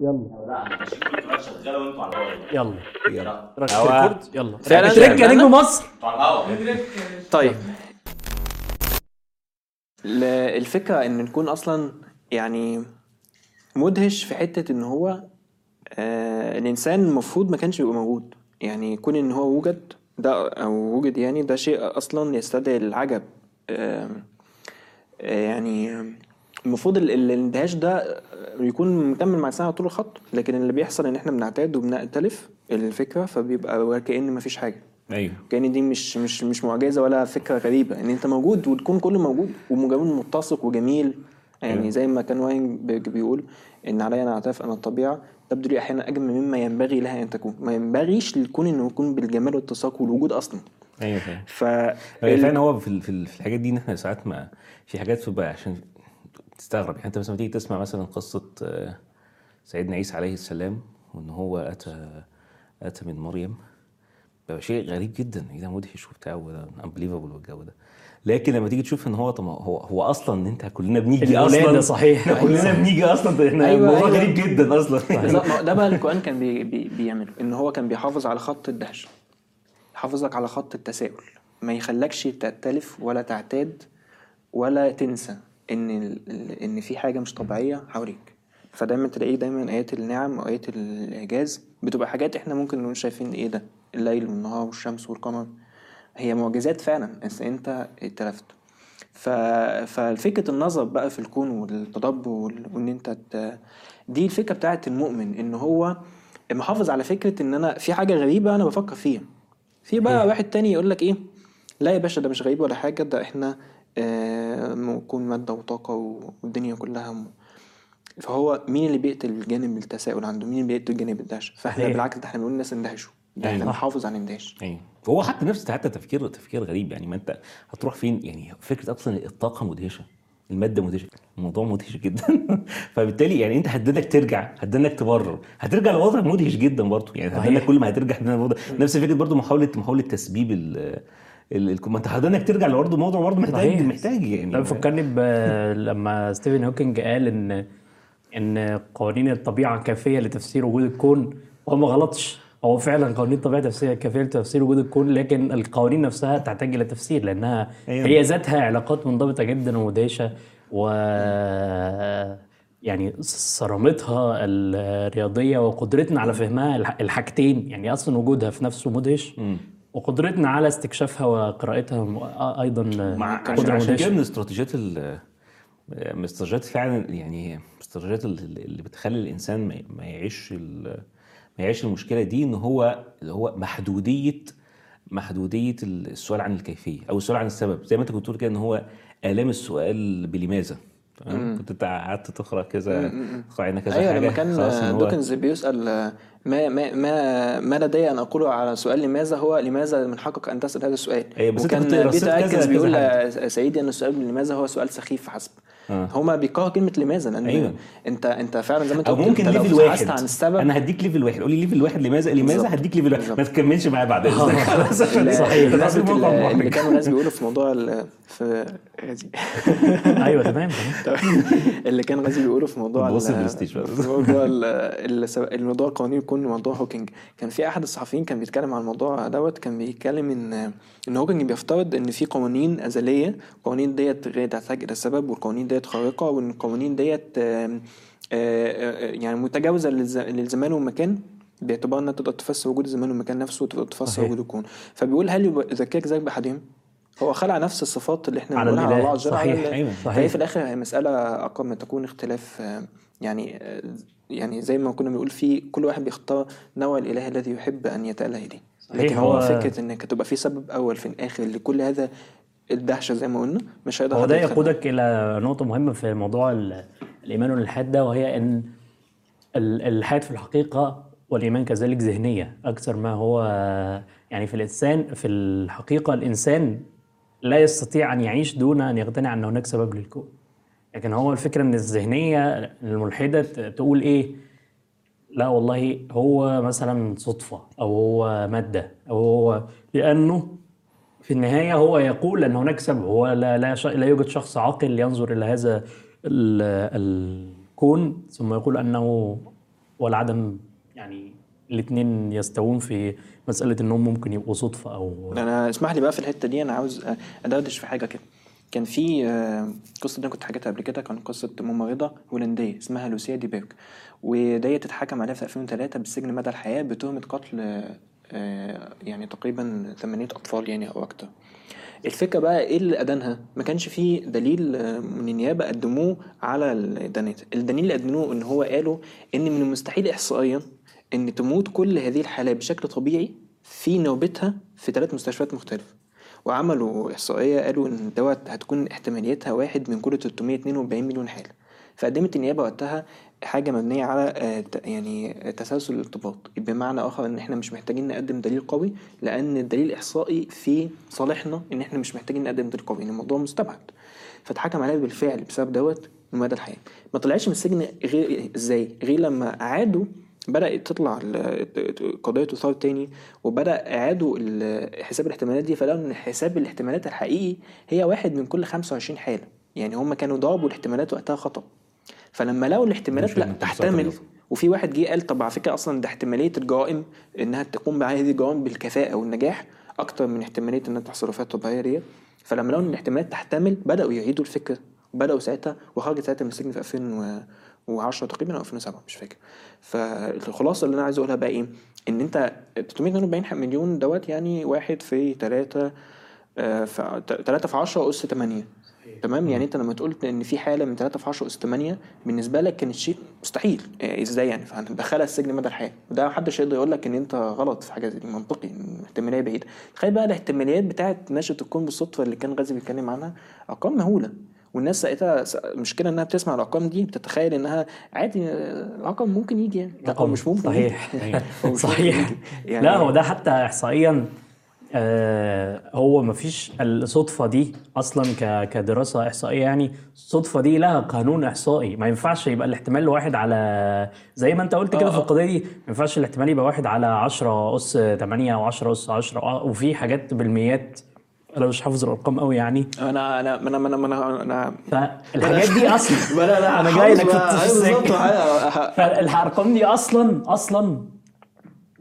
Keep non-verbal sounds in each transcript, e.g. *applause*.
يلا. يلا. يلا. هو- ريكورد يلا. فعلا فعلا. نجم مصر. طيب. الفكرة إن نكون أصلا يعني مدهش في حتة إن هو آه الإنسان المفروض ما كانش يبقى موجود. يعني كون إن هو وجد ده أو وجد يعني ده شيء أصلا يستدعي العجب. آه آه، يعني المفروض ال- ال- الاندهاش ده يكون مكمل مع السنة طول الخط لكن اللي بيحصل إن إحنا بنعتاد وبنأتلف الفكرة فبيبقى كأن مفيش حاجة. أيوه. كأن دي مش مش مش معجزة ولا فكرة غريبة إن أنت موجود والكون كله موجود ومجرد متسق وجميل. يعني أيوة. زي ما كان واين بي- بيقول إن علي ان أعترف ان الطبيعة تبدو لي أحيانا أجمل مما ينبغي لها أن تكون. ما ينبغيش للكون إنه يكون بالجمال والاتساق والوجود أصلا. أيوه فاهم. ف فعلا هو في الحاجات دي إن إحنا ساعات ما في حاجات بتبقى عشان تستغرب. يعني أنت مثلا تيجي تسمع مثلا قصة آه، سيدنا عيسى عليه السلام وإن هو أتى أتى من مريم شيء غريب جدا. إيه ده؟ مدهش وبتاع وده unbelievable والجو ده. لكن لما تيجي تشوف إن هو طب هو هو أصلا إن أنت كلنا بنيجي أصلا صحيح. إحنا كلنا بنيجي أصلا إحنا أيوة، الموضوع أيوة. غريب جدا أصلا. *laughs* ده بقى القرآن كان بي بي بيعمله. إن هو كان بيحافظ على خط الدهشة. يحافظك على خط التساؤل. ما يخلكش تأتلف ولا تعتاد ولا تنسى. إن إن في حاجة مش طبيعية حواليك فدايما تلاقيه دايما آيات النعم وايات الإعجاز بتبقى حاجات إحنا ممكن نكون شايفين إيه ده؟ الليل والنهار والشمس والقمر. هي معجزات فعلا بس أنت اتلفت. ف... ففكرة النظر بقى في الكون والتدبر وال- وإن أنت ت... دي الفكرة بتاعت المؤمن إن هو محافظ على فكرة إن أنا في حاجة غريبة أنا بفكر فيها. في بقى واحد تاني يقول لك إيه؟ لا يا باشا ده مش غريب ولا حاجة ده إحنا نكون مادة وطاقة والدنيا كلها م... فهو مين اللي بيقتل جانب التساؤل عنده؟ مين اللي بيقتل جانب الدهش؟ فاحنا صحيح. بالعكس ده إحنا بنقول الناس اندهشوا ده إحنا أيوة. بنحافظ على الاندهاش أيوه. وهو حتى نفس حتى تفكير تفكير غريب يعني ما أنت هتروح فين؟ يعني فكرة أصلا الطاقة مدهشة المادة مدهشة الموضوع مدهش جدا. *laughs* فبالتالي يعني أنت هتدنك ترجع هتدنك تبرر هترجع لوضع مدهش جدا برضه. يعني هتدنك. كل ما هترجع هتدنك برضه نفس فكرة برضه محاوله محاولة تسبيب ما انت هتضطر ترجع لبرضه موضوع برضه محتاج صحيح. محتاج يعني ده بيفكرني ب لما ستيفن هوكينج قال ان إن قوانين الطبيعة كافية لتفسير وجود الكون هو ما غلطش هو فعلا قوانين الطبيعة تفسير كافية لتفسير وجود الكون لكن القوانين نفسها تحتاج إلى تفسير لأنها أيوة. هي ذاتها علاقات منضبطة جدا ومدهشه و يعني صرامتها الرياضية وقدرتنا على فهمها الح- الحاجتين يعني أصلا وجودها في نفسه مدهش وقدرتنا على استكشافها وقراءتها أيضا مع قدرة عشان. كده من استراتيجيات ال من استراتيجيات فعلا يعني من استراتيجيات ال- اللي بتخلي الإنسان ما ما يعيش ال- ما يعيش المشكلة دي إن هو اللي هو محدوديه محدودية السؤال عن الكيفية أو السؤال عن السبب. زي ما أنت كنت بتقول كده إن هو آلام السؤال بلماذا. تمام؟ كنت أنت قعدت تقرأ كذا تقرأ كذا أيوه حاجة لما كان دوكنز بيسأل ما ما ما ما لدي أن اقوله على سؤال لماذا هو لماذا من حقك أن تسأل هذا السؤال أيوة، بس وكان كذا- دوكنز بيقول سيدي أن السؤال لماذا هو سؤال سخيف فحسب آه. هما بيكرهوا كلمة لماذا لأن أيوة. انت أنت فعلا زي ما أنت قلت ممكن level واحد عن السبب أنا هديك level واحد قول لي level واحد لماذا لماذا بالظبط. هديك level واحد بالظبط. ما تكملش معايا بعد إذنك *laughs* خلاص صحيح. اللي. كانوا الناس بيقولوا في موضوع في غازي *laughs* أيوه تمام *laughs* اللي كان غازي بيقوله في موضوع موضوع ال- ال- الموضوع القوانين يكون موضوع هوكينج كان في أحد الصحفيين كان بيتكلم عن الموضوع دوت كان بيتكلم إن إن هوكينج بيفترض إن في قوانين أزلية القوانين ديت غير تحتاج إلى سبب والقوانين ديت خارقة وان القوانين ديت آم، آه، آه، يعني متجاوزة للز- للزمان والمكان باعتبار إنها تقدر تفسر وجود الزمان والمكان نفسه وتقدر تفسر. وجود الكون فبيقول هل يذكرك ذلك باحدهم؟ هو خلع نفس الصفات اللي إحنا بنقولها على. الله على صحيح. أيوة. صحيح. فهي في الآخر هي مسألة أقل ما تكون اختلاف آه، يعني آه، يعني زي ما كنا بنقول في كل واحد بيختار نوع الإله الذي يحب أن يتاله إليه. لكن هو هو- فكرة إنك تبقى في سبب أول في الآخر لكل هذا الدهشة زي ما قلنا مش هيقدر هو ده. يقودك إلى نقطة مهمة في موضوع ال- الإيمان والإلحاد ده وهي إن ال- الإلحاد في الحقيقة والإيمان كذلك ذهنية أكثر ما هو يعني في الإنسان في الحقيقة الإنسان لا يستطيع أن يعيش دون أن يقتنع أن هناك سبب للكون لكن هو الفكرة إن الذهنية الملحدة تقول إيه لا والله هو مثلا صدفة أو هو مادة أو هو لأنه في النهاية هو يقول أن هناك سبب هو لا لا. لا يوجد شخص عاقل ينظر إلى هذا ال... الكون ثم يقول أنه ولا عدم يعني الاثنين يستوون في مسألة إنهم ممكن يبقوا صدفة أو أنا اسمح لي بقى في الحتة دي أنا عاوز أدردش في حاجة كده كان في آه، قصة دي كنت حكيتها قبل كده كان قصة ممرضة هولندية اسمها لوسيا دي بيرك. وديت اتحكم عليها في 2003 بالسجن مدى الحياة بتهمة قتل آه، يعني تقريبا ثمانية أطفال يعني أو أكتر. الفكرة بقى إيه اللي أدانها؟ ما كانش في دليل آه، من النيابة قدموه على الدانات الدليل اللي قدموه إن هو قالوا إن من المستحيل احصائيا إن تموت كل هذه الحالات بشكل طبيعي في نوبتها في ثلاث مستشفيات مختلفة. وعملوا إحصائية قالوا إن دوت هتكون احتماليتها واحد من كل 342 مليون حالة. فقدمت النيابة وقتها حاجة مبنية على آه، يعني تسلسل الارتباط. بمعنى آخر إن إحنا مش محتاجين نقدم دليل قوي لأن الدليل الإحصائي في صالحنا إن إحنا مش محتاجين نقدم دليل قوي إن الموضوع مستبعد. فاتحكم عليها بالفعل بسبب دوت مدى الحياة. ما طلعتش من السجن غير إزاي؟ غير لما اعادوا بدأت تطلع قضية تثار تاني وبدأ إعادوا ال- حساب الاحتمالات دي. فلقوا إن حساب الاحتمالات الحقيقي هي واحد من كل 25 حالة. يعني هم كانوا ضربوا الاحتمالات وقتها خطأ. فلما لقوا الاحتمالات لأ تحتمل. وفي واحد جه قال طب على فكرة أصلا ده احتمالية الجرائم إنها تقوم بهذه الجرائم بالكفاءة والنجاح أكتر من احتمالية إنها تحصل طبيعية ديت فلما لقوا إن الاحتمالات تحتمل بدأوا يعيدوا الفكرة. وبداوا ساعتها وخرجت ساعتها من السجن في 2010 تقريبا أو 2007 مش فاكر. فالخلاصة اللي أنا عايز أقولها بقى إيه؟ إن أنت 342 مليون دوت يعني واحد في 3 في 3 في 10 اس 8 تمام؟ يعني أنت لما تقول إن في حالة من 3 في 10 اس 8 بالنسبة لك كانت شيء مستحيل. إيه إزاي يعني؟ فهندخلها السجن مدى الحياة. وده محدش يقدر يقول لك إن أنت غلط في حاجة زي دي. منطقي. احتماليه بعيدة. تخيل بقى الاحتماليات بتاعه نشأة الكون بالصدفة اللي كان غازي بيتكلم عنها أرقام مهولة. والناس ساعتها المشكلة إنها بتسمع الأرقام دي بتتخيل إنها عادي آه، رقم ممكن يجي يعني. لا *laughs* هو مش ممكن صحيح. يجي. صحيح. يعني لا هو ده حتى احصائيا آه هو ما فيش الصدفة دي أصلا ك- كدراسة إحصائية يعني. الصدفة دي لها قانون إحصائي. ما ينفعش يبقى الاحتمال واحد على زي ما أنت قلت كده في القضية دي ما ينفعش الاحتمال يبقى واحد على 10 أس 8 أو 10 أس 10 آه، وفي حاجات بالميات أنا مش حافظ الأرقام قوي يعني. أنا أنا أنا أنا أنا, أنا فالحاجات دي أصلا. *laughs* لا لا أنا جاي لك في أيوة. بالظبط. ه- فالأرقام دي أصلا أصلا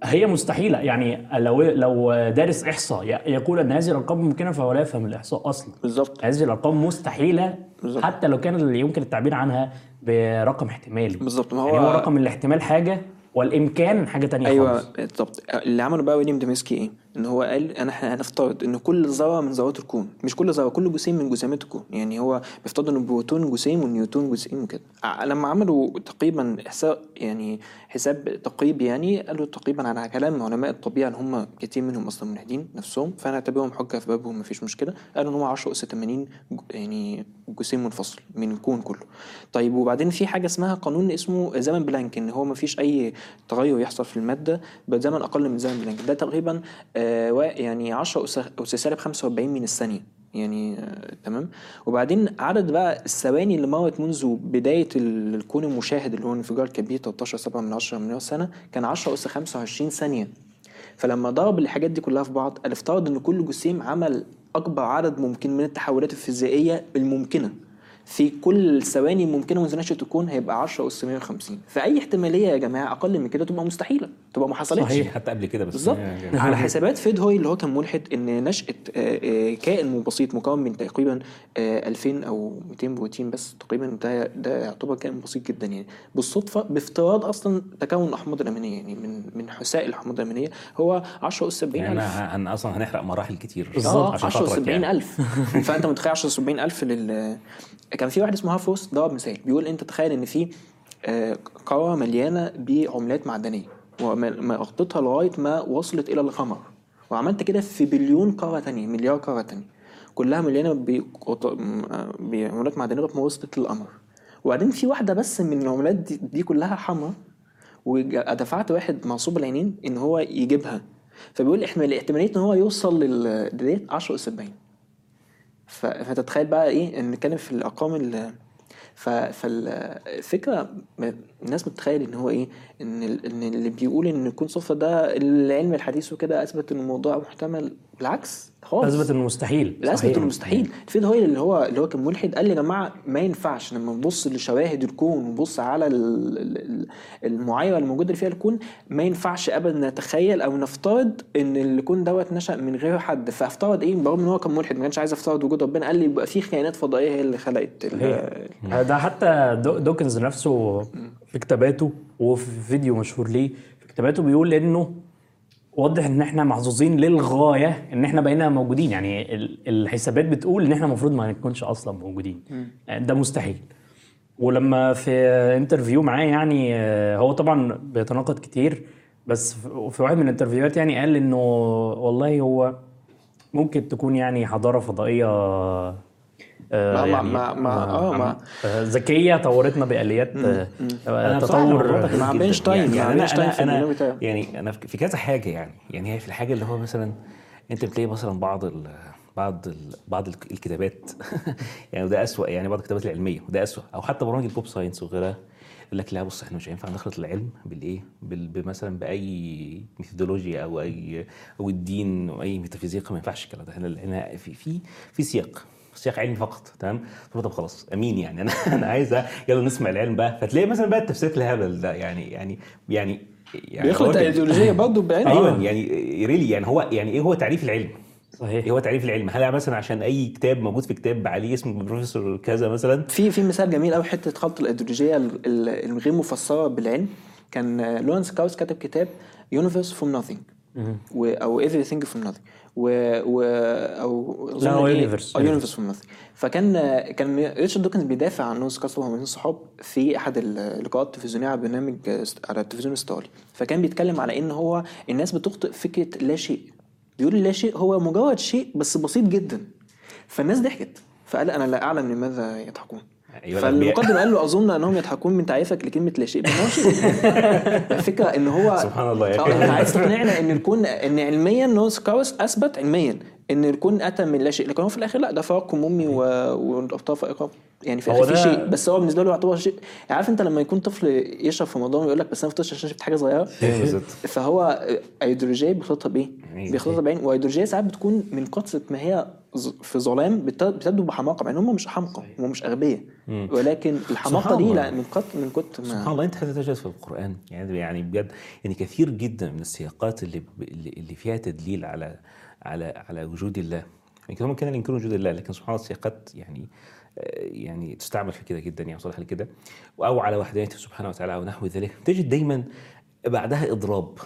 هي مستحيلة. يعني لو لو دارس إحصاء يقول إن هذه الأرقام ممكنة فهو لا يفهم الإحصاء أصلا. بالظبط. هذه الأرقام مستحيلة بالظبط. حتى لو كان اللي يمكن التعبير عنها برقم احتمالي. بالظبط. ما هو يعني هو رقم الاحتمال حاجة والإمكان حاجة تانية أيوه بالظبط. اللي عمله بقى ويليام ديمسكي إيه؟ إن هو قال أنا إحنا هنفترض إن كل ذرة من ذرات الكون مش كل ذرة كل جسيم من جسيمات الكون. يعني هو بيفترض إن البروتون جسيم والنيوترون جسيم وكده. لما عملوا تقريبا احصاء يعني حساب تقريبي يعني قالوا تقريبا على كلام علماء الطبيعة اللي هم كتير منهم أصلا ملحدين نفسهم فنعتبرهم حجة في بابهم مفيش مشكلة. قالوا إن هو 10 اس 80 ج- يعني جسيم منفصل من الكون كله. طيب وبعدين في حاجة اسمها قانون اسمه زمن بلانك إن هو مفيش أي تغير يحصل في المادة بزمن أقل من زمن بلانك. ده تقريبا آه يعني 10 اس أس سالب 45 من الثانية. يعني آه تمام. وبعدين عدد بقى الثواني اللي مرت منذ بداية ال- الكون المشاهد اللي هو انفجار كبير 13 7 من 10 مليار سنة كان 10 أس 25 ثانية. فلما ضرب الحاجات دي كلها في بعض افترض إن كل جسيم عمل أكبر عدد ممكن من التحولات الفيزيائية الممكنة. في كل الثواني الممكنه منذ نشاه الكون هيبقى 10 اس 150 فأي احتمالية يا جماعة أقل من كده تبقى مستحيلة تبقى ما حصلتش. صحيح. حتى قبل كده بس. بالظبط. على حسابات فيد هوي اللي هو كان ملحد إن نشأة آه، آه، كائن بسيط مكون من تقريبا آه، 2000 أو 200 بروتين بس تقريبا ده ده يعتبر كائن بسيط جدا يعني. بالصدفة بافتراض أصلا تكون الأحماض الأمينية يعني من من حساء الأحماض الأمينية هو 10 اس 70 يعني ألف. أنا أنا أصلا هنحرق مراحل كتير. عشان 10 خاطرك 70 يعني. ألف. *laughs* فأنت متخيل 10 70 ألف لل كان في واحد اسمه هافوس ضرب مثال. بيقول أنت تخيل إن في آه، قاره مليانة بعملات معدنية وغطيتها لغاية ما وصلت إلى القمر. وعملت كده في بليون قاره تانية مليار قاره تانية. كلها مليانة آه، بعملات معدنية لغاية ما وصلت للقمر. وبعدين في واحدة بس من العملات دي, دي كلها حمراء ودفعت واحد معصوب العينين إن هو يجيبها. فبيقول احتمال احتماليه إن هو يوصل لل ديت 10 اس 70 ف- فتتخيل بقى إيه نتكلم في الأرقام ال فالفكرة الناس بتتخيل إن هو إيه إن إن اللي بيقول إن يكون صدفة ده العلم الحديث وكده أثبت إن الموضوع محتمل بالعكس. خالص. اثبت انه مستحيل اثبت. انه مستحيل الفيد هويل اللي هو اللي هو كان ملحد قال يا جماعة ما ينفعش لما نبص لشواهد الكون ونبص على ال- ال- ال- المعايره الموجوده فيها الكون ما ينفعش ابدا نتخيل أو نفترض إن الكون دوت نشأ من غير حد. فافترض إيه؟ برغم إن هو كان ملحد ما كانش عايز يفترض وجود ربنا قال لي يبقى في كائنات فضائية هي اللي خلقت. ده حتى دو- دوكنز نفسه في كتاباته وفي فيديو مشهور ليه في كتاباته بيقول إنه واضح إن إحنا محظوظين للغاية إن إحنا بقينا موجودين. يعني ال- الحسابات بتقول إن إحنا المفروض ما نكونش أصلا موجودين. ده مستحيل. ولما في interview معاه يعني آه، هو طبعا بيتناقض كتير بس في واحد من ال interviewهات يعني قال إنه والله هو ممكن تكون يعني حضارة فضائية آه، يعني مع- مع- آه، مع- آه، ذكية طورتنا بآليات آه، تطور مع. بن شتاين، يعني, يعني بن شتاين أنا في أنا يعني أنا في كذا حاجة يعني. يعني هي في الحاجة اللي هو مثلا أنت بتلاقي مثلا بعض ال بعض ال بعض ال- الكتابات. *laughs* يعني وده اسوء يعني بعض الكتابات العلمية وده اسوء أو حتى برامج ال pop science وغيرها يقول لك لا بص إحنا مش هينفع نخلط العلم بالإيه؟ بال- بمثلا بأي methodology أو اي أو الدين أو أي ميتافيزيقا ما ينفعش الكلام ده. هنا هنا في في في سياق. سياق علمي فقط تمام؟ طب خلاص أمين يعني. *laughs* أنا أنا عايز يلا نسمع العلم بقى. فتلاقي مثلا بقى التفسيرات الهبل ده يعني يعني يعني يعني بيخلط. ايديولوجيه برضه بعلم. أيوه يعني really يعني هو يعني إيه هو تعريف العلم؟ صحيح. إيه هو تعريف العلم؟ هل مثلا عشان أي كتاب موجود في كتاب عليه اسم بروفيسور كذا مثلا؟ في في مثال جميل قوي حتة خلط الإيديولوجية ال- ال- الغير مفسرة بالعلم. كان لورنس كراوس كتب كتاب universe from و أو everything from nothing. و, و أو لا، هو universe from nothing فكان كان ريتشارد دوكنز بيدافع عن لورنس كراوس وهو من الصحاب في أحد اللقاءات التلفزيونية على برنامج على التلفزيون الستاري فكان بيتكلم على إن هو الناس بتخطئ فكرة لا شيء. بيقول لا شيء هو مجرد شيء بس بسيط جدا. فالناس ضحكت. فقال أنا لا أعلم لماذا يضحكون. أيوة،. فالمقدم قال له أظن أنهم يضحكون من تعريفك لكلمة لا شيء *laughs* الفكرة إن هو *laughs* سبحان الله. انت عايز تقنعنا إن الكون إن علميا نورس كاوس أثبت علميا إن الكون أتى من لا شيء لكن هو في الآخر لأ ده امي و... والأبطال فائقه يعني في الآخر في شيء بس هو بالنسبة له يعتبر شيء عارف أنت لما يكون طفل يشرب في رمضان ويقول لك بس أنا ما فطرتش عشان شفت حاجة صغيرة *laughs* بالظبط فهو ايديولوجيه بيخلطها بإيه؟ أيوة. بيخلطها بعين وايديولوجيه ساعات بتكون من كثره ما هي في ظلام بت- بتبدو بحماقة مع إن هم مش حمقى هم مش أغبياء. ولكن الحماقة دي. لا من كتر من كتر سبحان الله أنت تجد في القرآن يعني يعني بجد يعني كثير جدا من السياقات اللي اللي فيها تدليل على على على وجود الله. يمكن هم كانوا ينكرون وجود الله لكن سبحان الله السياقات يعني آه، يعني تستعمل في كده جدا يعني صالح لكده. أو على وحدانيته سبحانه وتعالى أو نحو ذلك. تجد دايما بعدها إضراب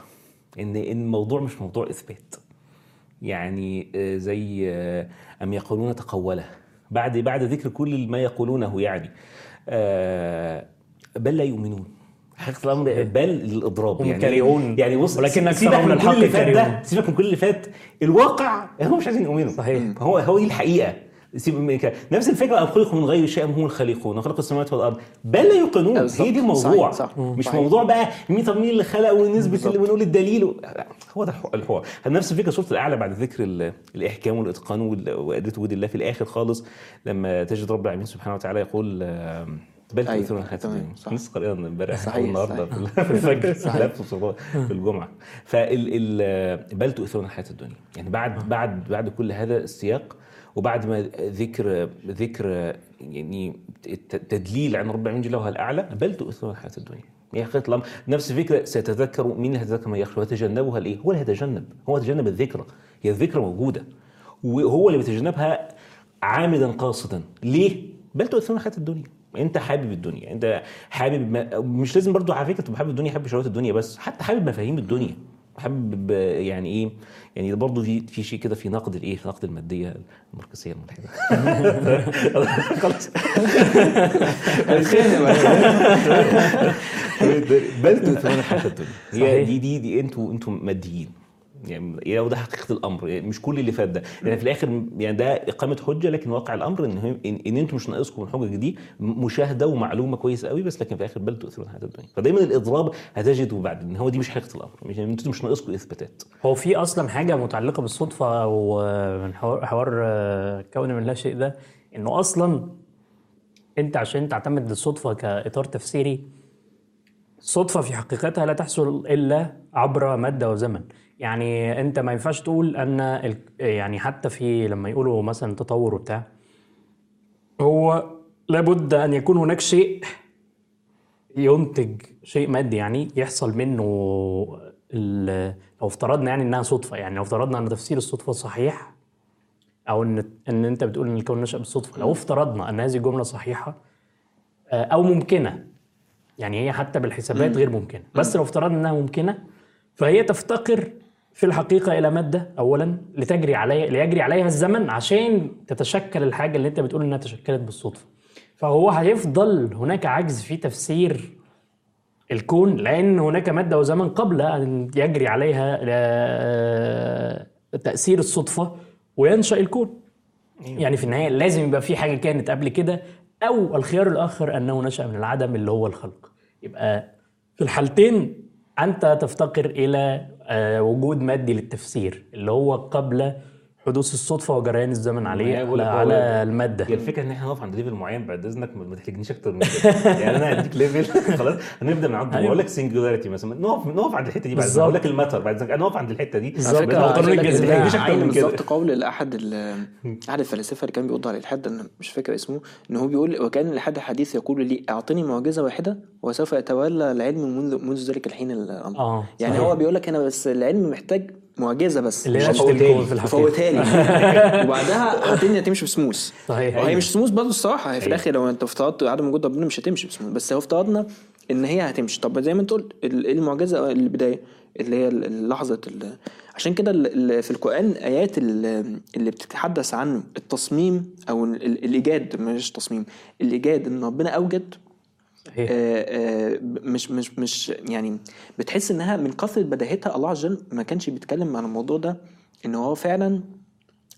إن إن الموضوع مش موضوع إثبات. يعني آه، زي آه، أم يقولون تقوله. بعد بعد ذكر كل ما يقولونه يعني. آه، بل لا يؤمنون. حقيقة الأمر بل للإضراب هم يعني. كارهون. يعني بص ولكن سيبك أكثرهم من للحق كل اللي فات. ده سيبك من كل اللي فات الواقع هم مش عايزين يؤمنوا. صحيح. هو هو دي الحقيقة. سيب من كده. نفس الفكرة ام خلقوا من غير شيء أم هم الخالقون وخلق السماوات والأرض. بل لا يوقنون. هي دي الموضوع. صحيح، صح. مش. موضوع بقى مين طب مين اللي خلق ونثبت اللي ونقول الدليل و... هو ده الحوار- نفس الفكرة سورة الأعلى بعد ذكر ال- الإحكام والإتقان وال- وادله وجود الله في الآخر خالص. لما تجد رب العالمين سبحانه وتعالى يقول آم، بل أيوة، تؤثرون الحياة تمام، الدنيا صح. لسه قارئها امبارح النهارده. *laughs* في الفجر. *laughs* في الجمعة. فال ال- بل تؤثرون الحياة الدنيا. يعني بعد بعد بعد كل هذا السياق وبعد ما ذكر ذكر يعني تدليل عن رب العالمين جل وعلا الأعلى بل تؤثرون الحياة الدنيا. حقيقه الامر نفس الفكرة سيتذكر مين اللي هيتذكر من يخشى ويتجنبها الايه؟ هو اللي هيتجنب هو يتجنب الذكرى هي الذكرى موجودة. وهو اللي بيتجنبها عامدا قاصدا. ليه؟ بل تؤثرون الحياة الدنيا. أنت حابب الدنيا. أنت حابب ما مش لازم برضو على فكرة تبقى حابب الدنيا حابب شهوات الدنيا بس. حتى حابب مفاهيم الدنيا. حابب يعني إيه يعني برضه في في شيء كده في نقد الإيه في نقد المادية الماركسيه الملحده *laughs* خلاص. بل تؤثرون الحياة الدنيا هي. دي دي دي أنتوا أنتوا ماديين. يعني لو ده حقيقة الأمر؟ يعني مش كل اللي فات ده. يعني في الآخر يعني ده إقامة حجة لكن واقع الأمر إن إن, إن أنتم مش ناقصكم الحجج دي مشاهدة ومعلومة كويسة قوي بس لكن في الآخر بل تؤثرون الحياة الدنيا. فدايما الإضراب هتجده بعد إن هو دي مش حقيقة الأمر. مش أنتم مش ناقصكم إثباتات. هو في أصلا حاجة متعلقة بالصدفة ومن حوار, آه، كون من لا شيء ده إنه أصلا أنت عشان تعتمد الصدفه كإطار تفسيري الصدفه في حقيقتها لا تحصل إلا عبر مادة وزمن. يعني انت ما ينفعش تقول ان ال- يعني حتى في لما يقولوا مثلا تطور وبتاع هو لابد أن يكون هناك شيء ينتج شيء مادي يعني يحصل منه ال- لو افترضنا يعني إنها صدفة يعني لو افترضنا إن تفسير الصدفة صحيح أو إن إن أنت بتقول إن الكون نشأ بالصدفة لو افترضنا إن هذه الجمله صحيحة آه، أو ممكنة يعني هي حتى بالحسابات غير ممكنة بس لو افترضنا إنها ممكنة فهي تفتقر في الحقيقة إلى ماده اولا لتجري عليها ليجري عليها الزمن عشان تتشكل الحاجة اللي أنت بتقول إنها تشكلت بالصدفة. فهو هيفضل هناك عجز في تفسير الكون لأن هناك ماده وزمن قبل أن يجري عليها آه، تأثير الصدفة وينشأ الكون. يعني في النهاية لازم يبقى في حاجة كانت قبل كده أو الخيار الآخر أنه نشأ من العدم اللي هو الخلق. يبقى في الحالتين أنت تفتقر آه، وجود مادي للتفسير اللي هو قبل حدوث الصدفة وجريان الزمن عليه على, على المادة هي الفكرة إن إحنا نقف عند level معين بعد إذنك ما تحرجنيش أكتر من كده *laughs* يعني أنا هديك level *laughs* خلاص هنبدأ من عند أيوة. بقول لك singularity مثلا نقف نقف عند الحتة دي بعد بالظبط. أقول لك ال matter بعد إذنك أنا اقف عند الحتة دي بالظبط. عين. بالظبط قول لأحد ال- *laughs* أحد الفلاسفة اللي كان بيرد على الالحاد أنا مش فاكر اسمه إن هو بيقول وكان الالحاد الحديث يقول لي أعطني معجزة واحدة وسوف يتولى العلم منذ منذ ذلك الحين الأمر آه يعني صحيح. هو بيقول لك أنا بس العلم محتاج معجزة بس اللي هي. فوتها لي *laughs* وبعدها الدنيا تمشي بسموث. صحيح. وهي مش سموث برضه الصراحة. هي في أيوة. الآخر لو انت افترضت عدم وجود ربنا مش هتمشي بسموث. بس هو افترضنا إن هي هتمشي. طب زي ما أنت قلت إيه المعجزة البداية؟ اللي هي لحظه عشان كده في القرآن آيات ال- اللي بتتحدث عن التصميم أو ال- ال- الإيجاد. مش تصميم الإيجاد. إن ربنا أوجد صحيح آه، آه، مش مش مش يعني بتحس إنها من كثره بداهتها الله عز وجل ما كانش بيتكلم عن الموضوع ده إن هو فعلا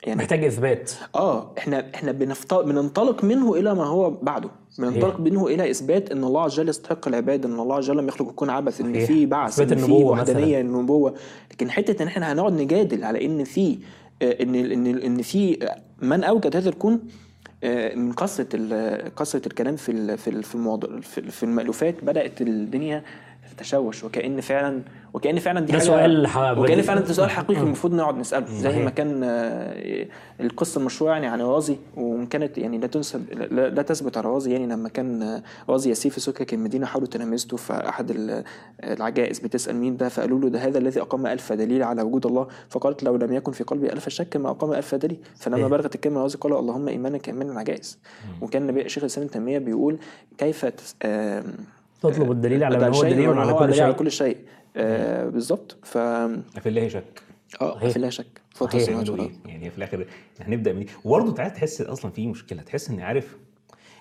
يعني محتاج إثبات آه إحنا إحنا. بننطلق منه إلى ما هو بعده بننطلق منه إلى إثبات إن الله عز وجل يستحق العبادة إن الله عز وجل لم يخلق الكون عبث إن. في بعث إن في وحدانية. النبوة لكن حتة إن إحنا هنقعد نجادل على إن في آه، إن إن إن في من أوجد هذا الكون من كثره ال- كثره الكلام في في في الموضوع في المألوفات بدأت الدنيا تتشوش وكأن فعلا وكأن فعلا دي ده سؤال وكأن. فعلا ده سؤال حقيقي المفروض نقعد نسأله. زي. ما كان آه، القصة المشهورة يعني عن رازي وإن كانت يعني لا تنسب لا, لا تثبت على رازي يعني لما كان آه، رازي يسير في سكك المدينة حاولوا تلامسته فأحد ال- العجائز بتسأل مين ده فقالوا له ده هذا الذي أقام ألف دليل على وجود الله. فقالت لو لم يكن في قلبي ألف شك ما أقام ألف دليل. فلما. بلغت الكلمة رازي قال اللهم ايمانك ايمان العجائز. وكان النبي شيخ الإسلام ابن تيمية بيقول كيف تس- آم، تطلب الدليل على ما هو شيء دليل على هو كل دليل على شيء. كل شيء. آه بالظبط. ف في الله شك. آه. في لا شك. إيه يعني في الآخر إحنا هنبدأ من إيه وبرضه انت عارف تحس أصلا في مشكلة. تحس ان عارف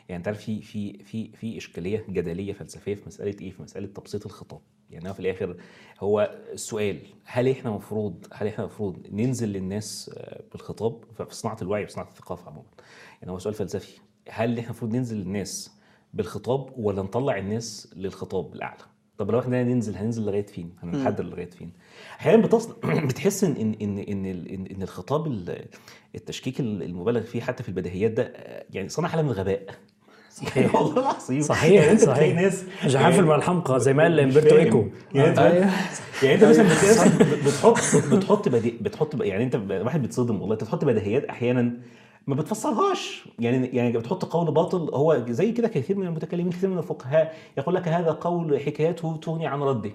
يعني انت عارف في في في في إشكالية جدلية فلسفية في مسألة إيه؟ في مسألة تبسيط الخطاب. يعني في الآخر هو السؤال هل إحنا المفروض هل إحنا المفروض ننزل للناس آه، بالخطاب؟ في صناعة الوعي وصناعه الثقافة عموما. يعني هو سؤال فلسفي. هل إحنا المفروض ننزل للناس بالخطاب ولا نطلع الناس للخطاب الأعلى طب لو إحنا ننزل هننزل لغاية فين؟ هنحدد لغاية فين؟ أحيانا بتصل *clears throat* بتحس إن إن إن إن, إن الخطاب ال- التشكيك المبالغ فيه حتى في البديهيات ده يعني صنع حالة من الغباء صحيح. والله العظيم صحيح يعني صحيح ناس مش حافل مع الحمقى زي ما قال امبرتو. إيكو يعني أنت أيوه. يعني مثلا نفسك بتحط بتحط بتحط يعني أنت واحد بيتصدم والله أنت بتحط بديهيات أحيانا ما بتفسرهاش. يعني يعني بتحط قول باطل هو زي كده كثير من المتكلمين كثير من الفقهاء يقول لك هذا قول حكايته تغني عن رده.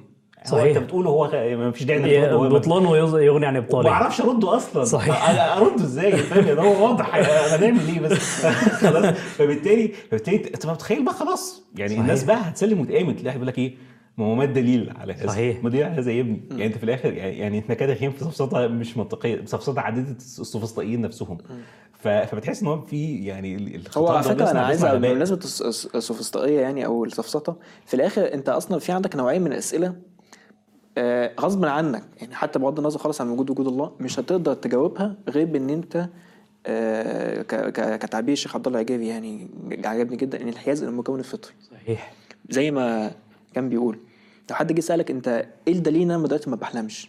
صحيح. أنت بتقوله هو ما فيش داعي إنك ترده ما- بطلانه يغ- يغني عن ما إبطاله. أعرفش أرده أصلا. صحيح. أرده إزاي؟ فاهم؟ يعني هو واضح. أنا هنعمل إيه بس؟ *laughs* خلاص. فبالتالي فبالتالي انت متخيل بقى خلاص. يعني صحيح. الناس بقى هتسلم تلاقي واحد بيقول لك إيه؟ ما هو ما الدليل على هذا. صحيح. ما الدليل على هذا يا ابني. يعني انت في الآخر يعني, يعني إحنا كده داخلين في سفسطه مش منطقية سفسطه عديده السفسطائيين نفسهم. ف- فبتحس إن هو في يعني ال- هو على فكرة أنا عايز. بمناسبة الس- الس- السوفسطائيه يعني أو السفسطه في الآخر أنت أصلا في عندك نوعيه من الأسئلة آه، غصب عنك. يعني حتى بغض النظر خالص عن وجود وجود الله مش هتقدر تجاوبها غير بإن أنت آه، ك- ك- كتعبير الشيخ عبد الله العجيبي يعني عجبني جدا إن الانحياز إلى المكون الفطري. صحيح. زي ما كان بيقول. لو حد جه سألك انت إيه الدليل ان أنا دلوقتي ما بحلمش؟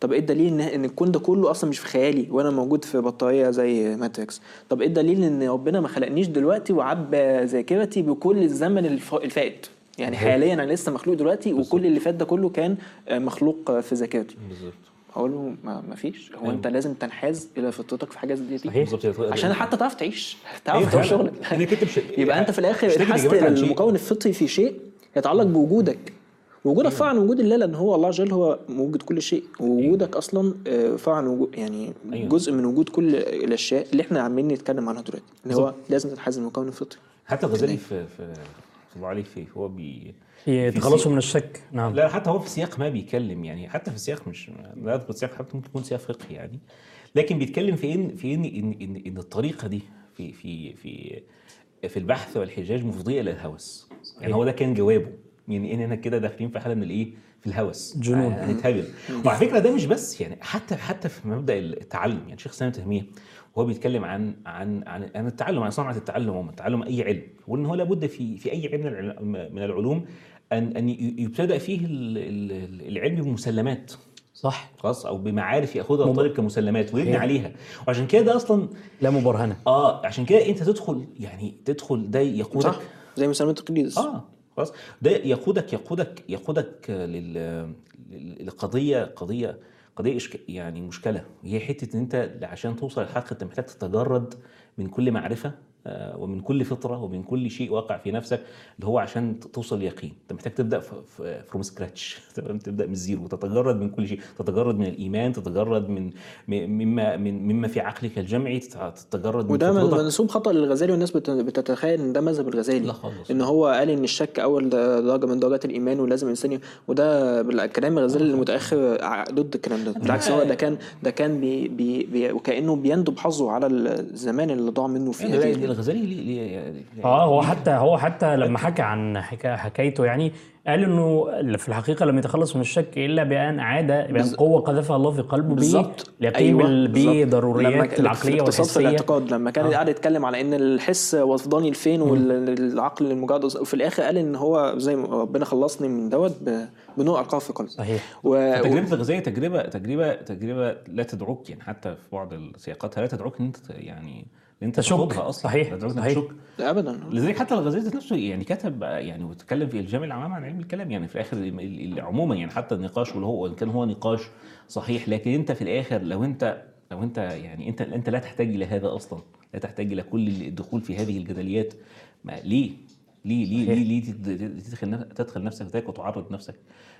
طب إيه الدليل ان ان الكون ده كله أصلا مش في خيالي وأنا موجود في بطارية زي ماتريكس؟ طب إيه الدليل ان ربنا ما خلقنيش دلوقتي وعبى ذاكرتي بكل الزمن الف- الفائت؟ يعني حاليا أنا لسه مخلوق دلوقتي وكل اللي فات ده كله كان مخلوق في ذاكرتي. بالظبط. هقول له ما فيش. هو أنت لازم تنحاز إلى فطرتك في حاجات زي دي. بالظبط. عشان حتى تعرف تعيش. *laughs* تعرف أيوة تعمل فعلا. شغلك. مش يبقى أنت في الآخر شيء. المكون الفطري في شيء يتعلق بوجودك. وجودك فرع عن وجود الله لأن هو الله عز وجل هو موجود كل شيء. ووجودك أصلا آه، فرع عن وجود يعني أيوة. جزء من وجود كل الأشياء اللي إحنا عمالين نتكلم عنها دلوقتي. اللي هو لازم تنحاز المكون الفطري حتى الغزالي في في في الله عليه في هو بي في في تخلصوا سياق- من الشك. نعم. لا حتى هو في سياق ما بيتكلم يعني حتى في سياق مش لا اذكر سياق حتى ممكن يكون سياق فقهي يعني. لكن بيتكلم في إن في إن إن إن, إن الطريقة دي في في في في البحث والحجاج مفضية إلى الهوس يعني هو ده كان جوابه. يعني إن إحنا كده داخلين في حالة من الإيه؟ في الهوس. جنون. هنتهبل وعلى فكرة ده مش بس يعني حتى حتى في مبدأ التعلم يعني شيخ سامي تيمية وهو بيتكلم عن عن عن عن التعلم عن صنعة التعلم عموما تعلم أي علم. وإن هو لابد في في أي علم من العل- من العلوم أن أن يبتدأ فيه ال- ال- العلم بمسلمات. صح. خلاص؟ أو بمعارف ياخدها مب- الطالب كمسلمات ويبني هي. عليها. وعشان كده ده أصلا لا مبرهنة. آه عشان كده أنت تدخل يعني تدخل ده يقودك. صح. زي مسلمة القديس. آه. خلاص ده يقودك يقودك يقودك لل لل- لقضية قضية قضية. يعني مشكلة هي حتة إن أنت عشان توصل للحق أنت محتاج تتجرد من كل معرفة ومن كل فطرة ومن كل شيء واقع في نفسك اللي هو عشان توصل ليقين انت محتاج تبدأ from scratch *laughs* تمام؟ تبدأ من ال zero. وتتجرد من كل شيء. تتجرد من الإيمان تتجرد من مما من مما في عقلك الجمعي. تت- تتجرد من وده. منسوب خطأ للغزالي والناس بت- بتتخيل إن ده مذهب الغزالي. لا خالص. إن هو قال إن الشك أول درجة من درجات الإيمان ولازم الإنسان وده كلام الغزالي المتأخر ضد الكلام ده. بالعكس هو ده كان ده كان بي بي بي وكأنه بيندب حظه على الزمان اللي ضاع منه في هذه ده- الغزالي ليه ليه يعني آه هو حتى هو حتى لما حكى عن حكا حكايته يعني قال إنه في الحقيقة لم يتخلص من الشك إلا بأن اعاد بأن قوة قذفها الله في قلبه بالظبط. اليقين بال- بالظبط. بضروريات العقلية في والحسية. الاعتقاد لما كان آه. قاعد يتكلم على إن الحس وفضاني الفين والعقل المجرد وفي الآخر قال إن هو زي ما ربنا خلصني من دوت ب- بنور القاه في قلبي. صحيح. و... تجربه الغذائيه تجربه تجربه تجربة لا تدعوك يعني حتى في بعض السياقات لا تدعوك إن أنت يعني أنت تشك. أصلا. صحيح. صحيح. ابدا. لذلك حتى الغزالي ذات نفسه يعني كتب يعني وتكلم في الجامع العام عن علم الكلام يعني في الآخر ال- ال- عموما يعني حتى النقاش واللي هو وإن كان هو نقاش صحيح لكن أنت في الآخر لو أنت لو أنت يعني أنت أنت لا تحتاج إلى هذا أصلا. لا تحتاج إلى كل الدخول في هذه الجدليات. ما ليه؟ ليه؟ ليه؟ ليه, ليه تد- تدخل تدخل نفسك ذاك وتعرض نفسك؟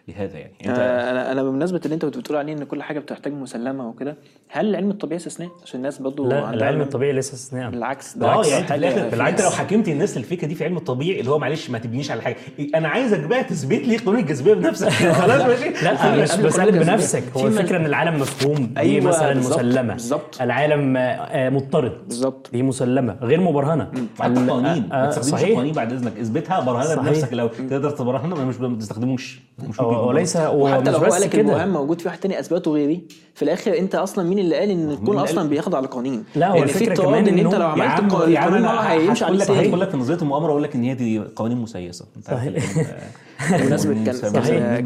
لهذا يعني. انت آه، أنا أنا بمناسبة اللي انت كنت بتقول عليه ان كل حاجة بتحتاج مسلمة وكده هل العلم الطبيعي استثناء عشان الناس برضه لا العلم علم- الطبيعي ليس استثناء. بالعكس ده آه يعني انت انت لو حكمت الناس للفكره دي في علم الطبيعي اللي هو معلش ما تبنيش على حاجة. أنا عايزك بقى تثبت لي قانون الجاذبية بنفسك. *laughs* خلاص ماشي. لا مش الجاذبية. بنفسك. هو الفكرة إن العالم مفهوم دي أيوة، مثلا مسلمة. بالظبط. العالم آه، آه، مضطرد. بالظبط. دي مسلمة غير مبرهنة. حتى ال- قوانين. آه، ما تستخدمش صحيح. قوانين بعد إذنك. اثبتها برهنها صحيح. بنفسك. لو تقدر تبرهنها مش ما تستخدموش مش هو- وليس وحتى لو هو قال لك المهم موجود في واحد تاني اثبته غيري في الآخر أنت أصلا مين اللي قال إن الكون أصلا؟ بيخضع لقوانين لا، هو يعني افتراض كمان إن أنت لو عملت القانون القانون أنا هيمشي هقول عليه لك هقول لك في نظريه المؤامرة أقول لك إن هي دي قوانين مسيسة. أنت صحيح. قوانين *laughs*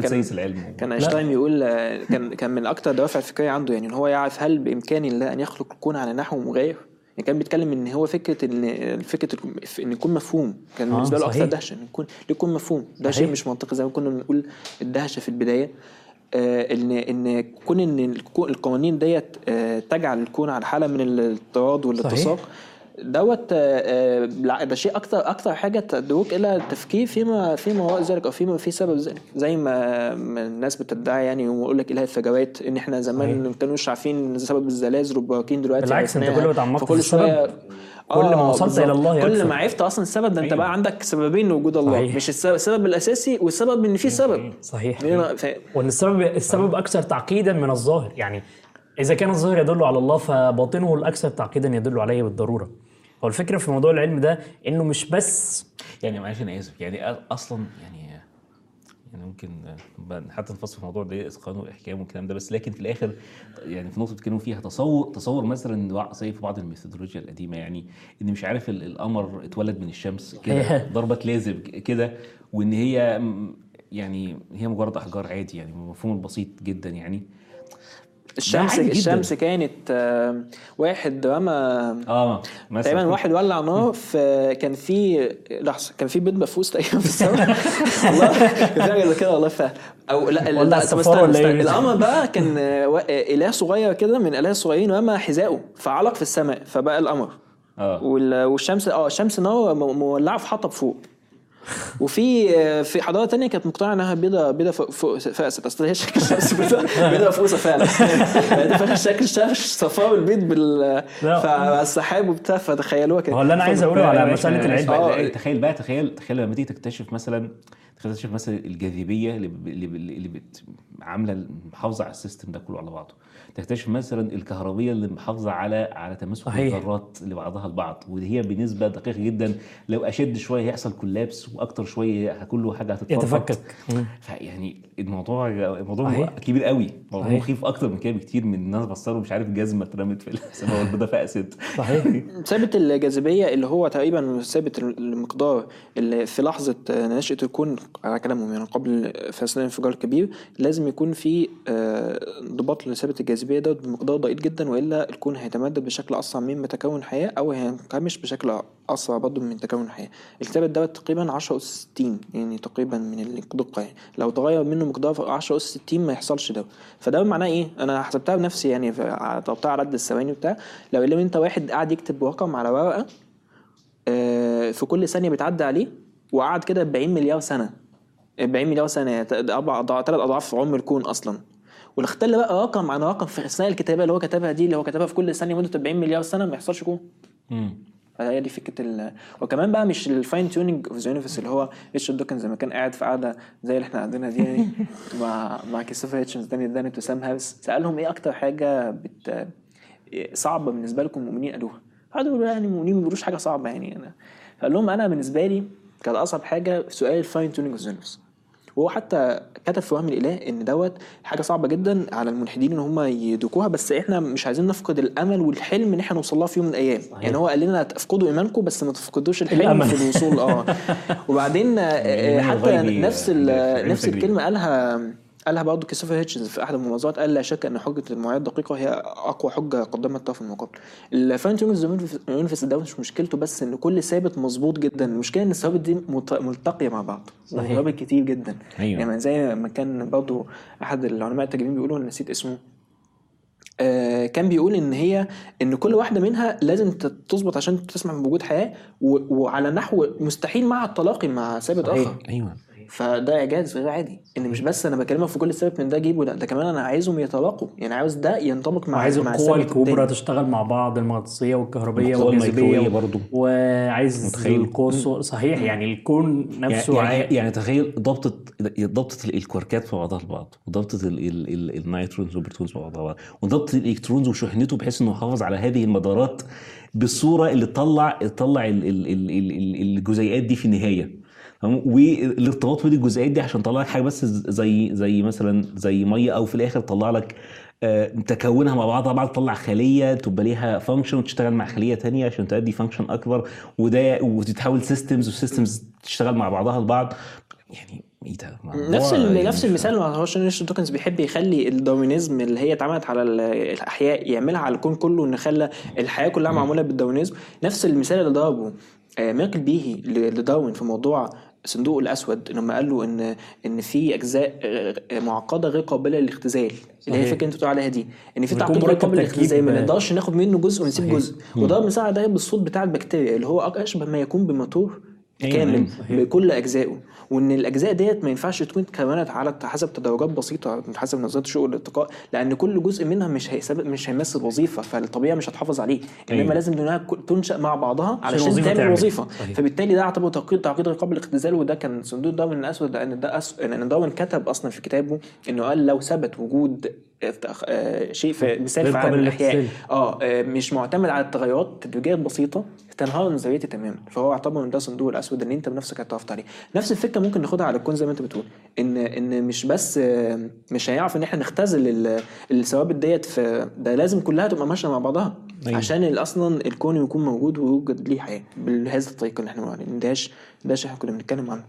كان- العلم. كان أينشتاين بيقول آه، كان كان من أكتر الدوافع الفكرية عنده يعني إن هو يعرف هل بامكان الله أن يخلق الكون على نحو مغاير يعني كان بيتكلم إن هو فكرة إن فكره إن يكون مفهوم كان آه، بالنسبة له أكثر صحيح. دهشه إن يكون يكون مفهوم ده صحيح. شيء مش منطقي زي ما كنا بنقول الدهشة في البداية آه، ان إن كون إن القوانين ديت آه، تجعل الكون على حالة من الاضطراد والاتساق دوت آه، آه، ده شيء أكتر أكتر حاجة تدعوك إلى التفكير فيما فيما وراء ذلك أو فيما في سبب ذلك زي ما الناس بتدعي يعني ويقول لك إله الفجوات إن إحنا زمان ما كانوش عارفين سبب الزلازل والبراكين دلوقتي بالعكس، أنت عرفناها. كل ما اتعمقت فكل في السبب، كل ما وصلت. إلى الله كل. ما عرفت أصلا السبب ده انت. بقى عندك سببين لوجود الله صحيح. مش السبب, السبب الأساسي والسبب إن في سبب صحيح ف... وإن السبب السبب أكثر تعقيدا من الظاهر يعني إذا كان الظاهر يدل على الله فباطنه الأكثر تعقيدا يدل عليه بالضرورة هو الفكرة في موضوع العلم ده إنه مش بس يعني معلش أنا آسف يعني أصلا يعني يعني ممكن حتى نفصل في الموضوع ده إتقان وإحكام والكلام ده بس لكن في الآخر يعني في نقطة بتتكلموا فيها تصور تصور مثلا زي في بعض الميثودولوجيا القديمة يعني إن مش عارف ال- القمر اتولد من الشمس *laughs* كده ضربه لازم كده وإن هي يعني هي مجرد أحجار عادي يعني المفهوم البسيط جدا يعني. الشمس. الشمس كانت آه، واحد رمى آه تقريبا واحد ولع نار في كان في لحظة كان في بيض مفروس تقريبا في السماء. *laughs* والله كان في حاجة زي كده والله ف أو لا ولا ولا إيه؟ القمر بقى كان إله صغير كده من الاله الصغيرين رمى حذائه فعلق في السماء فبقى القمر. آه. وال- والشمس آه الشمس نار مولعة في حطب فوق. وفي آه، في حضارة تانية كانت مقتنعة إنها بيضة بيضة فوق فاست أصل هي شكل الشمس *laughs* بيضه بيضة مفروسة فعلا. يعني فاكر شكل الشمس؟ صفار البيض بال. فالسحاب وبتاع فتخيلوها كده. هو اللي أنا عايز أقوله على مسألة العلم. آه. آه. تخيل بقى تخيل تخيل لما تيجي تكتشف مثلا تخيل تكتشف مثلا الجاذبية اللي ب- اللي, ب- اللي بت- عاملة محافظه على ال system ده كله على بعضه. تكتشف مثلا الكهربية اللي محافظة على على تماسك. الذرات لبعضها البعض وهي بنسبة دقيقة جدا لو أشد شوية هيحصل collapse وأكتر شوية كل حاجة هتتفرق يتفكك. فيعني الموضوع الموضوع. كبير قوي موضوع صحيح. مخيف أكتر من كده بكتير من الناس بصروا مش عارف جزمه اترمت في السماء *laughs* والبيضه فقست صحيح ثابت الجاذبية اللي هو تقريبا ثابت المقدار اللي في لحظة نشأة الكون على كلامهم يعني قبل فاصلة الانفجار الكبير لازم يكون في آه، انضباط لثابت الجاذبية ده بمقدار ضئيل جدا وإلا الكون هيتمدد بشكل أسرع من تكون حياة أو هينكمش بشكل أسرع برضه من تكون الحياة الثابت ده تقريبا 10 أس 60 يعني تقريبا من الدقة يعني. لو تغير منه مقدار 10 أس 60 ما يحصلش ده فده معناه إيه؟ أنا حسبتها بنفسي يعني ضربتها على قد الثواني وبتاع. لو اللي انت واحد قاعد يكتب رقم على ورقة آه، في كل ثانية بتعدي عليه وقعد كده 40 مليار سنة. 40 مليار ده أربع أضعاف- ثلاث أضعاف عمر الكون أصلا. ولو اختل بقى رقم عن رقم في اثناء الكتابة اللي هو كتبها دي اللي هو كتبها في كل ثانية مدة 40 مليار سنة ما يحصلش كون فهي دي فكرة ال... وكمان بقى مش ال fine tuning of the universe اللي هو ريتشارد دوكنز لما كان قاعد في قعدة زي اللي إحنا قاعدينها دي يعني *laughs* مع مع كريستوفر هيتشنز دانيال دينيت وسام هارس سألهم إيه أكتر حاجة بت... صعبة بالنسبة لكم مؤمنين قالوها؟ قعدوا يقولوا يعني المؤمنين ما بيقولوش حاجة صعبة يعني أنا فقال لهم أنا بالنسبة لي كانت أصعب حاجة سؤال ال fine tuning of the universe وهو حتى كتب في وهم الإله إن دوت حاجة صعبة جدا على الملحدين إن هم يدركوها بس إحنا مش عايزين نفقد الأمل والحلم إن إحنا نوصل لها في يوم من الأيام صحيح. يعني هو قال لنا تفقدوا إيمانكم بس ما تفقدوش الحلم الأمل. في الوصول آه *laughs* وبعدين آه، حتى نفس نفس. الكلمة قالها قالها برضه كريستوفر هيتشنز في أحد المناظرات قال لا شك أن حجة المعايير الدقيقة هي أقوى حجة قدمها الطرف المقابل. tuning universe ده مش مشكلته بس إن كل ثابت مظبوط جدا، المشكلة إن الثوابت دي ملتقية مع بعض، صحيح. ثوابت كتير جدا. أيوة. يعني زي ما كان برضه أحد العلماء التجريبيين بيقولوا أنا نسيت اسمه آه، كان بيقول إن هي إن كل واحدة منها لازم تظبط عشان تسمح بوجود حياة وعلى نحو مستحيل مع التلاقي مع ثابت. آخر أيوه فده اعجاز غير عادي إن مش بس أنا بكلمك في كل ثابت من ده جيبه لأ ده كمان أنا عايزهم يتلاقوا يعني عاوز ده ينطبق مع وعايز مع القوى الكبرى التاني. تشتغل مع بعض المغناطيسية والكهربيه والجاذبية برضو. وعايز متخيل؟ القوى الصغ- صحيح يعني الكون نفسه يعني, عاي- يعني, يعني تخيل ضبطة ضبطة الكواركات في بعضها البعض وضبطة ال- ال- ال- neutrons وال protons في بعضها البعض وضبطة ال electrons وشحنته بحيث إنه يحافظ على هذه المدارات بالصورة اللي تطلع تطلع ال- ال- ال- ال- ال- الجزيئات دي في النهاية تمام؟ والارتباط بين الجزيئات دي عشان تطلع لك حاجة بس زي زي مثلا زي مية أو في الآخر تطلع لك آه، تكونها مع بعضها بعد تطلع خلية تبقى ليها function وتشتغل مع خلية تانية عشان تؤدي function أكبر وده وتتحول systems و systems تشتغل مع بعضها البعض يعني إيه ده؟ نفس يعني نفس المثال ما هوش دوكنز بيحب يخلي ال Darwinism اللي هي اتعملت على ال- الأحياء يعملها على الكون كله إن خلى الحياة كلها معمولة بال Darwinism نفس المثال اللي ضربه آه، ميركل بيهي لداروين في موضوع الصندوق الأسود لما قال له إن إن في أجزاء معقدة غير قابلة للاختزال اللي هي. الفكرة أنت بتقول عليها دي إن في تعقيد غير قابل للاختزال ما نقدرش ناخد منه جزء ونسيب. جزء وده مثال ده بالصوت بتاع البكتيريا اللي هو أشبه ما يكون بموتور أيوة، كامل أيوة،. بكل أجزائه وإن الأجزاء ديت ما ينفعش تكون اتكونت على حسب تدرجات بسيطة حسب نظريه الشؤون والارتقاء لأن كل جزء منها مش هيسبب مش هيمثل وظيفة فالطبيعه مش هتحافظ عليه إنما أيوة. لازم إنها تنشأ مع بعضها علشان تعمل تعمل. وظيفة صحيح. فبالتالي ده يعتبر تعقيد تعقيد غير قابل للاختزال وده كان صندوق داروين الأسود لأن ده أس... ان داروين كتب أصلا في كتابه إنه قال لو ثبت وجود شيء في مثال في عالم الأحياء. للاختزال. آه آه، مش معتمد على التغيرات تدريجيات بسيطة تنهار نظريتي تماما. فهو اعتبر ان ده صندوق الأسود إن أنت بنفسك هتعرف عليه. نفس الفكرة ممكن ناخدها على الكون زي ما أنت بتقول. ان إن مش بس آه، مش هيعرف إن إحنا نختزل ال- الثوابت ديت في ده لازم كلها تبقى ماشية مع بعضها. أيوة. عشان أصلا الكون يكون موجود ويوجد ليه حياة. بهذه الطريقة اللي إحنا بنقول عليها داش إحنا كنا بنتكلم عنه.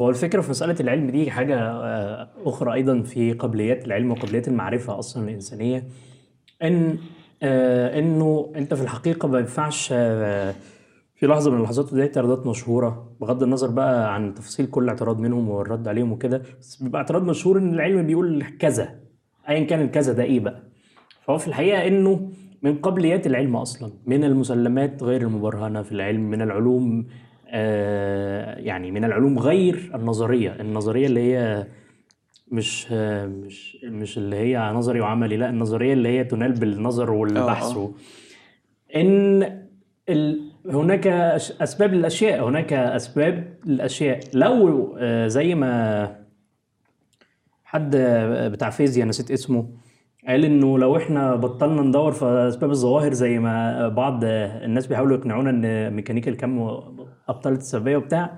هو الفكرة في مسألة العلم دي حاجة آه، أخرى أيضا في قابليات العلم وقابليات المعرفة أصلا الإنسانية. إن آه، إنه أنت في الحقيقة ما ينفعش آه، في لحظة من اللحظات ودي اعتراضات مشهورة. بغض النظر بقى عن تفاصيل كل اعتراض منهم والرد عليهم وكده بس بيبقى اعتراض مشهور إن العلم بيقول كذا ايا كان الكذا ده إيه بقى. فهو في الحقيقة إنه من قبليات العلم أصلا من المسلمات غير المبرهنة في العلم من العلوم يعني من العلوم غير النظرية. النظرية اللي هي مش آه مش مش اللي هي نظري وعملي لا النظرية اللي هي تنال بالنظر والبحث آه. و- إن ال... هناك أسباب للأشياء. هناك أسباب للأشياء. لو آه، زي ما حد آه، بتاع فيزياء نسيت اسمه قال إنه لو إحنا بطلنا ندور في أسباب الظواهر زي ما بعض آه، الناس بيحاولوا يقنعونا إن ميكانيكا الكم ابطلت السببيه وبتاع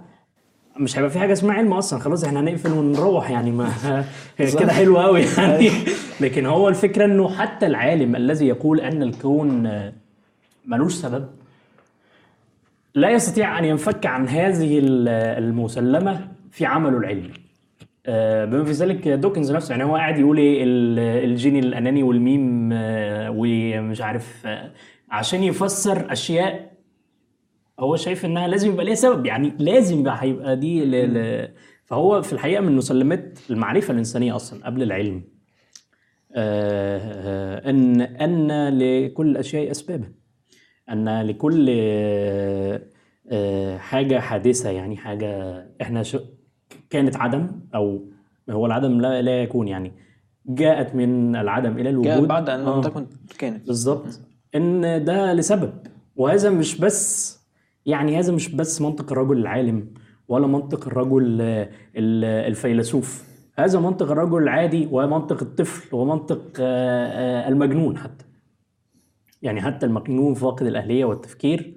مش هيبقى في حاجة اسمها علم أصلا خلاص إحنا هنقفل ونروح يعني ما *laughs* كده حلو قوي يعني. لكن هو الفكرة إنه حتى العالم الذي يقول أن الكون ملوش سبب لا يستطيع أن ينفك عن هذه ال- المسلمة في عمله العلمي آه، بما في ذلك دوكنز نفسه يعني هو قاعد يقول إيه ال- الجيني الأناني والميم آه، ومش عارف آه، عشان يفسر أشياء هو شايف إنها لازم يبقى ليها سبب يعني لازم يبقى هيبقى دي ل... ل... فهو في الحقيقة من مسلمات المعرفة الإنسانية أصلا قبل العلم آه، آه، ان أن لكل الاشياء اسبابا أن لكل آه، حاجة حادثة يعني حاجة إحنا ش... كانت عدم أو هو العدم لا لا يكون يعني جاءت من العدم إلى الوجود. جاء بعد ان لم آه. تكن كانت. بالظبط إن ده لسبب وهذا مش بس يعني هذا مش بس منطق الرجل العالم ولا منطق الرجل آه، ال- الفيلسوف. هذا منطق الرجل العادي ومنطق الطفل ومنطق آه، آه، المجنون حتى. يعني حتى المجنون فاقد الأهلية والتفكير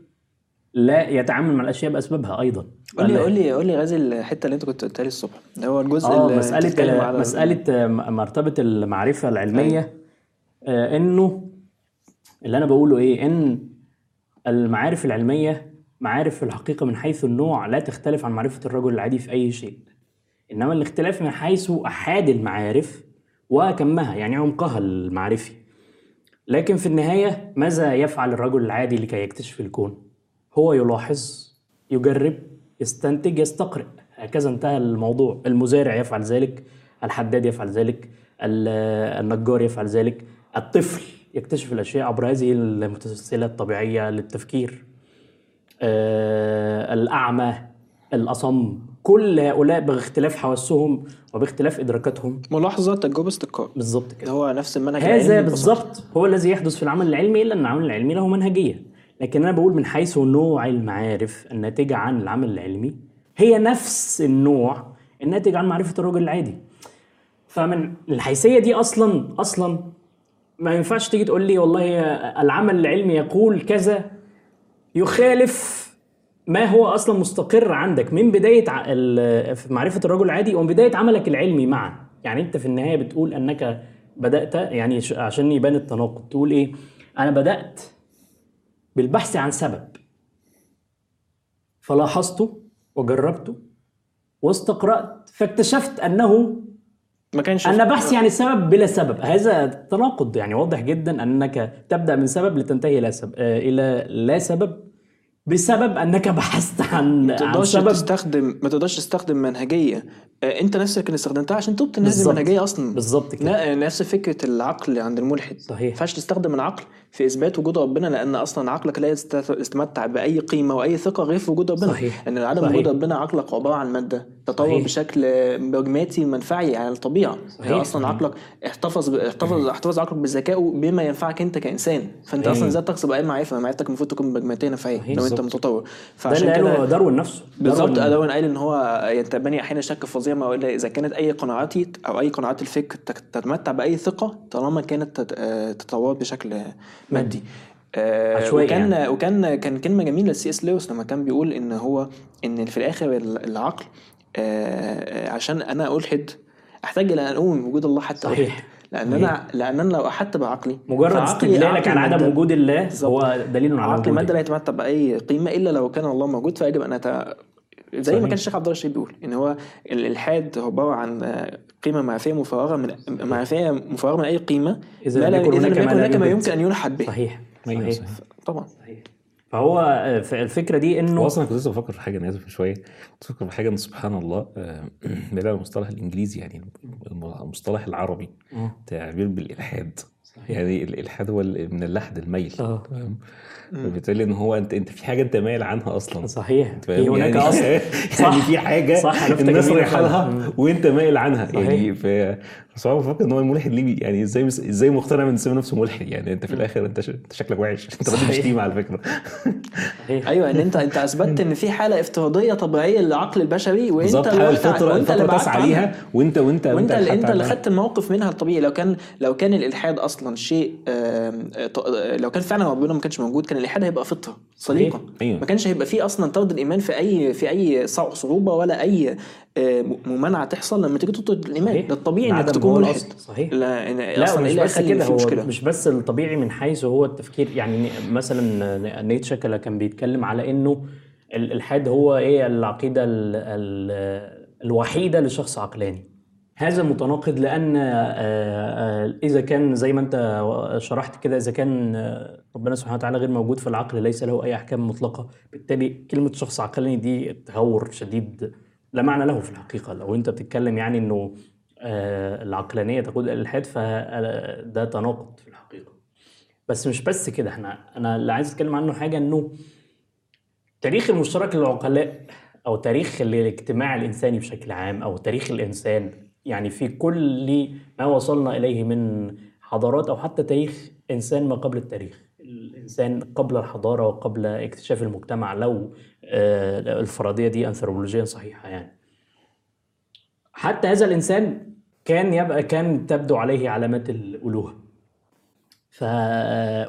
لا يتعامل مع الأشياء بأسبابها أيضا. قول لي قول لي قول لي غازي الحتة اللي أنت كنت قلتها لي الصبح اللي هو الجزء اللي مسألة على مسألة م- مرتبة المعرفة العلمية. آه إنه اللي أنا بقوله إيه إن المعارف العلمية معارف في الحقيقة من حيث النوع لا تختلف عن معرفة الرجل العادي في أي شيء. إنما الاختلاف من حيث أحاد المعارف وكمها يعني عمقها المعرفي. لكن في النهاية ماذا يفعل الرجل العادي لكي يكتشف الكون؟ هو يلاحظ يجرب يستنتج يستقرئ. هكذا انتهى الموضوع. المزارع يفعل ذلك الحداد يفعل ذلك ال- النجار يفعل ذلك الطفل يكتشف الأشياء عبر هذه المتسلسلة الطبيعية للتفكير. الأعمى الأصم. كل هؤلاء باختلاف حواسهم وباختلاف إدراكاتهم. ملاحظة تجربة استقرار. بالظبط كده. هو نفس المنهج هذا بالظبط هو الذي يحدث في العمل العلمي إلا إن العمل العلمي له منهجية. لكن أنا بقول من حيث نوع المعارف الناتجة عن العمل العلمي هي نفس النوع الناتج عن معرفة الرجل العادي. فمن الحيثية دي أصلا أصلا ما ينفعش تيجي تقول لي والله العمل العلمي يقول كذا يخالف ما هو أصلا مستقر عندك. من بداية معرفة الرجل العادي ومن بداية عملك العلمي معا. يعني أنت في النهاية بتقول أنك بدأت يعني عشان يبان التناقض تقول إيه؟ أنا بدأت بالبحث عن سبب. فلاحظته وجربته واستقرأت فاكتشفت أنه ما كانش أن بحثي عن السبب بلا سبب. هذا تناقض يعني واضح جدا أنك تبدأ من سبب لتنتهي إلى سبب آه، إلى لا سبب بسبب أنك بحثت عن ما عن تقدرش سبب. تستخدم ما تقدرش تستخدم منهجية. آه، أنت نفسك اللي استخدمتها عشان تبطل هذه بالظبط. المنهجيه أصلا. بالظبط كده. لا نفس فكرة العقل عند الملحد. صحيح. ما ينفعش تستخدم العقل في إثبات وجود ربنا لأن أصلا عقلك لا يست- يتمتع بأي قيمة وأي ثقة غير في وجود ربنا صحيح. إن عدم. وجود ربنا عقلك عبارة عن مادة تطور صحيح. بشكل براجماتي منفعي على الطبيعة صحيح. هي أصلا عقلك احتفظ احتفظ احتفظ عقلك بذكائه بما ينفعك أنت كإنسان فأنت صحيح. أصلا إزاي تكسب اي معرفه معرفتك المفروض تكون براجماتيه نفعيه. لو أنت. متطور ده فعشان اللي كده قاله داروين نفسه بالظبط داروين- قال إن هو ينتبني أحيانا شك فظيع ما إذا كانت أي قناعاتي أو أي قناعات الفكر تتمتع بأي ثقة طالما كانت آه، تتطور بشكل مادي آه، عشوائي وكان يعني. وكان كان كلمة جميلة لسي إس لويس لما كان بيقول إن هو إن في الآخر ال- العقل آه، عشان أنا ألحد أحتاج إلى أن أؤمن بوجود الله حتى صحيح. ألحد. لأن أنا لأن أنا لو أحدت بعقلي مجرد استدلالك عقلي على عدم. وجود الله. هو دليل على عقل الماده وجوده لا يتمتع بأي قيمة إلا لو كان الله موجود فيجب أن. زي صحيح. ما كان الشيخ عبد الله الشريف بيقول إن هو الالحاد هو عبارة عن آه، قيمة معرفيه مفرغه من معرفيه مفرغه من أي قيمة لا- إذا لم هناك ما يكن هناك ما. يمكن أن يلحد به صحيح أيوة صحيح صحيح. طبعا صحيح فهو آه، الفكرة دي هو انه أصلا كنت لسه بفكر في حاجة أنا آسف شوية كنت بفكر في حاجة إن سبحان الله آه، بعيد عن المصطلح الإنجليزي يعني المصطلح العربي. تعبير بالإلحاد يعني الالحاد هو من اللحد الميل. تمام فبالتالي إن هو انت أنت في حاجة أنت مايل عنها أصلا صحيح؟ في هناك يعني اصل *laughs* يعني في حاجة صح، الناس رايحة. لها. وأنت مايل عنها صحيح. يعني ف بصراحه بفكر إن هو الملحد ليه يعني إزاي إزاي مقتنع من سيب نفسه ملحد يعني أنت في الآخر أنت ش- أنت شكلك وحش أنت راجل. شتيمه على فكرة. أيوه إن انت أنت أثبتت إن في حالة افتراضية طبيعية للعقل البشري وأنت بالظبط اللي حالة الفطره اللي الفطره بعدت تسعى عنها. ليها وانت وأنت وأنت اللي أنت اللي. خدت الموقف منها الطبيعي لو كان لو كان الإلحاد أصلا شيء آم، ط- لو كان فعلا ربنا ما كانش موجود كان الإلحاد هيبقى فطرة سليقه أيوة. ما كانش هيبقى فيه أصلا طرد الإيمان في اي في أي صع- صعوبة ولا أي آه، ممانعة تحصل لما تيجي تطرد الإيمان. ده الطبيعي إنك هو ملحد الأصل. صحيح. لا لا أصلا مش بس كده هو مشكلة. مش بس الطبيعي من حيث هو التفكير. يعني مثلا نيتشه كان كان بيتكلم على إنه الالحاد هو إيه؟ العقيدة ال ال الوحيدة لشخص عقلاني. هذا متناقض لأن آه، آه، إذا كان زي ما أنت شرحت كده إذا كان آه، ربنا سبحانه وتعالى غير موجود في العقل ليس له أي أحكام مطلقة. بالتالي كلمة شخص عقلاني دي تهور شديد. لا معنى له في الحقيقة. لو أنت بتتكلم يعني إنه آه، العقلانية تقود إلى الالحاد فده تناقض في الحقيقة. بس مش بس كده إحنا أنا اللي عايز أتكلم عنه حاجة إنه تاريخ المشترك للعقلاء أو تاريخ الاجتماع الإنساني بشكل عام أو تاريخ الإنسان يعني في كل ما وصلنا إليه من حضارات أو حتى تاريخ إنسان ما قبل التاريخ. الإنسان قبل الحضارة وقبل اكتشاف المجتمع لو آه، الفرضية دي انثروبولوجيا صحيحة يعني. حتى هذا الإنسان كان يبقى كان تبدو عليه علامات الألوهة. ف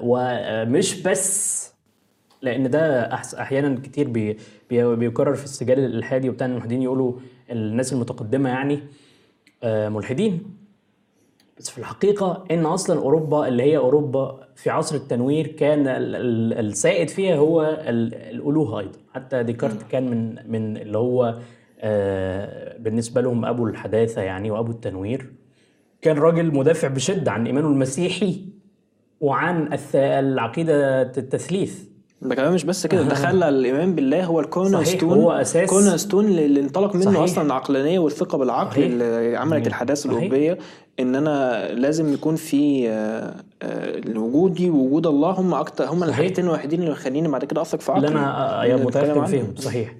ومش بس لأن ده أحس... أحيانا كتير بي... بي... بيكرر في السجال الإلحادي وبتاع الملحدين يقولوا الناس المتقدمة يعني آه، ملحدين. بس في الحقيقة إن أصلا أوروبا اللي هي أوروبا في عصر التنوير كان ال... ال... السائد فيها هو ال... الألوهة أيضا. حتى ديكارت كان من من اللي هو بالنسبة لهم أبو الحداثة يعني وأبو التنوير كان راجل مدافع بشدة عن ايمانه المسيحي وعن. العقيدة التثليث ده كمان مش بس كده ده خلى الإيمان بالله هو ال corner صحيح، stone هو أساس- كورنر ستون اللي انطلق منه صحيح. أصلا العقلانية والثقة بالعقل صحيح. اللي عملت الحداثة. الأوروبية إن أنا لازم يكون في آه، آه، وجودي ووجود الله هم أكتر هم. الحاجتين الوحيدين اللي مخليني بعد كده أثق في عقلي اللي أنا متيقن عنه. فيهم صحيح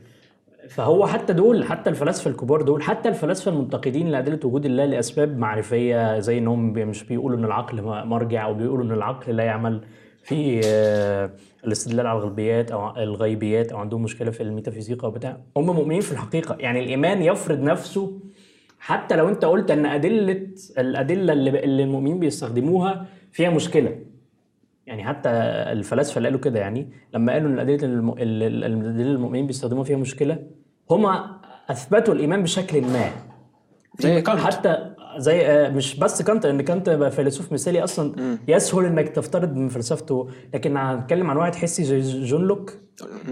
فهو حتى دول حتى الفلاسفة الكبار دول حتى الفلاسفة المنتقدين لأدلة وجود الله لأسباب معرفية زي إنهم مش بيقولوا إن العقل مرجع أو بيقولوا إن العقل لا يعمل في آه، الاستدلال على الغيبيات أو الغيبيات أو عندهم مشكلة في الميتافيزيقا وبتاع. هم مؤمنين في الحقيقة. يعني الإيمان يفرض نفسه حتى لو أنت قلت إن أدلة الأدلة اللي, اللي المؤمنين بيستخدموها فيها مشكلة. يعني حتى الفلاسفة اللي قالوا كده يعني لما قالوا إن الأدلة اللي المؤمنين بيستخدموها فيها مشكلة هما أثبتوا الإيمان بشكل ما. زي كانت. حتى زي آه، مش بس كانت إن كانت فيلسوف مثالي أصلا يسهل إنك تفترض من فلسفته. لكن هنتكلم عن واحد حسي زي جون لوك.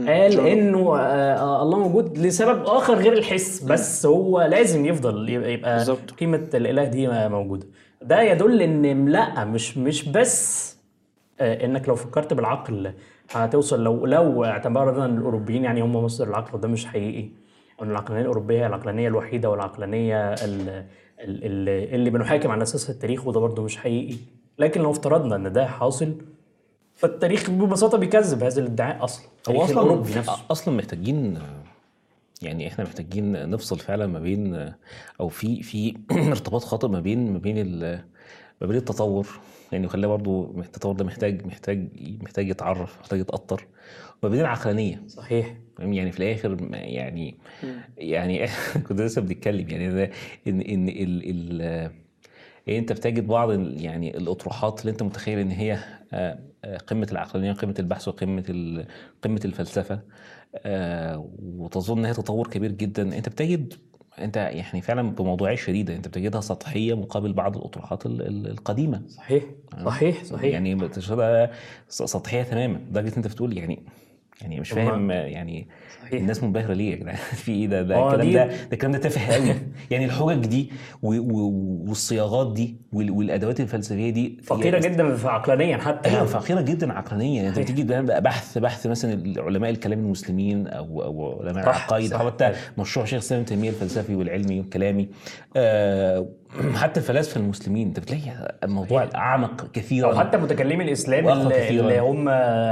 قال إنه آه، آه، الله موجود لسبب آخر غير الحس. بس هو لازم يفضل يبقى بالظبط. قيمة الإله دي موجودة. ده يدل إن لأ مش مش بس آه، إنك لو فكرت بالعقل هتوصل لو لو اعتبرنا الأوروبيين يعني هم مصدر العقل وده مش حقيقي. العقلانية الأوروبية هي العقلانية الوحيدة والعقلانية ال- ال- ال- اللي بنحاكم على اساسها التاريخ وده برضه مش حقيقي. لكن لو افترضنا إن ده حاصل فالتاريخ ببساطة بيكذب هذا الادعاء أصلا. هو أصلا نفسه. أصلا محتاجين يعني إحنا محتاجين نفصل فعلا ما بين أو في في *clears throat* ارتباط خاطئ ما بين ما بين ما بين التطور. يعني خلينا برضو التطور ده محتاج محتاج محتاج يتعرف محتاج يتأطر وما بين العقلانية صحيح؟ يعني في الآخر يعني يعني *laughs* كنا لسه بنتكلم يعني إن إن ال ال يعني أنت بتجد بعض يعني الأطروحات اللي أنت متخيل إن هي آه، آه، قمة العقلانية قمة البحث وقمة قمة الفلسفة. آه، وتظن انها تطور كبير جدا. أنت بتجد أنت يعني فعلا بموضوعية شديدة أنت بتجدها سطحية مقابل بعض الأطروحات ال- ال- القديمة. صحيح. صحيح صحيح. يعني سطحية تماما. لدرجة أنت بتقول يعني يعني مش هم- فاهم يعني صحيح. الناس منبهرة ليه يا جدعان *laughs* في إيه ده ده آه، الكلام دي- ده ده الكلام ده تافه قوي يعني الحجج دي و- و- والصياغات دي وال- والأدوات الفلسفية دي فقيرة هي- جدا عقلانيا حتى أيوه يعني. فقيرة جدا عقلانيا يعني أنت. بتيجي بقى بحث بحث مثلا علماء الكلام المسلمين أو أو علماء العقائد حتى مشروع شيخ الاسلام ابن تيمية الفلسفي والعلمي والكلامي آه *clears throat* حتى الفلاسفه المسلمين انت بتلاقي الموضوع أعمق كثيرا. أو حتى متكلمي الإسلام اللي, هم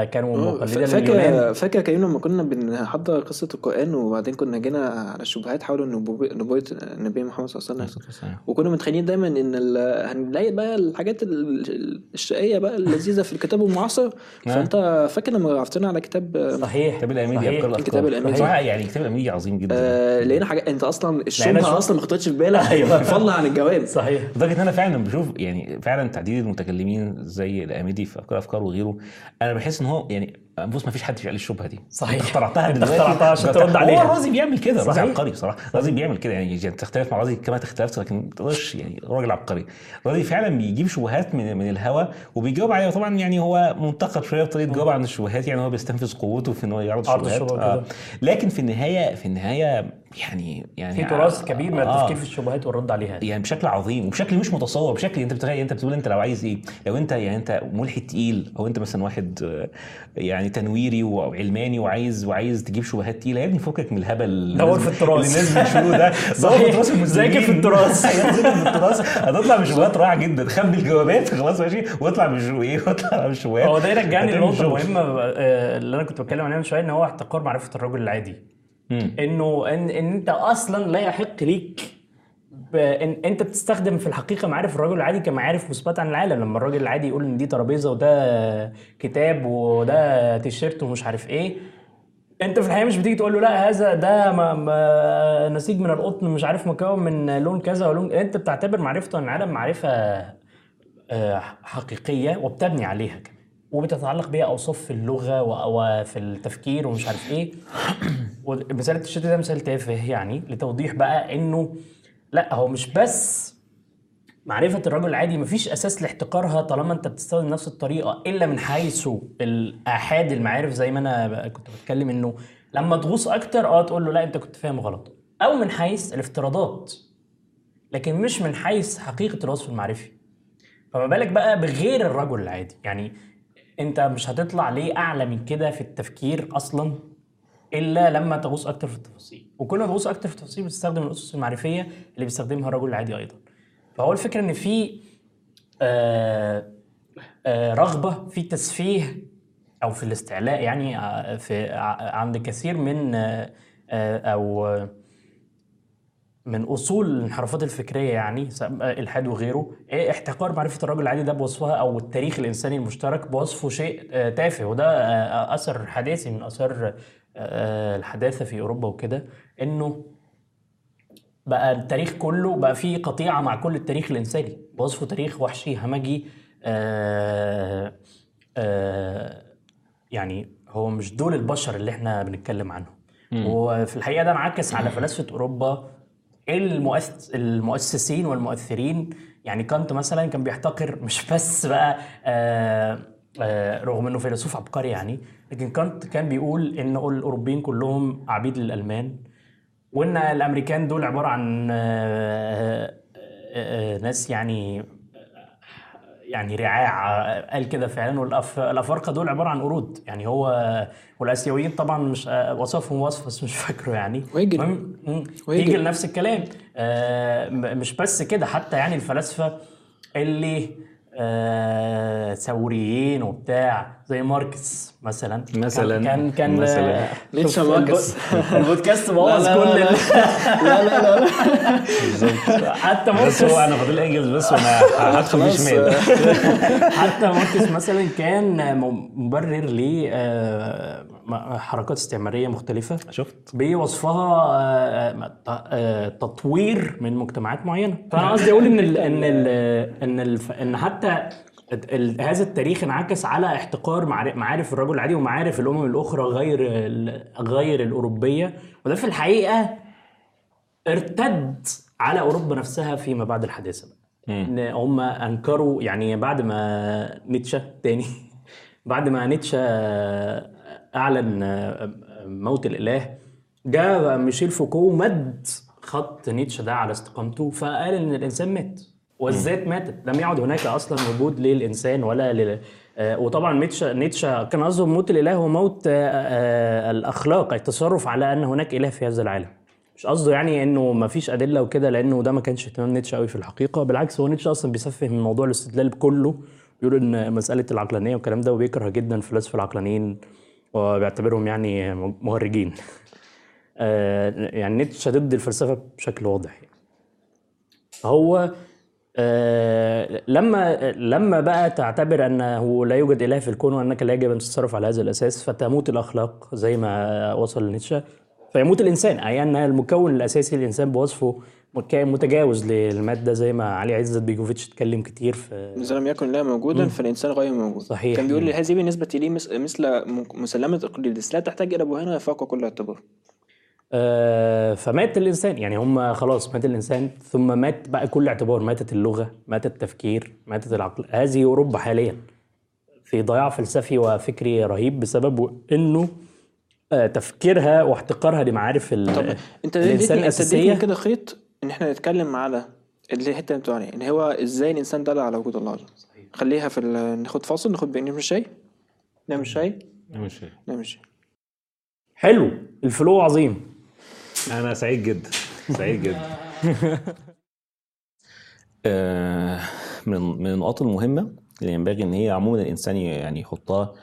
كانوا لليونان فاكر فاكر كريم لما كنا بنحضر قصة القرآن وبعدين كنا جينا على الشبهات حول نبوة النبي محمد صلى الله عليه وسلم؟ وكنا متخيلين دايما إن ال- هنلاقي بقى الحاجات ال- ال- الشقية بقى اللذيذة في الكتاب المعاصر. فأنت فاكر لما عرفتنا على كتاب صحيح. كتاب الآمدي كتاب الآمدي. صراحة يعني كتاب الآمدي عظيم جدا. آه لقينا حاجات أنت أصلا شو- أصلا ما خطرتش في بالك. أيوة. فضلا عن الجواب. صحيح. لدرجة إن أنا فعلا بشوف يعني فعلا تعديل المتكلمين زي الآمدي في افكار أفكار وغيره. أنا بحس إن هو يعني بص ما فيش حد قال الشبهة دي. صحيح. أنت اخترعتها دلوقتي. اخترعتها عشان ترد عليها. هو رازي بيعمل كده رازي. عبقري بصراحه رازي بيعمل كده. يعني تختلف مع رازي كما تختلف لكن ما تقدرش يعني راجل عبقري. رازي فعلا بيجيب شبهات من من الهوا وبيجاوب عليها. طبعا يعني هو منتقد شوية بطريقه جواب عن الشبهات. يعني هو بيستنفذ قوته في إن هو يعرض الشبهات آه. لكن في النهايه في النهاية يعني يعني في تراث كبير من آه. التفكير في الشبهات والرد عليها يعني بشكل عظيم وبشكل مش متصور بشكل أنت بتخيل أنت بتقول أنت لو عايز إيه لو أنت يعني أنت ملحد تقيل أو أنت مثلا واحد آه، يعني تنويري وعلماني وعايز وعايز تجيب شبهات تقيلة يا ابني فكك من الهبل دور في التراث. اللي الناس بيشوفوه ده *laughs* دور. في تراث المسلمين ذاكر في التراث. *laughs* أيوة، ذاكر في التراث هتطلع بشبهات رائعة جدا خبي الجوابات خلاص ماشي واطلع مش إيه واطلع بالشبهات هو ده يرجعني لنقطة. مهمة آه، اللي أنا كنت بتكلم عليها من شوية إن هو احتقار معرفة الرجل العادي. إنه ان, إن أنت أصلا لا يحق ليك إن أنت بتستخدم في الحقيقة معارف الرجل العادي كمعارف مثبته عن العالم. لما الراجل العادي يقول إن دي ترابيزة وده كتاب وده تيشيرت ومش عارف إيه أنت في الحقيقة مش بتيجي تقول له لا هذا ده ما ما نسيج من القطن مش عارف مكون من لون كذا ولون أنت بتعتبر معرفته عن العالم معرفة آه، حقيقية وبتبني عليها كمان. وبتتعلق بيها اوصاف في اللغة وفي التفكير ومش عارف إيه. *clears throat* ومثال التيشيرت ده مثال تافه يعني لتوضيح بقى إنه لأ هو مش بس معرفة الرجل العادي مفيش أساس لاحتقارها طالما أنت بتستخدم نفس الطريقة إلا من حيث الآحاد المعارف زي ما أنا ب- كنت بتكلم إنه لما تغوص أكتر أه تقول له لأ أنت كنت فاهم غلط. أو من حيث الافتراضات لكن مش من حيث حقيقة الوصف المعرفي. فما بالك بقى بغير الرجل العادي. يعني أنت مش هتطلع ليه أعلى من كده في التفكير أصلا إلا لما تغوص أكتر في التفاصيل. وكل ما تغوص أكتر في التفاصيل بتستخدم الأسس المعرفية اللي بيستخدمها الرجل العادي أيضا. فهو الفكرة إن في آه آه رغبة في تسفيه أو في الاستعلاء يعني آه، في عند كثير من أو من أصول الانحرافات الفكرية يعني إلحاد وغيره إيه احتقار معرفة الرجل العادي ده بوصفها أو التاريخ الإنساني المشترك بوصفه شيء آه، تافه. وده آه، أثر حداثي من أثار آه، الحداثة في أوروبا وكده إنه بقى التاريخ كله بقى فيه قطيعة مع كل التاريخ الإنساني. بوصفه تاريخ وحشي همجي يعني هو مش دول البشر اللي إحنا بنتكلم عنهم. وفي الحقيقة ده انعكس على *clears throat* فلاسفة أوروبا المؤس... المؤسسين والمؤثرين. يعني كانت مثلا كان بيحتقر مش بس بقى آه آه رغم إنه فيلسوف عبقري يعني لكن كانت كان بيقول إن الأوروبيين كلهم عبيد للألمان وإن الأمريكان دول عبارة عن آه، آه، ناس يعني يعني رعاع قال كده فعلا والافارقه دول عبارة عن قرود يعني هو والآسيويين طبعا مش وصفهم وصف بس مش فاكره يعني ويجل. ويجل. تيجي لنفس الكلام آه، مش بس كده حتى يعني الفلاسفة اللي آه، ثوريين وبتاع زي ماركس مثلا مثلاً. كان كان مثلاً. آه، شوف ماركس. البو- البودكاست بوظ كل لا، ال- لا لا لا *laughs* حتى بس ماركس هو أنا فاضل انجلز بس وأنا هدخل في شمال *laughs* حتى ماركس مثلا كان مبرر لحركات استعمارية مختلفة شفت بوصفها آه، آه، آه، تطوير من مجتمعات معينة فأنا قصدي أقول إن ال إن ال إن ال إن حتى هذا التاريخ انعكس على احتقار معارف الرجل العادي ومعارف الأمم الأخرى غير غير الأوروبية. وده في الحقيقة ارتد على أوروبا نفسها فيما بعد الحداثة بقى. إن هم أنكروا يعني بعد ما نيتشه تاني *laughs* بعد ما نيتشه أعلن موت الإله جاء ميشيل فوكو مد خط نيتشه ده على استقامته فقال إن الإنسان مات. والذات ماتت. لم يعد هناك أصلا وجود للإنسان ولا لل... آه، وطبعا نيتشه نيتشه كان قصده موت الإله هو موت آه، آه، الأخلاق التصرف على أن هناك إله في هذا العالم. مش قصده يعني إنه ما فيش أدلة وكده لأنه ده ما كانش اهتمام نيتشه قوي في الحقيقة. بالعكس هو نيتشه أصلا بيسفه من موضوع الاستدلال كله بيقول إن مسألة العقلانية والكلام ده وبيكره جدا الفلاسفه العقلانيين وبيعتبرهم يعني مهرجين. *laughs* يعني نيتشه ضد الفلسفة بشكل واضح. هو آه، لما لما بقى تعتبر أنه لا يوجد إله في الكون وأنك لا يجب أن تتصرف على هذا الأساس فتموت الأخلاق زي ما وصل نيتشه. فيموت الإنسان أي أن المكون الأساسي للإنسان بوصفه كائن متجاوز للمادة زي ما علي عزت بيجوفيتش اتكلم كتير في إذا لم يكن لا موجودا فالإنسان غير موجود. صحيح. كان بيقول لي هذه بالنسبة لي مثل مسلمة إقليدس لا تحتاج إلى برهان فوق كل اعتبار. فمات الإنسان. يعني هم خلاص مات الإنسان ثم مات بقى كل اعتبار. ماتت اللغة مات التفكير ماتت العقل. هذه أوروبا حاليا في ضياع فلسفي وفكري رهيب بسبب إنه آه، تفكيرها واحتقارها لمعارف ال- طب أنت الإنسان اديتني انت الأساسية. كده خيط إن إحنا نتكلم على اللي الحتة اللي بتقول إن هو إزاي الإنسان دل على وجود الله. خليها في ال- ناخد فاصل ناخد بين نعمل شاي؟ نعمل شاي. مش نعمل شاي. حلو. الفلو عظيم. أنا سعيد جدا سعيد جدا. *laughs* آه، من من النقاط المهمة اللي ينبغي إن هي عموما الإنسان يعني يحطها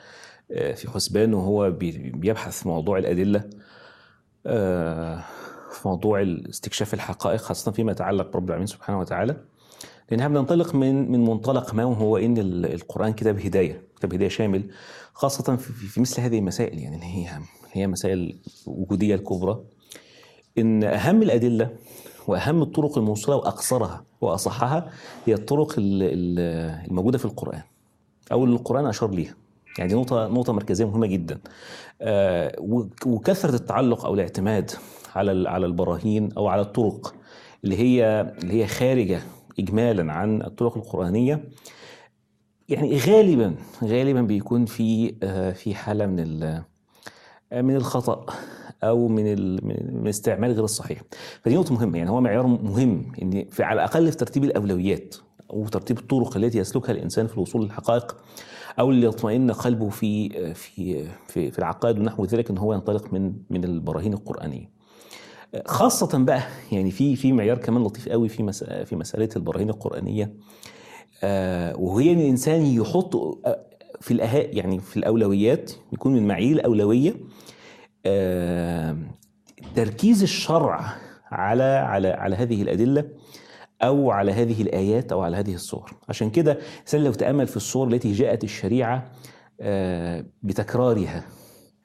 آه، في حسبانه وهو بي- بيبحث في موضوع الأدلة آه، في موضوع استكشاف الحقائق خاصة فيما يتعلق برب العالمين سبحانه وتعالى. لانها بننطلق من من منطلق ما وهو إن ال- القرآن كتاب هداية كتاب هداية شامل خاصة في, في مثل هذه المسائل يعني اللي هي هي مسائل الوجوديه الكبرى. إن أهم الأدلة وأهم الطرق الموصلة وأقصرها وأصحها هي الطرق ال- ال- الموجودة في القرآن أو اللي القرآن أشار ليها. يعني دي نقطه نقطة مركزية مهمة جدا. آه، وك- وكثرة التعلق أو الاعتماد على على البراهين أو على الطرق اللي هي اللي هي خارجة اجمالا عن الطرق القرآنية يعني غالبا غالبا بيكون في آه، في حالة من من الخطأ. أو من ال- من من الاستعمال غير الصحيح. فدي نقطة مهمة. يعني هو معيار مهم إن في على الأقل في ترتيب الأولويات أو ترتيب الطرق التي يسلكها الإنسان في الوصول للحقائق أو اللي يطمئن قلبه في في في, في العقائد ونحو ذلك إن هو ينطلق من من البراهين القرآنية. خاصة بقى يعني في في معيار كمان لطيف قوي في في مسألة البراهين القرآنية. آه، وهي إن الإنسان يحط آه، في الأها يعني في الأولويات يكون من معايير الأولوية تركيز الشرع على على على هذه الأدلة أو على هذه الآيات أو على هذه الصور. عشان كده الإنسان لو تأمل في الصور التي جاءت الشريعة آه، بتكرارها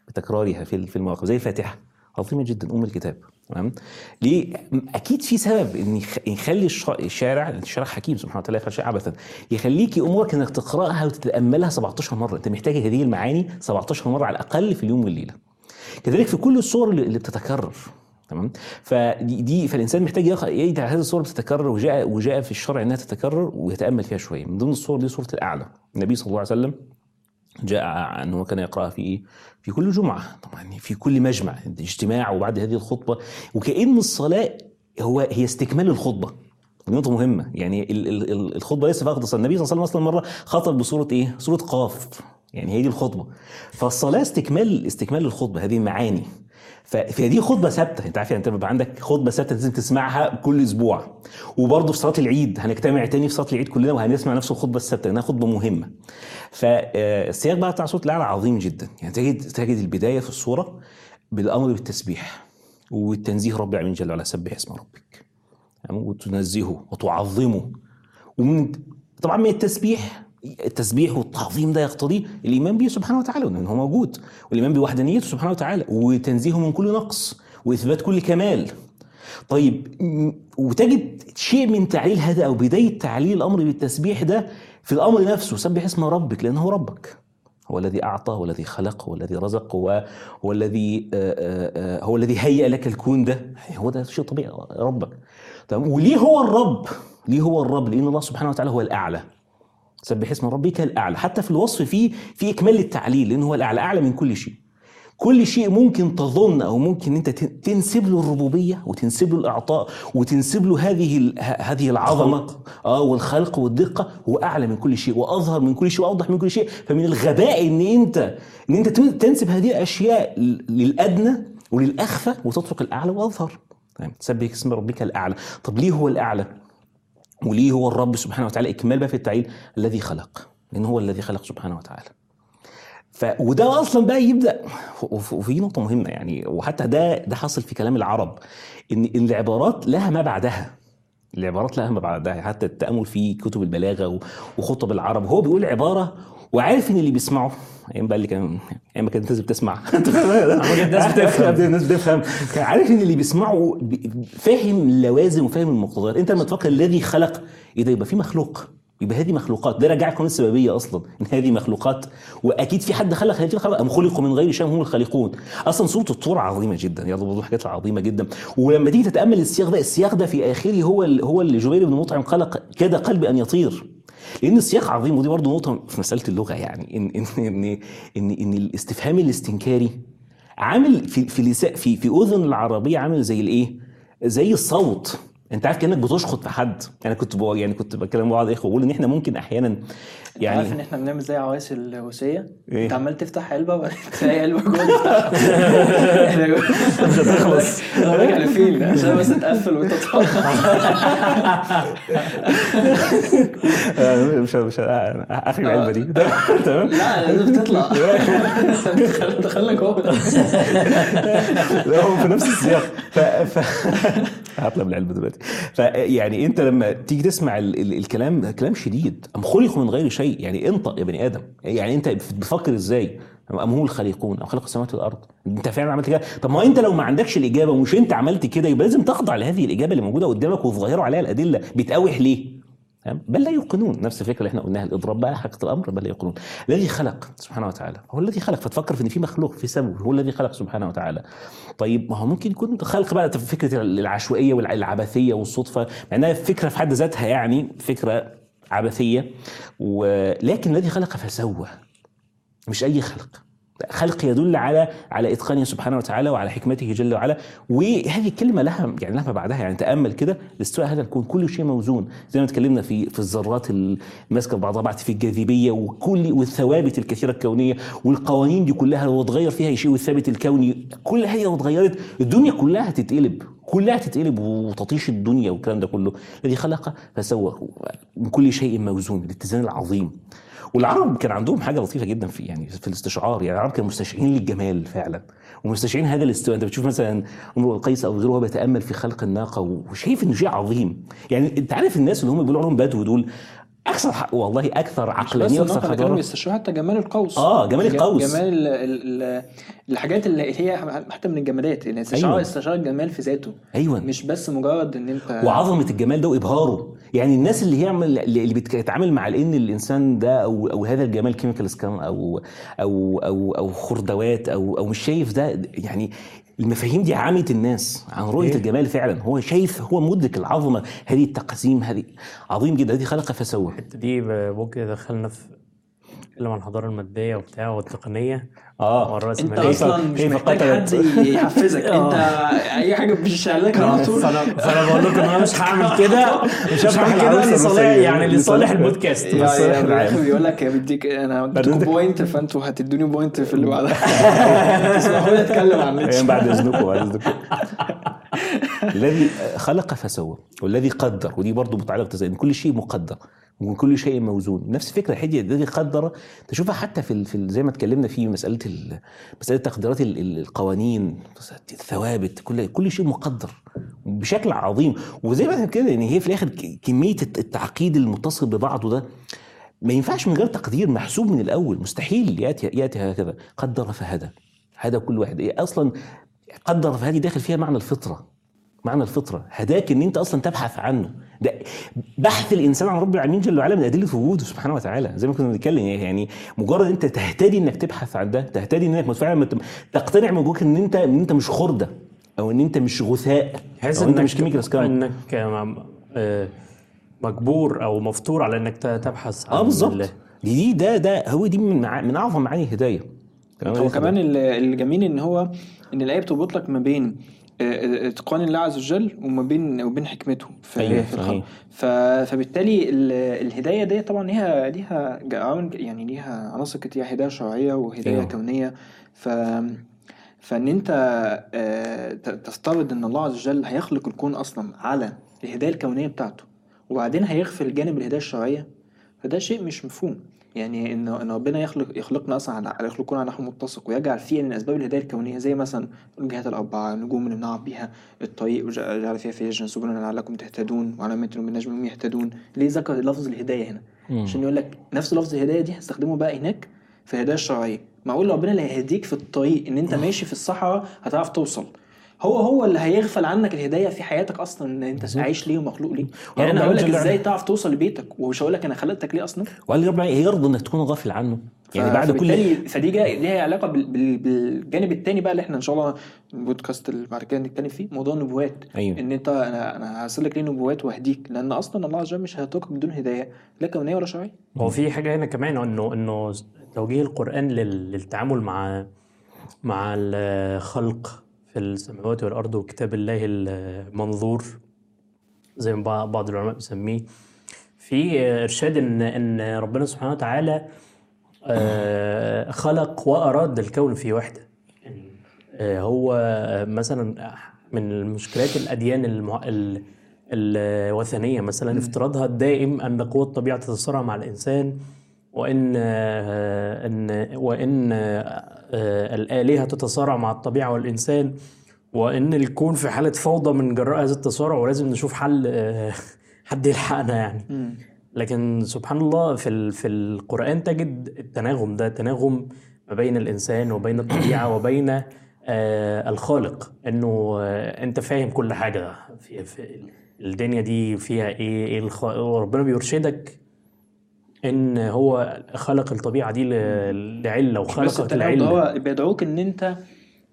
بتكرارها في في المواقف زي الفاتحة. عظيمة جدا أم الكتاب. تمام؟ ليه؟ أكيد في سبب إن يخ- يخلي الش- الشارع الشارع حكيم سبحانه وتعالى يخلي شيء عبثا. يخليك أمورك إنك تقرأها وتتأملها 17 مرة. أنت محتاج هذه المعاني 17 مرة على الأقل في اليوم والليلة. كذلك في كل الصور اللي بتتكرر تمام؟ فدي دي فالإنسان محتاج يدعي هذه الصور بتتكرر وجاء وجاء في الشرع إنها تتكرر ويتأمل فيها شوية. من ضمن الصور دي سوره الأعلى. النبي صلى الله عليه وسلم جاء انه كان يقرأها في إيه؟ في كل جمعة. طبعا في كل مجمع اجتماع وبعد هذه الخطبة. وكأن الصلاة هو هي استكمال الخطبة. نقطة مهمة. يعني ال- ال- ال- الخطبة ليس فقط النبي صلى الله عليه وسلم أصلا مرة خطب بصورة إيه؟ صورة قاف. يعني هي دي الخطبة. فالصلاة استكمال استكمال للخطبة هذه معاني. فدي خطبة ثابتة. أنت عارف يعني أنت بيبقى عندك خطبة ثابتة لازم تسمعها كل أسبوع. وبرضه في صلاة العيد هنجتمع تاني في صلاة العيد كلنا وهنسمع نفس الخطبة الثابتة لأنها خطبة مهمة. فالسياق بقى بتاع صوت الأعلى عظيم جدا. يعني تجد تجد البداية في الصورة بالأمر بالتسبيح والتنزيه رب العالمين جل وعلا. سبح اسم ربك. تمام؟ وتنزهه وتعظمه. ومن طبعا من التسبيح التسبيح والتعظيم ده يقتضي الإيمان به سبحانه وتعالى وإن هو موجود. والإيمان بوحدانيته سبحانه وتعالى وتنزيهه من كل نقص وإثبات كل كمال. طيب وتجد شيء من تعليل هذا أو بداية تعليل الأمر بالتسبيح ده في الأمر نفسه. سبح اسم ربك لأنه ربك. هو الذي أعطى هو الذي خلق هو الذي رزق هو هو الذي آه، آه، آه، هو الذي هيأ لك الكون ده. هو ده شيء طبيعي ربك. تمام؟ وليه هو الرب؟ ليه هو الرب؟ لأن الله سبحانه وتعالى هو الأعلى. سبح اسم ربك الأعلى. حتى في الوصف فيه في إكمال للتعليل لأنه هو الأعلى أعلى من كل شيء. كل شيء ممكن تظن أو ممكن أنت تن- تنسب له الربوبية وتنسب له الإعطاء وتنسب له هذه هذه العظمة. آه والخلق والدقة. هو أعلى من كل شيء وأظهر من كل شيء وأوضح من كل شيء. فمن الغباء إن أنت إن أنت تن- تنسب هذه الأشياء للأدنى وللأخفى وتترك الأعلى وأظهر. تمام تسبح اسم ربك الأعلى. طب ليه هو الأعلى؟ وليه هو الرب سبحانه وتعالى إكمال بقى في التعيين؟ الذي خلق. لأن هو الذي خلق سبحانه وتعالى. ف وده أصلا بقى يبدأ وف- وفي نقطة مهمة يعني وحتى ده ده حاصل في كلام العرب إن إن العبارات لها ما بعدها. العبارات لها ما بعدها. حتى التأمل في كتب البلاغة وخطب العرب هو بيقول عبارة وعارف إن اللي بيسمعه أيام بقى اللي كان أيام ما كانت الناس بتسمع. *laughs* الناس *laughs* بتفهم. الناس بتفهم. كان عارف إن اللي بيسمعه بي- فاهم اللوازم وفاهم المقتضيات أنت لما تفكر الذي خلق إيه ده؟ يبقى في مخلوق. يبقى هذه مخلوقات. ده راجع قانون السببيه أصلا إن هذه مخلوقات. وأكيد في حد خلق هذه الخلق؟ أم خلقوا من غير شيء هم الخالقون؟ أصلا سوره الطور عظيمة جدا. يلا برضه حاجات عظيمة جدا. ولما تيجي تتأمل السياق ده السياق ده في آخره هو هو اللي جبير بن مطعم قال كاد قلبي أن يطير. لأن السياق عظيم ودي برضه نقطة في مسألة اللغة يعني ان ان ان ان, إن الاستفهام الاستنكاري عامل في في في في أذن العربية عامل زي الإيه؟ زي الصوت انت عارف كأنك بتشخط في حد. أنا كنت بقول يعني كنت بتكلم مع بعض إخوة بقول إن إحنا ممكن أحيانا يعني عارف إن يعني إحنا بنعمل زي عوايس الوصيه إيه؟ أنت عمال تفتح علبة وبعدين تلاقي علبة جوه تفتحها. مش هتخلص راجع لفين عشان بس تقفل وتطلع. *laughs* آه، مش مش آخر العلبه دي. *laughs* تمام. لا لازم تطلع. *laughs* دخل- دخلنا جوه. لا هو في نفس السياق. ف... ف... هطلب العلبة دلوقتي. فيعني انت لما تيجي تسمع ال... ال... الكلام كلام شديد. أم خلقوا من غير شيء؟ يعني انطق يا بني آدم؟ يعني أنت بتفكر إزاي؟ ام هم الخالقون؟ أم خلق السماوات والأرض؟ أنت فعلا عملت كده؟ طب ما أنت لو ما عندكش الإجابة ومش أنت عملت كده يبقى لازم تخضع لهذه الإجابة اللي موجودة قدامك وتظاهروا عليها الأدلة. بتقاوح ليه؟ بل لا يوقنون. نفس الفكرة اللي إحنا قلناها الإضراب بقى حقيقة الأمر بل لا يوقنون. الذي خلق سبحانه وتعالى هو الذي خلق. فتفكر في إن في مخلوق في سبب هو الذي خلق سبحانه وتعالى. طيب ما هو ممكن يكون خلق بقى فكرة العشوائية والعبثيه والصدفة مع إنها فكرة في حد ذاتها يعني فكرة عبثية ولكن الذي خلق فسوى. مش أي خلق. خلق يدل على على اتقانه سبحانه وتعالى وعلى حكمته جل وعلا. وهذه الكلمة لها يعني لها بعدها يعني تأمل كده لاستواء هذا الكون. كل شيء موزون. زي ما اتكلمنا في في الذرات الماسكه بعضها بعض في الجاذبية وكل والثوابت الكثيرة الكونية والقوانين دي كلها لو اتغير فيها شيء والثابت الكوني كل هذه لو اتغيرت الدنيا كلها هتتقلب كلها تتقلب وتطيش الدنيا والكلام ده كله. الذي خلق فسوى. من كل شيء موزون. الاتزان العظيم. والعرب كان عندهم حاجة لطيفة جدا في يعني في الاستشعار يعني العرب كانوا مستشعرين للجمال فعلا ومستشعرين هذا الاستواء أنت بتشوف مثلا امرؤ القيس أو غيره بيتأمل في خلق الناقة وشايف إنه شيء عظيم. يعني أنت عارف الناس اللي هم بيقولوا عليهم بدو دول أكثر حق والله أكثر عقلانيه وأكثر حضاره بيستشعروا حتى جمال القوس. آه، جمال القوس. جمال ال ال الحاجات اللي هي حتى من الجمادات يعني استشعار أيوة. استشعار الجمال في ذاته. أيوه. مش بس مجرد إن أنت وعظمة الجمال ده وإبهاره. يعني الناس اللي يعمل اللي بتتعامل مع ان الإنسان ده أو أو هذا الجمال كيميكال سكان أو أو أو أو خردوات أو أو مش شايف ده يعني المفاهيم دي عامت الناس عن رؤية إيه؟ الجمال فعلا. هو شايف هو مدرك العظمة هذه التقاسيم هذه. عظيم جدا. هذه خلق فسوى. دي ممكن يدخلنا في نتكلم عن الحضارة المادية وبتاع والتقنية آه. أنت أصلا مش محتاج؟ حد يحفزك. *laughs* أنت آه. أي حاجة بتشعلك على *laughs* طول. فانا فأنا *laughs* بقول لكم أنا مش هعمل كده. مش هعمل كده لصالح. يعني لصالح البودكاست. بس بيقول لك بديك أنا بديك- point فأنتوا هتدوني point في اللي بعدها. تسمحوا لي أتكلم عن نيتشه بعد إذنكم بعد إذنكم. الذي خلق فسوى والذي قدر ودي برضه متعلقة بتزين كل شيء مقدر. وكل شيء موزون. نفس فكرة حجة الذي قدر تشوفها حتى في في زي ما اتكلمنا في مسألة ال- مسألة تقديرات ال- ال- القوانين الثوابت كل كل شيء مقدر بشكل عظيم. وزي ما كده يعني هي في الآخر كمية الت- التعقيد المتصل ببعضه ده ما ينفعش من غير تقدير محسوب من الأول. مستحيل يأتي يأتي هكذا. قدر فهدى. هذا كل واحد. إيه أصلا قدر فهذه داخل فيها معنى الفطرة. معنى الفطرة. هداك إن أنت أصلا تبحث عنه. ده بحث الإنسان عن رب العالمين جل وعلا من أدلة وجوده سبحانه وتعالى. زي ما كنا بنتكلم يعني مجرد أنت تهتدي إنك تبحث عن ده تهتدي إنك فعلا تقتنع من جواك إن أنت إن أنت مش خردة أو إن أنت مش غثاء تحس أو أنت إنك مش كيميكال سكان إنك آه، مجبور أو مفطور على إنك تبحث عن آه بالظبط ال- دي ده ده هو دي من من أعظم معاني الهداية. هو كمان ال- الجميل إن هو إن الايه بتربط لك ما بين اتقان الله عز وجل وما بين وبين حكمته في, أيوة، في الخلق فبالتالي ال- الهداية دي طبعا ليها ليها يعني ليها عناصر كتير هداية شرعية وهداية أيوة. كونية. ف فإن أنت آه، تفترض إن الله عز وجل هيخلق الكون أصلا على الهداية الكونية بتاعته وبعدين هيغفل جانب الهداية الشرعية فده شيء مش مفهوم. يعني إن إن ربنا يخلق يخلقنا أصلا على يخلقنا على نحو متسق ويجعل فيه من اسباب الهدايه الكونية زي مثلا الجهات الأربعة النجوم اللي بنعرف بيها الطريق وجعل فيها فيجا سبلا لعلكم تهتدون وعلامات بالنجم هم يهتدون. ليه ذكر لفظ الهداية هنا. عشان يقول لك نفس لفظ الهداية دي هستخدمه بقى هناك في الهداية الشرعية. معقول ربنا اللي هيهديك في الطريق إن أنت ماشي في الصحراء هتعرف توصل. هو هو اللي هيغفل عنك الهداية في حياتك أصلا إن أنت عايش ليه ومخلوق ليه. يعني أنا هقول لك إزاي. تعرف توصل لبيتك ومش هقول لك أنا خلقتك ليه أصلا. وقال ربنا يرضى إنك تكون غافل عنه. يعني بعد كل فدي جاي ليها علاقة بال- بال- بالجانب الثاني بقى اللي إحنا إن شاء الله البودكاست اللي بعد كده نتكلم فيه موضوع النبوات. أيوة. إن انت أنا أنا هرسلك ليه نبوات واهديك لأن أصلا الله عز وجل مش هيتركك بدون هداية لا كونية ولا شرعية. هو في حاجة هنا كمان انه إنه توجيه القرآن لل- للتعامل مع مع الخلق. في السماوات والأرض وكتاب الله المنظور زي ما بعض- العلماء بيسميه. في إرشاد إن إن ربنا سبحانه وتعالى آه، خلق وأراد الكون في وحدة. يعني آه، هو آه، مثلا من المشكلات الأديان المع... ال... الوثنية مثلا افتراضها الدائم أن قوى الطبيعة تتصارع مع الإنسان. وإن آه، إن وإن آه، الآلهة تتصارع مع الطبيعة والإنسان وإن الكون في حالة فوضى من جراء هذا التصارع ولازم نشوف حل آه، *laughs* حد يلحقنا يعني. لكن سبحان الله في في القرآن تجد التناغم ده تناغم ما بين الإنسان وبين الطبيعة *coughs* وبين آه الخالق. إنه آه أنت فاهم كل حاجة في, في الدنيا دي فيها إيه, إيه الخ... بيرشدك إن هو خلق الطبيعة دي ل- لعلة بس وخلقك التناغم ده لعلة هو بيدعوك إن انت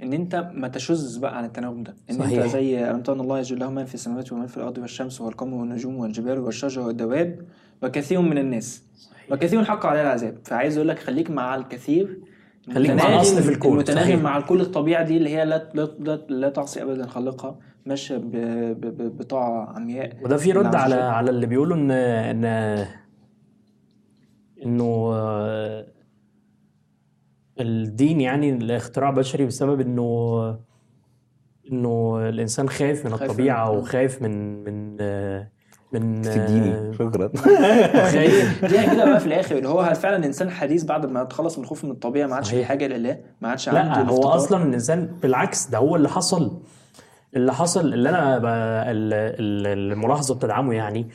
إن أنت ما تشذ بقى عن التناغم ده إن صحيح. انت زي ان الله يجعل له من في السماوات ومن في الأرض والشمس والقمر والنجوم والجبال والشجر والدواب وكثير من الناس وكثير حق عليه العذاب فعايز أقول لك خليك مع الكثير خليك مع متناغم- الأصل في الكون. المتناغم صحيح. مع كل الطبيعة دي اللي هي لا لا لا, تعصي ابدا خالقها ماشية بطاعة عمياء وده في رد عز على. على اللي بيقولوا ان إن إنه آه، الدين يعني الاختراع بشري بسبب إنه إنه الإنسان خايف من خايف الطبيعة من- وخايف من من آه، من تديني آه، شكرا. *laughs* خايف. دي كده بقى في الآخر. اللي هو هل فعلا انسان حديث بعد ما تخلص من الخوف من الطبيعة ما عادش في. حاجة لله؟ ما عادش عنده لا هو الافتقار؟ أصلا الإنسان بالعكس ده هو اللي حصل. اللي حصل اللي أنا الملاحظة بتدعمه يعني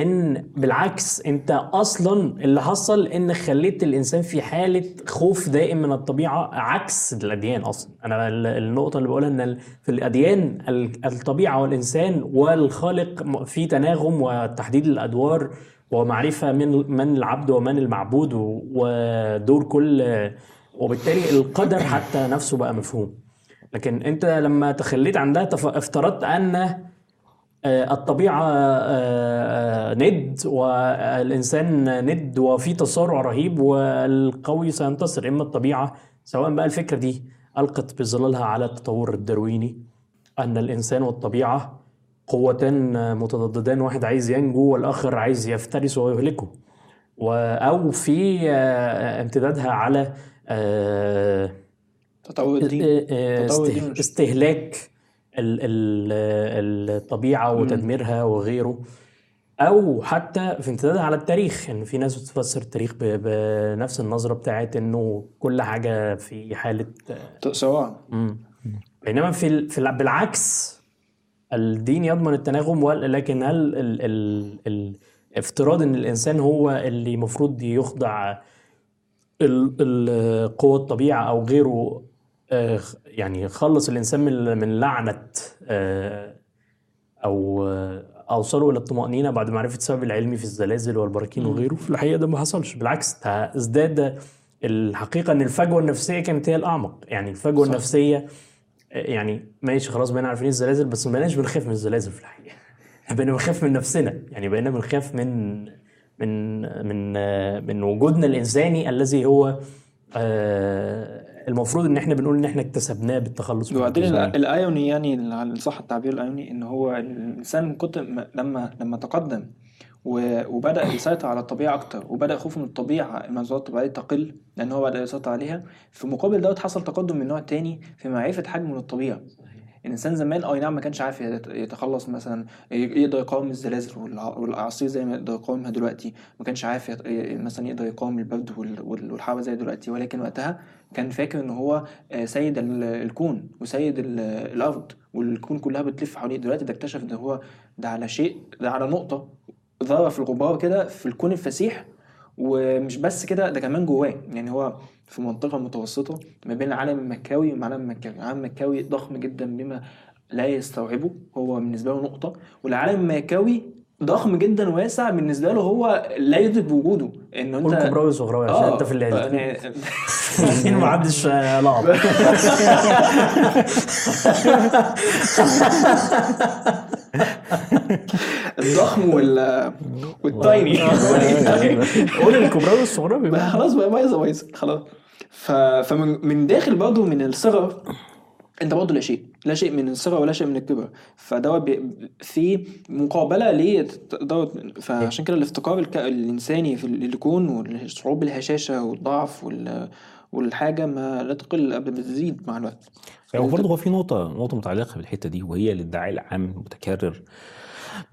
إن بالعكس أنت أصلا اللي حصل إن خليت الإنسان في حالة خوف دائم من الطبيعة عكس الأديان أصلا. أنا ال- النقطة اللي بقولها إن في الأديان ال- الطبيعة والإنسان والخالق في تناغم وتحديد الأدوار ومعرفة من من العبد ومن المعبود ودور كل وبالتالي القدر حتى نفسه بقى مفهوم. لكن أنت لما تخليت عن ده تف- افترضت أن الطبيعة آه، آه، ند والإنسان ند وفي تصارع رهيب والقوي سينتصر. إما الطبيعة سواء بقى الفكرة دي ألقت بظلالها على التطور الدرويني أن الإنسان والطبيعة قوتان متضادتان واحد عايز ينجو والآخر عايز يفترس ويهلكه. أو في آه، امتدادها على آه، تطور الدين آه، استهلاك ال- ال- الطبيعة وتدميرها وغيره. أو حتى في امتدادها على التاريخ إن في ناس بتفسر التاريخ بنفس النظرة بتاعت إنه كل حاجة في حالة صراع مم. بينما في في ال- بالعكس الدين يضمن التناغم لكن هل ال ال ال افتراض إن الإنسان هو اللي المفروض يخضع قوى الطبيعة أو غيره يعني يخلص الإنسان من من لعنة آه، أو آه، اوصله إلى الطمأنينة بعد معرفة السبب العلمي في الزلازل والبراكين وغيره. في الحقيقة ده ما حصلش بالعكس ده ازداد الحقيقة إن الفجوة النفسية كانت هي الأعمق. يعني الفجوة صح. النفسية يعني ماشي خلاص بقينا عارفين الزلازل بس ما بقيناش بنخاف من الزلازل في الحقيقة. *laughs* بقينا بنخاف من نفسنا. يعني بقينا بنخاف من من من من وجودنا الإنساني الذي هو آه المفروض إن إحنا بنقول إن إحنا اكتسبناه بالتخلص من وبعدين الآيوني يعني على صح التعبير الآيوني إن هو الإنسان من كتر ما- لما لما تقدم وبدأ يسيطر على الطبيعة أكتر وبدأ خوفه من الطبيعة المنظورات الطبيعيه تقل لأن هو بدأ يسيطر عليها في مقابل دوت حصل تقدم من نوع تاني في معرفة حجمه للطبيعة. الإنسان زمان أي نعم ما كانش عارف يت- يتخلص مثلا يقدر يقاوم الزلازل والأعاصير زي ما يقدر يقاومها دلوقتي ما كانش عارف مثلا يقدر يقاوم البرد وال- وال- والحرارة زي دلوقتي ولكن وقتها كان فاكر إن هو آه، سيد ال- الكون وسيد ال- الأرض والكون كلها بتلف حواليه. دلوقتي ده اكتشف إن هو ده على شيء ده على نقطة ذره في الغبار كده في الكون الفسيح ومش بس كده ده كمان جواه. يعني هو في منطقة متوسطة ما بين العالم المكاوي والعالم المكاوي. العالم المكاوي ضخم جدا بما لا يستوعبه. هو بالنسبة له نقطة. والعالم المكاوي ضخم جدا واسع بالنسبة له هو لا يدرك بوجوده. انه أنت قول كبراوي وصغراوي عشان أنت في اللي يعني ما حدش آه، لعب. الضخم وال والتايني قول الكبراوي والصغراوي. *laughs* خلاص بقى بايظة بايظة. خلاص. فمن من داخل برضه من الصغر أنت برضه لا شيء. لا شيء من الصغر ولا شيء من الكبر فدوت. في مقابلة ليه دوت فعشان كده الافتقار. الإنساني في الكون والشعور بالهشاشه والضعف وال... والحاجة ما لا تقل قبل بتزيد مع الوقت يعني برضه هو في نقطة نقطة متعلقة بالحتة دي وهي الادعاء العام المتكرر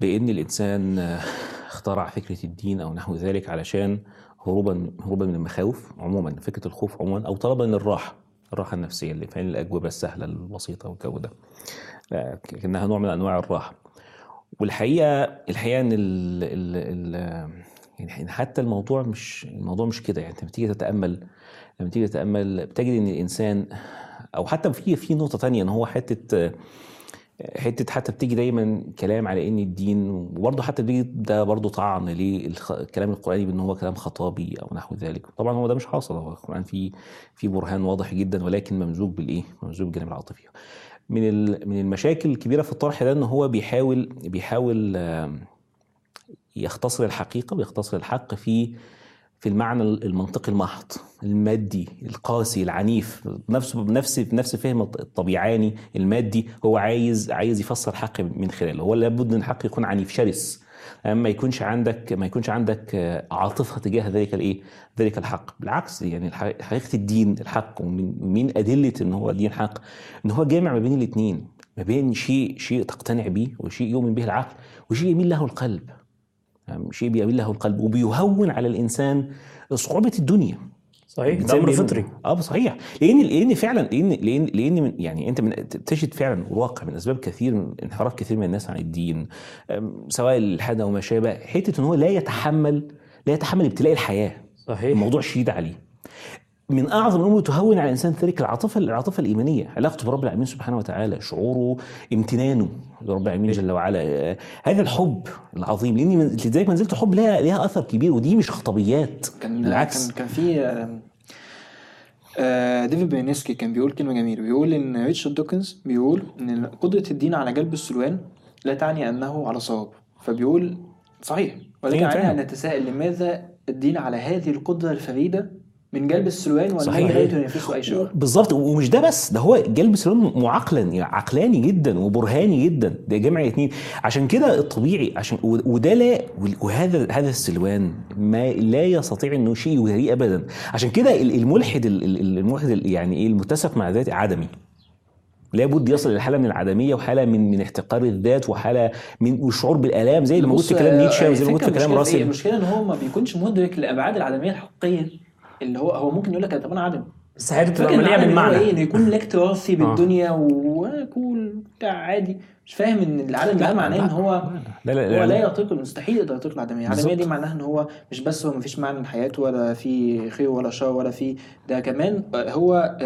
بأن الإنسان آه، اخترع فكرة الدين أو نحو ذلك علشان هروبا هروبا من المخاوف عموما فكرة الخوف عموما أو طلبا للراحة الراحة النفسية اللي فين الأجوبة السهلة البسيطة والجو ده. آه، نوع من أنواع الراحة. والحقيقة الحقيقة إن ال ال ال يعني حتى الموضوع مش الموضوع مش كده. يعني لما تيجي تتأمل لما تيجي تتأمل بتجد إن الإنسان أو حتى في في نقطة تانية إن هو حتة حتة حتى بتيجي دايما كلام على إن الدين وبرضه حتى ده برضه طعن للكلام القراني بإن هو كلام خطابي أو نحو ذلك. طبعا هو ده مش حاصل هو القرآن فيه في برهان واضح جدا ولكن ممزوج بالإيه؟ ممزوج بالجانب العاطفي. من من المشاكل الكبيرة في الطرح ده إن هو بيحاول بيحاول يختصر الحقيقة ويختصر الحق في في المعنى المنطقي المحض المادي القاسي العنيف نفسه بنفس بنفس فهم الطبيعاني المادي هو عايز عايز يفسر الحق من خلاله هو لابد إن الحق يكون عنيف شرس. ما يكونش عندك ما يكونش عندك عاطفة تجاه ذلك الإيه؟ ذلك الحق. بالعكس يعني حقيقة الدين الحق ومن من أدلة إن هو دين حق إن هو جامع ما بين الاثنين ما بين شيء شيء تقتنع به وشيء يؤمن به العقل وشيء يميل له القلب. شيء بيميل له القلب وبيهون على الإنسان صعوبة الدنيا. صحيح ده أمر فطري. آه صحيح. لأن لأن فعلا لأن لأن لأن من يعني أنت من تجد فعلا واقع من أسباب كثير من انحراف كثير من الناس عن الدين سواء الالحاد أو ما شابه حتة إن هو لا يتحمل لا يتحمل ابتلاء الحياة. صحيح. الموضوع شديد عليه. من أعظم الأمور تهون على الإنسان ذلك العاطفة العاطفة الإيمانية علاقته برب العالمين سبحانه وتعالى شعوره امتنانه لرب العالمين جل وعلا. آه، هذا الحب العظيم لأن من- لذلك منزله الحب لها لها أثر كبير ودي مش خطبيات كان بالعكس. كان كان في آم، آه، ديفيد بينيسكي كان بيقول كلمة جميلة بيقول إن ريتشارد دوكنز بيقول إن قدرة الدين على جلب السلوان لا تعني أنه على صواب. فبيقول صحيح ولكن أيوة علينا. أن نتساءل لماذا الدين على هذه القدرة الفريدة من جلب السلوان صحيح. والذي لا ينافسه أي شيء. بالظبط ومش ده بس ده هو جلب سلام معقلا يعني عقلاني جدا وبرهاني جدا ده جمع الاثنين عشان كده الطبيعي عشان وده لا وهذا هذا السلوان ما لا يستطيع انه شيء يجريه ابدا. عشان كده ال- الملحد ال- ال- الملحد ال- يعني إيه المتسق مع ذاته عدمي. لابد يصل إلى حالة من العدمية وحالة من من احتقار الذات وحالة من والشعور بالآلام زي اللي موجود في كلام آه، نيتشه وزي اللي موجود في كلام؟ راسل. المشكلة إن هو ما بيكونش مدرك لأبعاد العدمية الحقيقية. اللي هو هو ممكن يقول لك طب أنا عدم. بس حياته فاكر تبقى مليئه بالمعنى. إيه إنه يكون لك تراثي بالدنيا وكول بتاع عادي. مش فاهم إن العالم ده معناه إن هو لا لا هو لا, لا. يطيق مستحيل يقدر يطيق العدمية العدميه دي معناها إن هو مش بس هو مفيش معنى لحياته ولا في خير ولا شر ولا في ده. كمان هو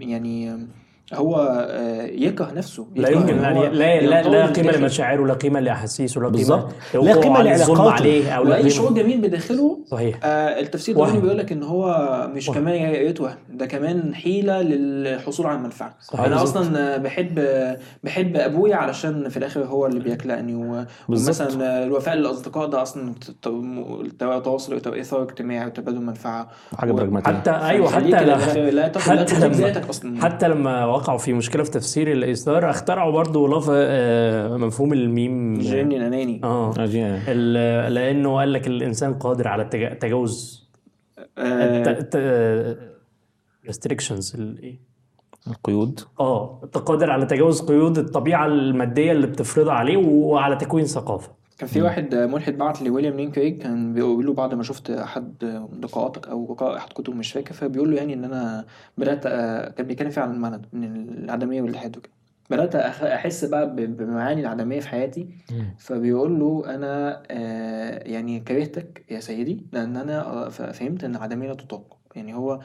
يعني هو آه، يكره نفسه لا يكره يمكن لا هو لا لا, لا في قيمة. لمشاعره لا قيمة لأحاسيسه لا قيمة. لا الظلم لعلاقاته. عليه أو لا قيمة شعور جميل بداخله صحيح آه التفسير. الديني بيقول لك إن هو مش وهم. كمان يتوه ده كمان حيلة للحصول على المنفعة. صحيح. أنا. أصلا بحب بحب أبويا علشان في الآخر هو اللي بيكلأني بالظبط. ومثلا الوفاء للأصدقاء ده أصلا تواصل اثار اجتماعي وتبادل منفعه حاجة و- براجماتيه حتى أيوه حتى لا- حتى لما أصلا. حتى لما وقعوا في مشكلة في تفسير الإيثار اخترعوا برضو لفظ آه، مفهوم الميم. الجين الأناني. آه. ال- لأنه قال لك الإنسان قادر على تجاوز آه، restrictions إيه؟ القيود. آه قادر على تجاوز قيود الطبيعة المادية اللي بتفرضها عليه وعلى تكوين ثقافة. كان في واحد ملحد بعت لويليام لين كريج كان بيقول له بعد ما شفت أحد لقاءاتك أو قراء أحد كتب مش فاكر فبيقول له يعني إن أنا بدأت أ- كان بيتكلم فيه عن المعنى من العدمية والإلحاد وكده. بدأت أخ- أحس بقى بمعاني العدمية في حياتي. فبيقول له أنا آه، يعني كرهتك يا سيدي لأن أنا آه، فهمت إن العدمية لا تطاق. يعني هو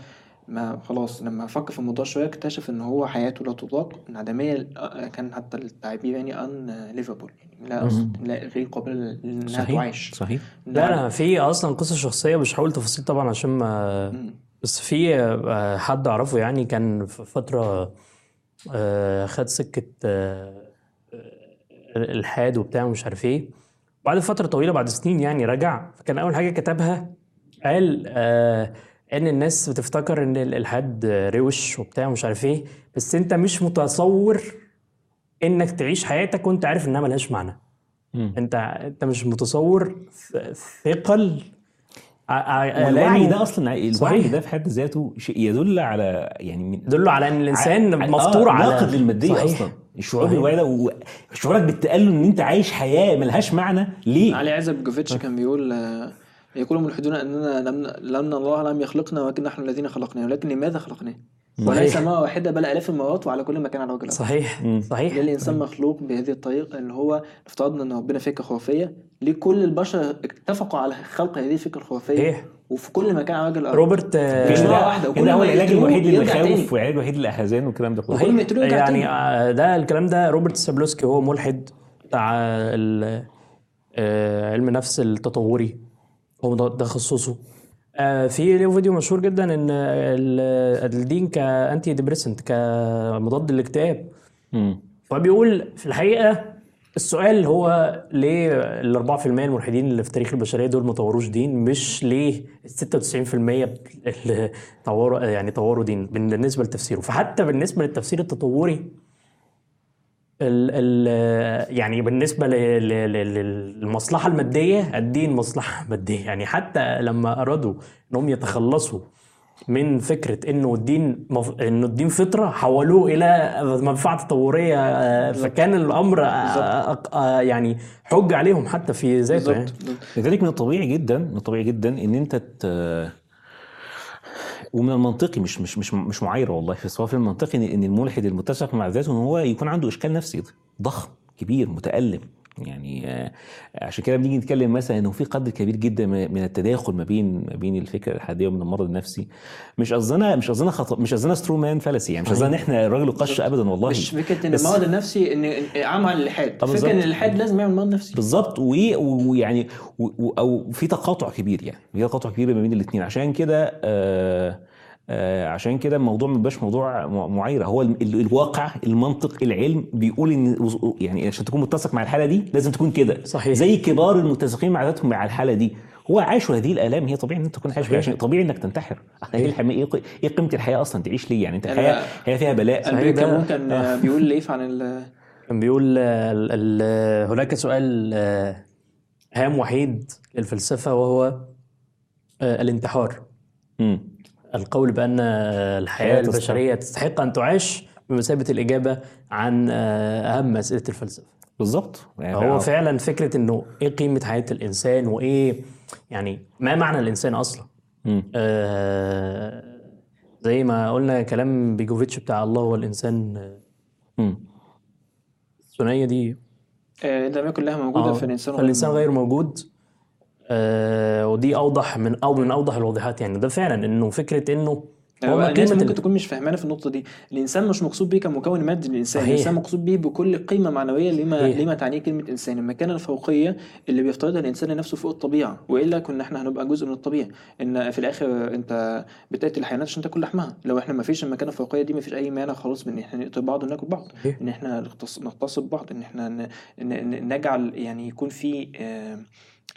ما خلاص لما فكر في الموضوع شوية اكتشف إن هو حياته لا تطاق العدميه آه، كان حتى التعبير يعني unlivable يعني لا لا غير قابله لإنها صحيح تعيش. صحيح. لا لا في أصلا قصة شخصية مش هقول تفاصيل طبعا عشان ما مم. بس في آه، حد أعرفه يعني كان في فترة آه، خد سكة آه، الحاد وبتاع ومش عارف إيه. بعد فترة طويلة بعد سنين يعني رجع فكان أول حاجة كتبها قال آه إن الناس بتفتكر إن الالحاد روش وبتاع ومش عارف إيه بس أنت مش متصور إنك تعيش حياتك وأنت عارف إنها ملهاش معنى مم. أنت أنت مش متصور ث- ثقل لأنه ده أصلا الوعي صحيح. ده في حد ذاته شيء يدل على يعني من يدل على إن الإنسان ع- مفطور آه على ناقد للمادية صحيح. أصلا الشعور. بالوعي ده وشعورك بالتألم إن أنت عايش حياة ملهاش معنى ليه؟ علي عزب جوفيتش كان بيقول آه، يقول ملحدون أننا لم لم الله لم يخلقنا ولكن نحن الذين خلقناه ولكن لماذا خلقناه؟ وليس. مره واحدة بل الاف المرات وعلى كل مكان على وجه الأرض؟ صحيح. صحيح. ليه الإنسان مخلوق بهذه الطريقة اللي هو افترضنا إن ربنا فكره خرافيه ليه كل البشر اتفقوا على خلق هذه الفكرة الخرافيه صحيح. وفي كل مكان على وجه الأرض. روبرت آه، مش كده مرة ده- واحدة، وكل هو العلاج الوحيد للمخاوف. والعلاج الوحيد للاحزان والكلام ده كله. يقتلوه يعني تاني. آه، ده الكلام ده روبرت سابولسكي هو ملحد بتاع ال- آه، علم النفس التطوري. هو ده تخصصه. آه، في له فيديو مشهور جدا إن ال- الدين كانتي ديبريسنت كمضاد للاكتئاب. فبيقول في الحقيقة السؤال هو ليه ال 4% الملحدين اللي في تاريخ البشرية دول ما طوروش دين؟ مش ليه ال 96% اللي طوروا يعني طوروا دين بالنسبة لتفسيره. فحتى بالنسبة للتفسير التطوري ال ال يعني بالنسبة ل- ل- ل- للمصلحة المادية الدين مصلحه *laughs* مادية؟ يعني حتى لما أرادوا إنهم يتخلصوا من فكرة إنه الدين مف... إنه الدين فطرة حولوه إلى منفعة تطورية آه، فكان الأمر آه، آه، آه، يعني حج عليهم حتى في ذاته يعني. لذلك من الطبيعي جدا من الطبيعي جدا إن أنت ت... ومن المنطقي مش مش مش مش معايرة والله في الصواب المنطقي إن الملحد المتسق مع ذاته إن هو يكون عنده إشكال نفسي ضخم كبير متألم. يعني آه، عشان كده بنيجي نتكلم مثلا إنه في قدر كبير جدا من التداخل ما بين ما بين الفكرة الالحاديه ومن المرض النفسي. مش قصدنا مش قصدنا خطأ مش قصدنا straw man fallacy يعني مش قصدنا إن إحنا الراجل القش ابدا والله. مش فكرة إن المرض النفسي إن عمل الإلحاد. آه، فكرة. إن الإلحاد لازم يعمل مرض نفسي. بالظبط. ويعني و- و- أو في تقاطع كبير يعني. في تقاطع كبير ما بين الاثنين عشان كده آه عشان كده الموضوع ما بيبقاش موضوع معايرة. هو ال- ال- الواقع المنطق العلم بيقول إن يعني عشان تكون متسق مع الحالة دي لازم تكون كده. صحيح. زي كبار المتسقين مع ذاتهم مع الحالة دي. هو عاشوا هذه الآلام. هي طبيعي إن أنت تكون عايش فيها عشان طبيعي إنك تنتحر. إيه الحم- إيه قيمة الحياة أصلا تعيش ليه؟ يعني أنت الحياة هي فيها بلاء. كامون كان آه، *laughs* بيقول إيه عن ال- كان بيقول آه، هناك سؤال آه، هام وحيد للفلسفة وهو آه، الانتحار. مم. القول بأن الحياة. البشرية تستحق أن تعاش بمثابة الإجابة عن آه، أهم أسئلة الفلسفة بالظبط يعني هو فعلا فكرة إنه إيه قيمة حياة الإنسان وإيه يعني ما معنى الإنسان أصلا. آه، زي ما قلنا كلام بيجوفيتش بتاع الله والإنسان آه،. الثنائية دي آه، لم يكن لها موجودة آه، في الانسان فالإنسان غير موجود آه، ودي أوضح من أو من أوضح الواضحات يعني. ده فعلا إنه فكرة إنه هو هو الناس كلمة ممكن تكون مش فاهمانه في النقطة دي. الإنسان مش مقصود بيه كمكون مادي للانسان صحيح. الإنسان مقصود بيه بكل قيمة معنوية لما صحيح. لما تعنيه كلمة إنسان. المكانة الفوقية اللي بيفترضها الإنسان لنفسه فوق الطبيعة. وإلا كنا إحنا هنبقى جزء من الطبيعة. إن في الآخر أنت بتقتل الحيوانات عشان تاكل لحمها. لو إحنا ما فيش المكانة الفوقية دي ما فيش أي مانع خالص من إن إحنا نقتل بعض وناكل بعض. صحيح. إن إحنا نغتص- نغتصب بعض. إن إحنا نجعل يعني يكون في آه،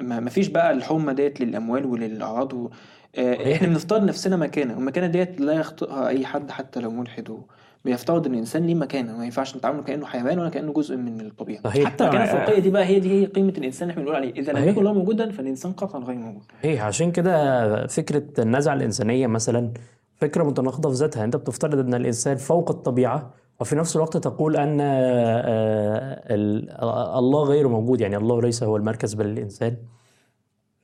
ما ما فيش بقى الحمى ديت للأموال وللأعراض و... آه،. إحنا بنفترض نفسنا مكانه والمكانة ديت لا يخطئها أي حد حتى لو ملحد و- بيفترض إن الإنسان ليه مكانة ما ينفعش نتعامله كأنه حيوان ولا كأنه جزء من الطبيعة صحيح. حتى المكانة الفوقية دي بقى هي دي هي قيمة الإنسان اللي إحنا بنقول عليه إذا لم. يكن الله موجودا فالإنسان قطعا غير موجود صحيح عشان كده فكرة النزعة الإنسانية مثلا فكرة متناقضة في ذاتها أنت بتفترض أن الإنسان فوق الطبيعة وفي نفس الوقت تقول أن آه، ال- الله غير موجود يعني الله ليس هو المركز بل الإنسان.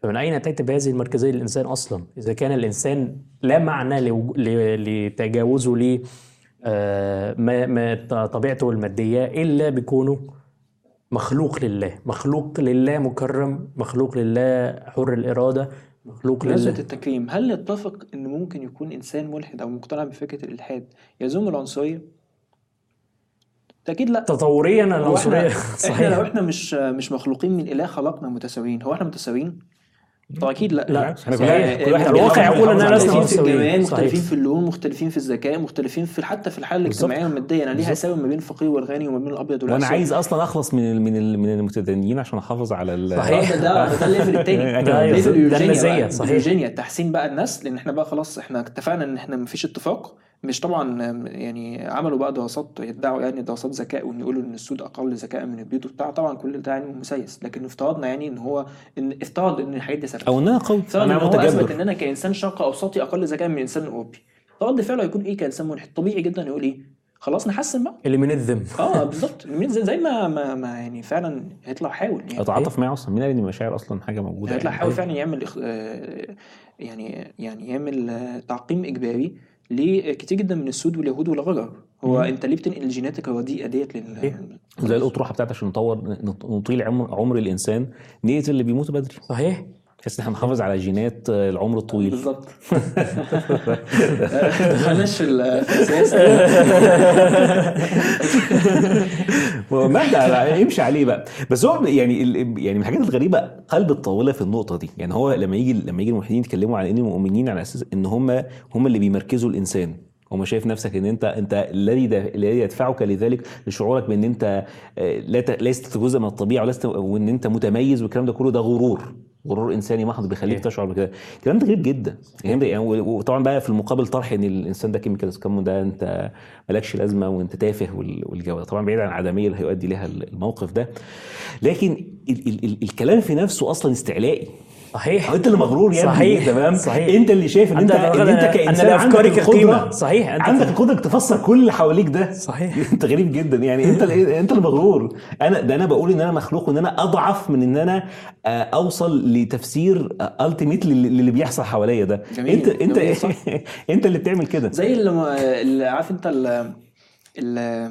فمن أين تأتي بهذه المركزية للإنسان أصلا؟ إذا كان الإنسان لا معنى لتجاوزه ل آه، ما ما طبيعته المادية إلا بكونه مخلوق لله. مخلوق لله مكرم مخلوق لله حر الإرادة مخلوق لله التكريم هل نتفق إن ممكن يكون إنسان ملحد أو مقتنع بفكرة الإلحاد يذم العنصرية؟ أكيد لا تطوريا هو العنصرية إحنا إحنا لو صحيح إحنا مش مش مخلوقين من إله خلقنا متساويين هو إحنا متساويين؟ طبعا أكيد لا لا إحنا صحيح. كل واحد الواقع يقول إن أنا لسنا الجمال متساويين مختلفين صحيح في اللون مختلفين في الذكاء مختلفين في حتى في الحالة. الاجتماعية والمادية يعني ليها. ساوي ما بين الفقير والغني وما بين الأبيض وأنا والأسود عايز أصلا أخلص من من من المتدينين عشان أحافظ على ال- صحيح. ده ده *laughs* ده ال level التاني ده level ده اليوجينيا. صحيح. اليوجينيا تحسين بقى النسل لأن إحنا بقى خلاص إحنا اتفقنا إن إحنا مفيش اتفاق مش طبعا يعني عملوا بقى دراسات يدعوا يعني دراسات ذكاء وإن يقولوا إن السود أقل ذكاء من البيض وبتاع. طبعا كل ده يعني مسيس. لكن افترضنا يعني إن هو إن افترض إن الحاجات دي ثابته أو ان أنا قوي أنا هو أثبت إن أنا كإنسان شرق أوسطي أقل ذكاء من الانسان الاوروبي رد فعله هيكون إيه كإنسان ملحد؟ طبيعي جدا يقول إيه؟ خلاص نحسن بقى. اللي من الذم. آه بالظبط. زي زي ما, ما, ما يعني فعلا هيطلع حاول يعني. أتعاطف معاه أصلا. مين قال إن المشاعر أصلا حاجة موجودة هيطلع يعني. حاول فعلا يعمل آه، يعني يعني يعمل آه، تعقيم إجباري. لكتير جدا من السود واليهود والغجر هو مم. أنت ليه بتنقل الجيناتك الرديئه ديت لل إيه؟ زي الأطروحة بتاعت عشان نطور نطيل عمر عمر الإنسان نية اللي بيموت بدري صحيح بحيث ان إحنا نحافظ على جينات آه، العمر الطويل. بالظبط *laughs* في السياسة. *laughs* مبدأ يمشي عليه بقى. بس هو يعني يعني من الحاجات الغريبة قلب الطاولة في النقطة دي. يعني هو لما يجي لما يجي الملحدين يتكلموا عن إن المؤمنين على أساس إن هم هم اللي بيمركزوا الإنسان. هم شايف نفسك إن انت أنت الذي الذي يدفعك لذلك لشعورك بإن أنت آه، لست جزء من الطبيعة ولست وإن أنت متميز والكلام ده كله. ده غرور. غرور إنساني محض بيخليك. تشعر بكده. الكلام ده غريب جدا. يعني و- وطبعا بقى في المقابل طرح إن الإنسان ده كيميكال كم ده أنت مالكش لازمة وأنت تافه وال- والجو ده. طبعا بعيد عن العدميه اللي هيؤدي لها الموقف ده. لكن ال ال ال الكلام في نفسه أصلا استعلائي. صحيح. هو أنت اللي مغرور يا صحيح. تمام؟ صحيح. أنت اللي شايف إن أنت إن أنت كإنسان لأفكارك عندك قيمة القدره صحيح. أنت عندك القدرة تفسر كل اللي حواليك ده. صحيح. *laughs* أنت غريب جدا. يعني أنت أنت اللي مغرور. أنا ده أنا بقول إن أنا مخلوق وإن أنا أضعف من إن أنا آه، أوصل لتفسير ultimate للي بيحصل حواليا ده. جميل، انت أنت جميل، صح. *laughs* أنت اللي بتعمل كده. زي اللي, ما- اللي عارف أنت ال ال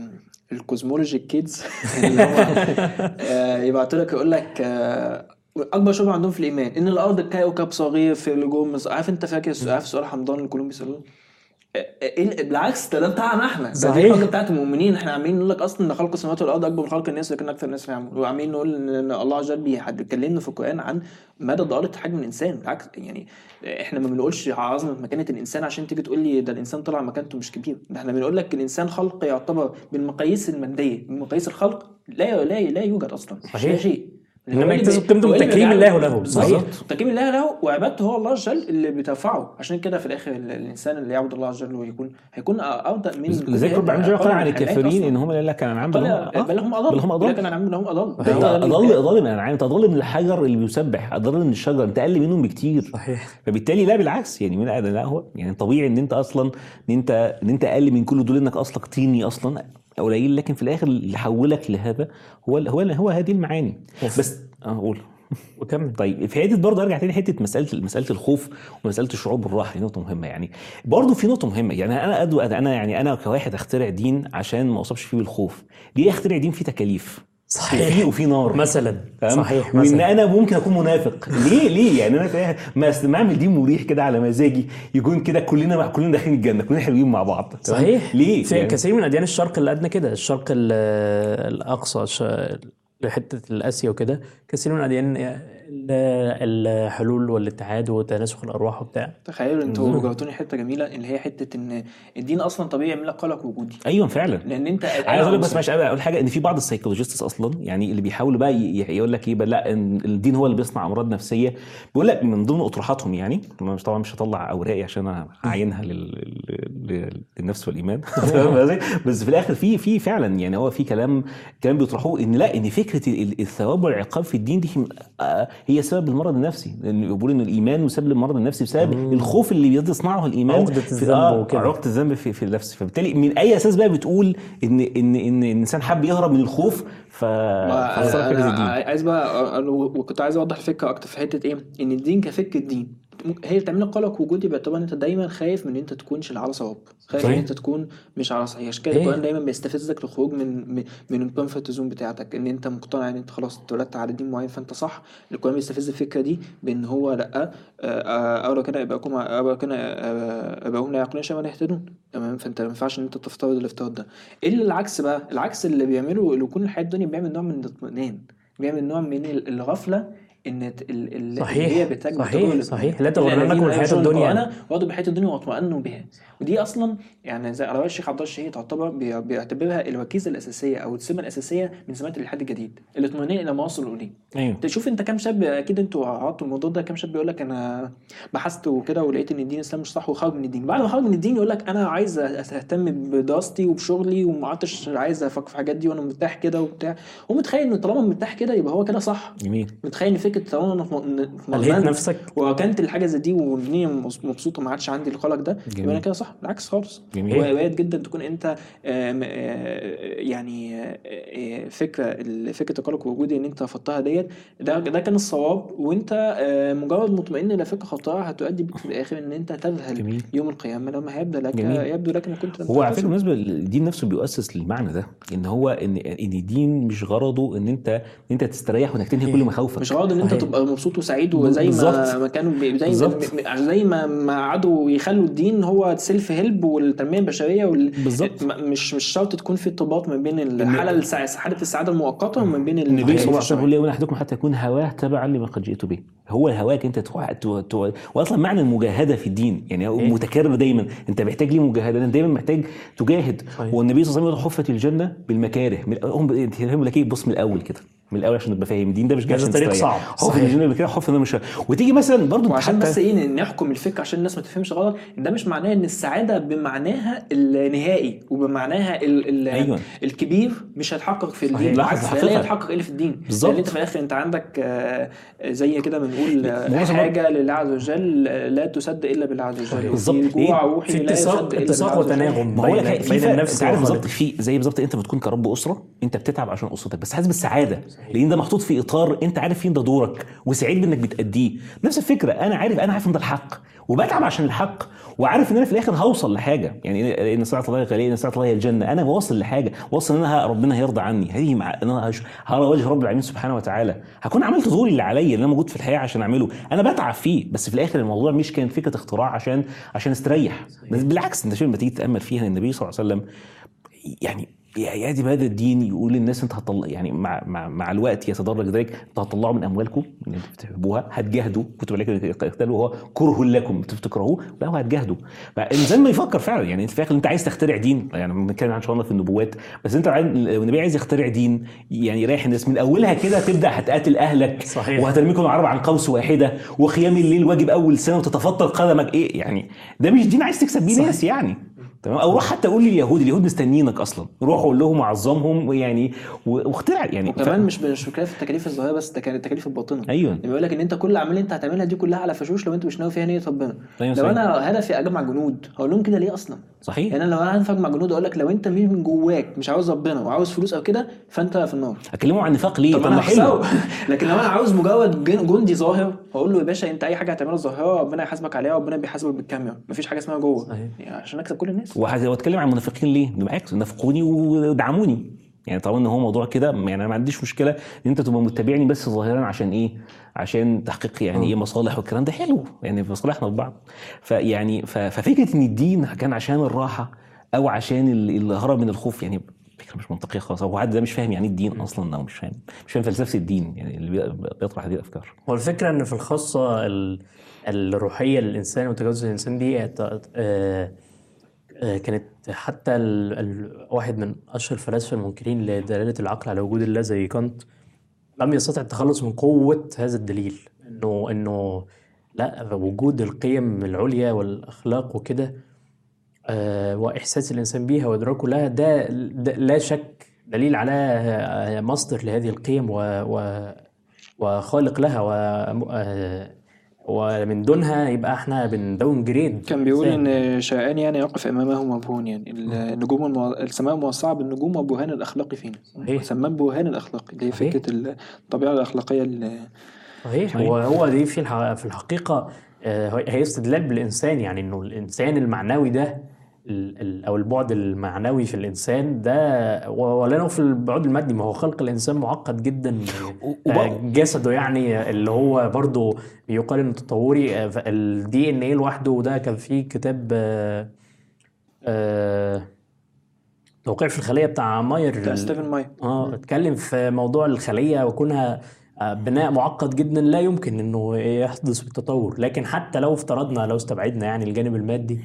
ال cosmology kids *laughs* اللي هم يبعتوا لك يقول لك آه، أكبر شبهه عندهم في الإيمان إن الأرض كوكب صغير في النجوم عارف أنت فاكر عارف سؤال حمضان اللي كلهم بيسالوه آه، إيه- بالعكس ده ده بتاعنا إحنا. ده دي صحيح. الحجه بتاعت المؤمنين. إحنا عاملين نقول لك أصلا إن خلق السماوات والأرض أكبر من خلق الناس لكن أكثر الناس لا يعلمون وعاملين نقول ان الله عز وجل بيكلمنا في القرآن عن مدى ضلالة حجم الإنسان. بالعكس يعني إحنا ما بنقولش عظمة مكانة الإنسان عشان تيجي تقول لي ده الإنسان طلع مكانته مش كبير. ده إحنا بنقول لك الإنسان خلق يعتبر بالمقاييس المادية. بمقاييس الخلق لا لا لا يوجد أصلا. صحيح. شيء. اللي يكتسب قيمته تكريم الله له. صحيح. بالظبط. تكريم الله له وعبادته هو الله عز وجل اللي بترفعه. عشان كده في الآخر ال- الإنسان اللي يعبد الله عز وجل ويكون هيكون ارضى من لذلك رب العالمين قال عن الكافرين. إن هم لا لك عن عام بل هم قال بل هم بل اضل هم أضل. لكن أنا لهم أضل. اضل اضل من الانعام أنت أضل من الحجر اللي بيسبح أضل من الشجر انت أقل منهم بكتير. صحيح. فبالتالي لا بالعكس. يعني من لا هو يعني طبيعي إن أنت أصلا إن انت إن أنت أقل من كل دول إنك اصلك طيني أصلا. قليل لكن في الآخر اللي حولك لهذا هو هو هو هذه المعاني. بس آه قول. وكمل. طيب في حتة برضه أرجع تاني حتة مسألة مسألة الخوف ومسألة الشعور بالراحة دي نقطة مهمة يعني. برضه في نقطة مهمة يعني أنا أدو أنا يعني أنا كواحد أخترع دين عشان ما اوصفش فيه بالخوف. ليه أخترع دين فيه تكاليف؟ صحيح. وفي وفي نار. مثلا؟ صحيح وإن مثلا. أنا ممكن أكون منافق. ليه؟ ليه؟ يعني أنا فاهم. ما أعمل دين مريح كده على مزاجي. يكون كده كلنا مع كلنا داخلين الجنة. كلنا حلوين مع بعض؟ صحيح. ليه؟ في يعني كثير من أديان الشرق الادنى كده. الشرق ال- الأقصى لحتة الآسيا وكده. كثير من أديان الحلول والاتحاد وتناسخ الأرواح وبتاع. تخيلوا أنتوا رجعتوني حتة جميلة اللي هي حتة إن الدين أصلا طبيعي يعمل لك قلق وجودي. أيوه فعلا. لأن أنت عايز أقول لك بس ماشي أقول حاجة إن في بعض السايكولوجيستس أصلا يعني اللي بيحاولوا بقى يقول لك إيه بقى لأ إن الدين هو اللي بيصنع أمراض نفسية. بيقول لك من ضمن أطروحاتهم يعني مش طبعا مش هطلع أوراقي عشان اعينها لل... لل... للنفس والإيمان؟ *laughs* بس في الآخر في في فعلا يعني هو في كلام كلام بيطرحوه إن لأ إن فكرة ال- الثواب والعقاب في الدين دي آه، هي سبب المرض النفسي لأن بيقولوا إن الإيمان مسبب المرض النفسي بسبب الخوف اللي بيصنعه الإيمان عقدة في- الذنب آه، وكده. عقدة الذنب في, في النفس فبالتالي من أي أساس بقى بتقول ان ان إن الإنسان حب يهرب من الخوف ف عايز بقى وكنت عايز أوضح الفكرة أكتر في حتة إيه؟ إن الدين كفكره دين. هي بتعمل لك قلق وجودي باعتبار إن أنت دايما خايف من إن أنت تكونش على صواب. خايف إن. أنت تكون مش على صحيح عشان كده إيه. القرآن دايما بيستفزك للخروج من من- ال comfort zone بتاعتك. إن أنت مقتنع إن أنت خلاص اتولدت على دين معين فأنت صح. القرآن بيستفز الفكرة دي بإن هو لأ أولو كان آباؤكم أولو كان آباؤهم لا يعقلون شيئا ولا يهتدون. تمام؟ فأنت ما ينفعش إن أنت تفترض الافتراض ده. إيه اللي العكس بقى. العكس اللي بيعمله اللي يكون الحياة الدنيا بيعمل نوع من الاطمئنان بيعمل نوع من ال- الغفلة إن ال- ال- صحيح. هي بتج- صحيح. صحيح. لا تغرنكم الحياة يرجون الدنيا. القرآن وقعدوا بحياة الدنيا واطمأنوا بها ودي أصلا يعني زي على الشيخ عبد الله الشهيد تعتبر بي- بيعتبرها الركيزه الأساسية أو السمة الأساسية من سمات الالحاد الجديد الاطمئنان إلى ما وصلوا إليه أيوه تشوف أنت كام شاب أكيد أنتوا عرضتوا الموضوع ده كام شاب بيقول لك أنا بحثت وكده ولقيت إن الدين الإسلام مش صح وخرج من الدين بعد ما خرج من الدين يقول لك أنا عايز أهتم بدراستي وبشغلي وما عدتش عايز أفكر في الحاجات دي وأنا مرتاح كده وبتاع ومتخيل إن طالما مرتاح كده يبقى هو كده صح جميل متخيل إن فكرة طالما أنا اطمئننت نفسك. وكانت الحاجة زي دي والدنيا مبسوطة ما عادش عندي القلق ده. يبقى. أنا كده صح بالعكس خالص. وارد جدا تكون أنت آم، آه، يعني آه، آه، فكرة فكرة القلق الوجودي إن أنت رفضتها ديت. ده ده كان الصواب. وأنت آه، مجرد مطمئن إلى فكرة خطأ هتؤدي بك في الآخر إن أنت تذهل جميل. يوم القيامة. لما هيبدا لك جميل. يبدو لك انك كنت هو على. فكرة بالنسبة للدين نفسه بيؤسس للمعنى ده إن هو إن إن الدين مش غرضه إن أنت إن أنت تستريح وإنك تنهي كل مخاوفك. مش غرض إن أنت. تبقى مبسوط وسعيد وزي ما. ما كانوا زي. ما زي ما ما قعدوا يخلوا الدين هو self help والتنمية البشرية وال... بالظبط. مش مش شرط تكون في ارتباط ما بين الحاله السع... حالة السعادة المؤقتة وما بين النبي صلى الله عليه وسلم. يقول يؤمن احدكم حتى يكون هواه تبعا لما قد جئت به هو هواك انت تروح تو... تو... واصلا معنى المجاهدة في الدين يعني إيه؟ متكرر دايما انت محتاج ليه مجاهدة انت دايما محتاج تجاهد صحيح. والنبي صلى الله عليه وسلم حفت الجنة بالمكاره من... هم فاهم لك إيه بص من الأول كده من الأول عشان نبقى فاهم الدين ده مش عشان طريق. صعب. حفت. الجنة بالمكاره حفت ده مش وتيجي مثلا برضو وعشان حتى- بس إيه نحكم الفكرة عشان الناس ما تفهمش غلط ده مش معناه إن السعادة بمعناها النهائي وبمعناها ال... ال... أيوة. الكبير مش هيتحقق في. الدين لا، بالعكس ده هتحقق. لا يتحقق إلا في الدين بالظبط. لأن أنت في الآخر أنت عندك آه، زي كده بنقول معظم- حاجة لله عز وجل لا تسد إلا بالله عز وجل بالظبط. جوع إيه؟ روحي في لا اتساق يسد إلا اتساق بالله. وتناغم. ما هو بين, بين النفس عارف بالظبط في زي بالظبط أنت بتكون كرب أسرة أنت بتتعب عشان أسرتك. بس حاسس بالسعادة لأن ده محطوط في إطار أنت عارف فين ده دورك وسعيد بإنك بتأديه. نفس الفكرة أنا عارف أنا عارف إن ده الحق وبتعب عشان الحق وعارف إن أنا في الآخر هوصل لحاجة. يعني ان ساعه الله غاليه إن ساعه الله هي الجنة. أنا واصل لحاجة واصل إن أنا ربنا هيرضى عني. هذه مع إن أنا هرى وجه رب العالمين سبحانه وتعالى. هكون عملت دوري اللي عليا اللي أنا موجود في الحياة عشان اعمله. أنا بتعب فيه بس في الآخر الموضوع مش كان فكرة اختراع عشان عشان استريح. بس بالعكس انت شوف لما تيجي تتأمل فيها النبي صلى الله عليه وسلم يعني يأتي بهذا الدين يقول للناس انت هتطلع يعني مع مع, مع الوقت يتدرج ذلك أنتوا هتطلعوا من أموالكم اللي أنتوا بتحبوها هتجاهدوا كتب عليكم القتال وهو كره لكم أنتوا بتكرهوه لا هو هتجاهدوا فالانسان ما يفكر فعلا يعني انت الآخر انت عايز تخترع دين يعني بنتكلم عن شاء الله في النبوات بس انت عايز النبي عايز يخترع دين يعني يريح الناس من أولها كده تبدأ هتقاتل أهلك صحيح. وهترميكم العرب عن قوس واحدة وقيام الليل واجب أول سنة وتتفطر قدمك. إيه يعني ده مش دين عايز تكسب بيه ناس يعني. تمام؟ أو روح حتى قول لليهود اليهود مستنيينك أصلا. روح قول لهم وعظمهم ويعني واخترع يعني. وكمان مش مش فكره في التكاليف الظاهرة بس التك- التكاليف الباطنة. أيوه. يعني بيقول لك إن أنت كل الاعمال اللي أنت هتعملها دي كلها على فشوش لو أنت مش ناوي فيها نية ربنا. أيوة لو صحيح. أنا هدفي اجمع جنود هقول لهم كده ليه أصلا؟ صحيح. يعني أنا لو أنا هدفي اجمع جنود أقول لك لو أنت مين من جواك مش عاوز ربنا وعاوز فلوس أو كده فأنت في النار. أكلمه عن النفاق ليه؟ طب طب ما حلو. *laughs* لكن لو أنا عاوز مجرد جن- جندي ظاهر هقول له يا باشا أنت أي حاجة هتعملها ظاهره ربنا يحاسبك عليها وربنا بيحاسبك بالكاميرا. مفيش حاجة اسمها جوه. صحيح. يعني عشان أكسب كل الناس. وأتكلم عن المنافقين ليه؟ بالعكس نافقوني ودعموني. يعني طالما إن هو موضوع كده يعني أنا ما عنديش مشكلة إن أنت تبقى متابعني بس ظاهرا عشان إيه؟ عشان تحقيق يعني إيه مصالح والكلام ده حلو يعني في مصالحنا ببعض. فيعني ففكرة إن الدين كان عشان الراحة أو عشان ال- الهرب من الخوف يعني فكرة مش منطقية خالص. هو حد ده مش فاهم يعني إيه الدين أصلا؟ أو مش فاهم. مش فاهم فلسفة الدين يعني اللي بي- بيطرح هذه الأفكار. هو الفكرة إن في الخاصة ال- الروحية للإنسان وتجاوز الإنسان دي آه، كانت حتى ال... ال... واحد من أشهر الفلاسفة المنكرين لدلالة العقل على وجود الله زي كانت لم يستطع التخلص من قوة هذا الدليل. إنه إنه لا وجود القيم العليا والأخلاق وكده آه، وإحساس الإنسان بيها وإدراكه لها ده, ده لا شك دليل على آه، مصدر لهذه القيم و, و وخالق لها و آه، ومن دونها يبقى إحنا بنداون جريد كان بيقول إن شيئان يعني يقف أمامه مبهون يعني النجوم المو... السماء موسعة بالنجوم وبهان الأخلاق فينا صحيح. سماه بهان الأخلاق اللي هي. فكرة الطبيعة الأخلاقية اللي صحيح. هو هو دي في الح- في الحقيقة آه، هي استدلال بالإنسان يعني إنه الإنسان المعنوي ده أو البعد المعنوي في الإنسان ده ولا في البعد المادي. ما هو خلق الإنسان معقد جدا. آه، جسده يعني اللي هو برضه بيقال انه تطوري ال DNA لوحده ده كان فيه كتاب آه، آه، توقيع في الخلية بتاع ماير. بتاع ستيفن ماير. آه اتكلم في موضوع الخلية وكونها آه، بناء معقد جدا لا يمكن إنه يحدث بالتطور. لكن حتى لو افترضنا لو استبعدنا يعني الجانب المادي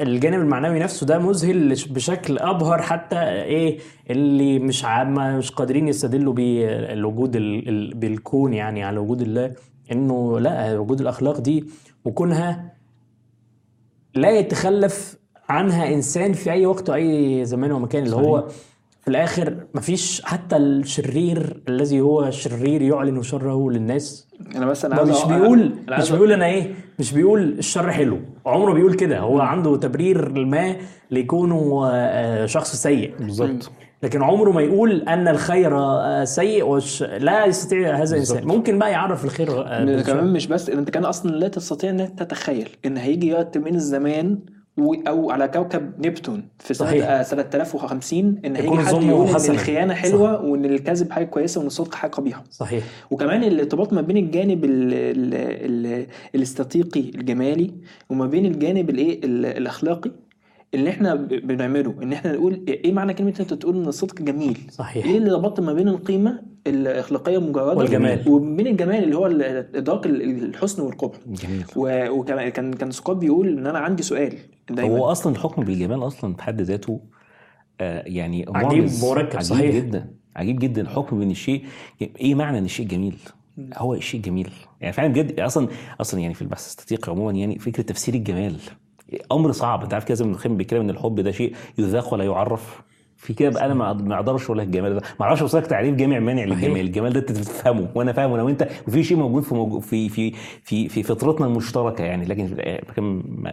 الجانب المعنوي نفسه ده مذهل بشكل أبهر حتى إيه اللي مش مش قادرين يستدلوا بالوجود ال- ال- بالكون يعني على وجود الله إنه لأ وجود الأخلاق دي وكونها لا يتخلف عنها إنسان في أي وقت وأي زمان ومكان اللي هو في الآخر مفيش حتى الشرير الذي هو شرير يعلن شره للناس. أنا بس أنا ما عاوز مش بيقول أنا مش بيقول أنا إيه مش بيقول الشر حلو. عمره بيقول كده. هو عنده تبرير ما لكونه آه، شخص سيء. بالظبط. لكن عمره ما يقول أن الخير آه، سيء والش... لا يستطيع هذا الإنسان. ممكن بقى يعرف الخير آه،. كمان مش بس انت كان أصلا لا تستطيع إنك تتخيل. إن هيجي وقت من الزمان أو على كوكب نبتون في سنة صحيح. آه، سنة 3050 إن هيجي حد يقول إن. الخيانة صح. حلوة وإن الكذب حاجة كويسة وإن الصدق حاجة قبيحة صحيح وكمان الارتباط ما بين الجانب ال ال ال الاستاتيقي الجمالي وما بين الجانب الإيه ال- الأخلاقي اللي إحنا بنعمله إن إحنا نقول إيه معنى كلمة أنت تقول إن الصدق جميل صحيح إيه اللي ربط ما بين القيمة الأخلاقية المجرده والجمال. وما بين الجمال اللي هو ادراك ال- الحسن والقبح جميل و- وكمان كان كان سقراط بيقول إن أنا عندي سؤال دايما. هو أصلا الحكم بالجمال أصلا في حد ذاته آه يعني عجيب. مركب، عجيب صحيح. جدا عجيب جدا الحكم بين الشيء. إيه معنى إن الشيء جميل؟ هو الشيء جميل. يعني فعلا بجد أصلا أصلا يعني في البحث الاستاتيقي عموما يعني فكرة تفسير الجمال. أمر صعب. أنت عارف كده ابن القيم بيتكلم إن الحب ده شيء يذاق ولا يعرف. في كده بقى أنا ما أقدرش أقول لك الجمال ده. ما أعرفش أوصلك تعريف جامع مانع للجمال. الجمال ده أنت تفهمه وأنا فاهمه. أنا وانت وفي شيء موجود في موجود في في في في فطرتنا المشتركة يعني. لكن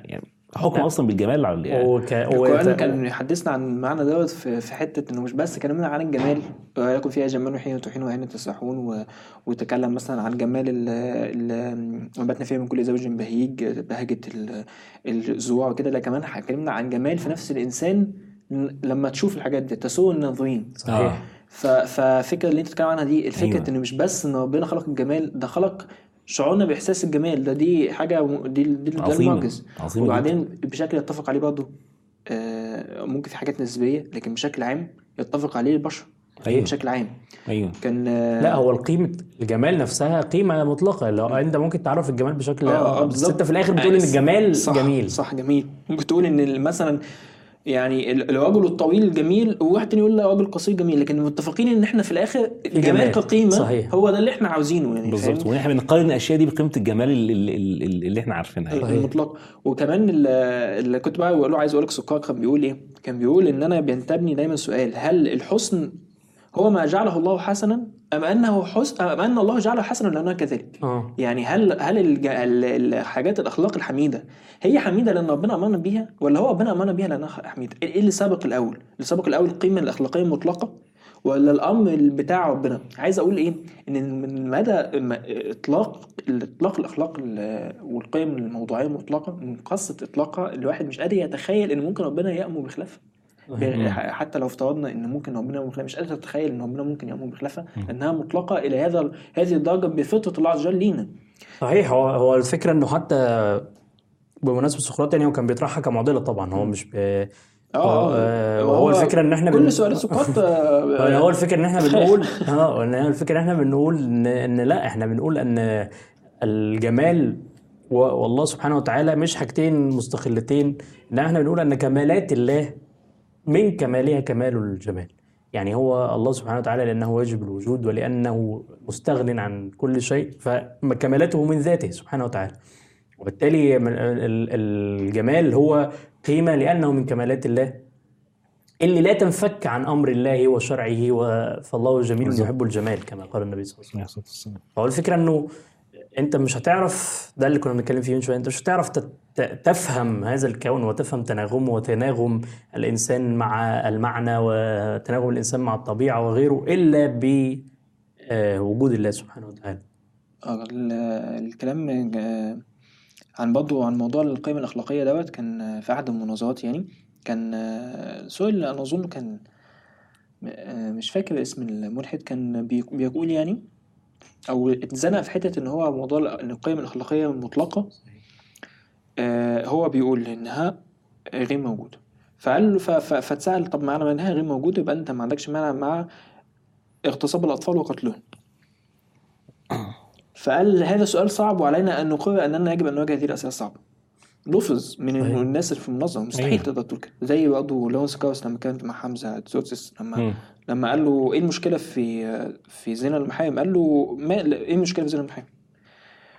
يعني حكم أصلا بالجمال على يعني وك... وت- كان يحدثنا عن المعنى دوت في في حتة إنه مش بس كلامنا عن الجمال ولكن فيها جمال حين تحين وحين تسرحون و... وتكلم مثلا عن جمال ال ال نباتنا فيها من كل زوج بهيج بهجة ال- الزروع وكده لا كمان اتكلمنا عن جمال في نفس الإنسان لما تشوف الحاجات دي تسوء الناظرين صحيح ف... ففكرة اللي أنت بتتكلم عنها دي الفكرة أيوة. أيوة. ان مش بس ان ربنا خلق الجمال ده خلق شعورنا باحساس الجمال ده دي حاجة دي دي عظيمة. المعجز. عظيمة وبعدين بشكل يتفق عليه برضه آه، ممكن في حاجات نسبية لكن بشكل عام يتفق عليه البشر أيوة. بشكل عام. أيوه. كان آه، لا هو القيمة الجمال نفسها قيمة مطلقة. لو أنت ممكن تعرف الجمال بشكل آه، آه، بس بالظبط. انت في الآخر بتقول إن الجمال صح جميل. صح جميل. ممكن تقول إن مثلا يعني ال- الرجل الطويل جميل وواحد تاني يقول لا الراجل القصير جميل لكن متفقين إن إحنا في الآخر الجمال جمال. كقيمة صحيح. هو ده اللي إحنا عاوزينه يعني بالظبط فاهم؟ وإحنا بنقارن الأشياء دي بقيمة الجمال اللي, اللي, اللي, اللي إحنا عارفينها يعني. المطلق وكمان ال- اللي كنت بقى بقول له عايز أقول لك سقراط كان بيقول إيه؟ كان بيقول إن أنا بينتابني دايما سؤال هل الحسن هو ما جعله الله حسنا أم أنه حسن أم أن الله جعله حسنا لأنه كذلك؟ آه يعني هل هل الج- ال- الحاجات الأخلاق الحميدة هي حميدة لأن ربنا أمرنا بيها ولا هو ربنا أمرنا بيها لأنها حميدة؟ إيه اللي سبق الأول؟ اللي سبق الأول القيمه الأخلاقية المطلقة ولا الأمر بتاع ربنا؟ عايز أقول إيه؟ إن من مدى م- إطلاق إطلاق الأخلاق ال- والقيم الموضوعية المطلقة من قصة إطلاقها الواحد مش قادر يتخيل إن ممكن ربنا يأمر بخلافها. حتى لو افترضنا إن ممكن ربنا بخلافه مش قادر تتخيل إن ربنا ممكن يامر بخلافة لانها مطلقة إلى هذا هذه الدرجة بفطرة الله عز وجل لينا. صحيح هو هو الفكرة إنه حتى بمناسبة سقراط يعني هو كان بيطرحها كمعضلة طبعا هو مش ب... آه، وهو الفكرة إن إحنا كل سؤال سقراط *laughs* آه، هو الفكرة إن إحنا بنقول آه هو الفكرة إن إحنا بنقول ان إن لا إحنا بنقول إن الجمال والله سبحانه وتعالى مش حاجتين مستقلتين إن إحنا بنقول إن كمالات الله من كمالها كمال الجمال. يعني هو الله سبحانه وتعالى لأنه واجب الوجود ولأنه مستغن عن كل شيء فكمالاته من ذاته سبحانه وتعالى. وبالتالي الجمال هو قيمة لأنه من كمالات الله. اللي لا تنفك عن أمر الله وشرعه فالله جميل يحب الجمال كما قال النبي صلى الله عليه وسلم. هو الفكرة إنه انت مش هتعرف ده اللي كنا بنتكلم فيه من شوية انت مش هتعرف تفهم هذا الكون وتفهم تناغمه وتناغم الإنسان مع المعنى وتناغم الإنسان مع الطبيعة وغيره إلا بوجود الله سبحانه وتعالى. آه، ال- الكلام آه، عن برضه عن موضوع القيم الأخلاقية دوت كان آه، في أحد المناظرات يعني كان آه، سؤال أنا أظن كان آه، مش فاكر اسم الملحد كان بي- بيقول يعني أو اتزنق في حتة إن هو موضوع إن القيم الأخلاقية المطلقة آه، هو بيقول إنها غير موجودة. فقال له ف- ف- فاتسأل طب معنى إنها غير موجودة؟ يبقى أنت ما عندكش مانع مع اغتصاب الأطفال وقتلهم. فقال هذا سؤال صعب وعلينا أن نقرر أننا يجب أن نواجه هذه الأسئلة الصعبة. لفظ من صحيح. الناس اللي في المنظمة مستحيل. تقدر تقول كده زي برضه لونس كاوس لما كان مع حمزة تسوتس لما مم. لما قال له إيه المشكلة في في زنا المحارم قال له ما إيه المشكلة في زنا المحارم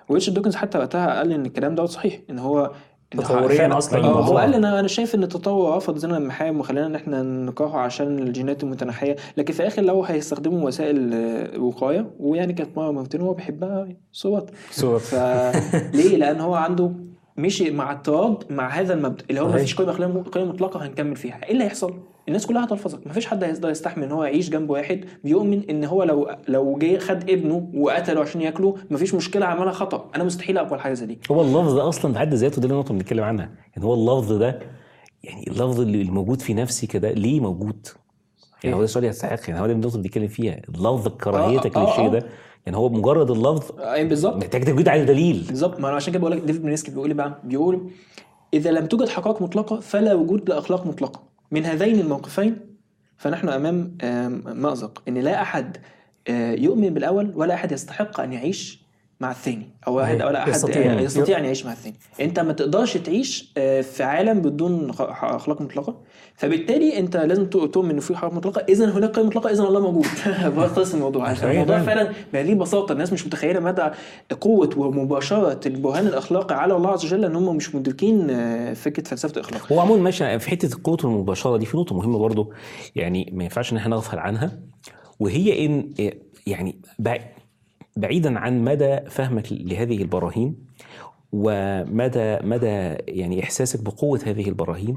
وريتشارد دوكنز حتى وقتها قال إن الكلام دوت صحيح إن هو تطورياً أصلاً آه، هو. قال أنا أنا شايف إن التطور رفض زنا المحارم وخلانا إن إحنا نكرهه عشان الجينات المتناحيه لكن في الآخر لو هيستخدموا وسائل وقاية ويعني كانت مره مرتين وهو بيحبها صوت صوت فليه؟ لأن هو عنده مشي مع اضطراد مع هذا المبدأ اللي هو ما. فيش قيمة قيمة مطلقة هنكمل فيها إيه اللي هيحصل؟ الناس كلها هتلفظك ما فيش حد هيقدر يستحمل إن هو يعيش جنب واحد بيؤمن إن هو لو لو جه خد ابنه وقتله عشان ياكله ما فيش مشكلة عملها خطأ أنا مستحيل أقبل حاجة زي دي هو اللفظ ده أصلا بحد ذاته ده اللي النقطه اللي بنتكلم عنها يعني هو اللفظ ده يعني اللفظ اللي الموجود في نفسي كده ليه موجود؟ يعني هو ده سؤال يستحق يعني هو ده النقطه اللي بنتكلم فيها كراهيتك آه، آه، للشيء آه. ده يعني هو مجرد اللفظ أي بالظبط محتاج توجد عليه دليل بالظبط ما أنا عشان كده بقول لك ديفيد بيرلنسكي بيقول إيه بقى؟ بيقول إذا لم توجد حقائق مطلقة فلا وجود لأخلاق مطلقة من هذين الموقفين فنحن أمام مأزق إن لا أحد آه، يؤمن بالأول ولا أحد يستحق أن يعيش مع الثاني أو واحد أيوة. ولا أحد يستطيع. يستطيع, يستطيع أن يعيش مع الثاني أنت ما تقدرش تعيش آه، في عالم بدون أخلاق مطلقة فبالتالي انت لازم تؤ- تؤمن ان في حقائق مطلقة. اذا هناك قيم مطلقة. اذا الله موجود. *laughs* بخلص الموضوع. عشان. الموضوع فعلا بهذه البساطه الناس مش متخيلة مدى قوة ومباشرة البرهان الأخلاقي على الله عز وجل ان هم مش مدركين آه، فكرة فلسفة الإخلاق. هو عموما ماشي. في حتة القوة المباشره دي في نقطة مهمة برضو. يعني ما ينفعش إن إحنا نغفل عنها. وهي إن يعني بع- بعيدا عن مدى فهمك لهذه البراهين ومدى مدى يعني إحساسك بقوة هذه البراهين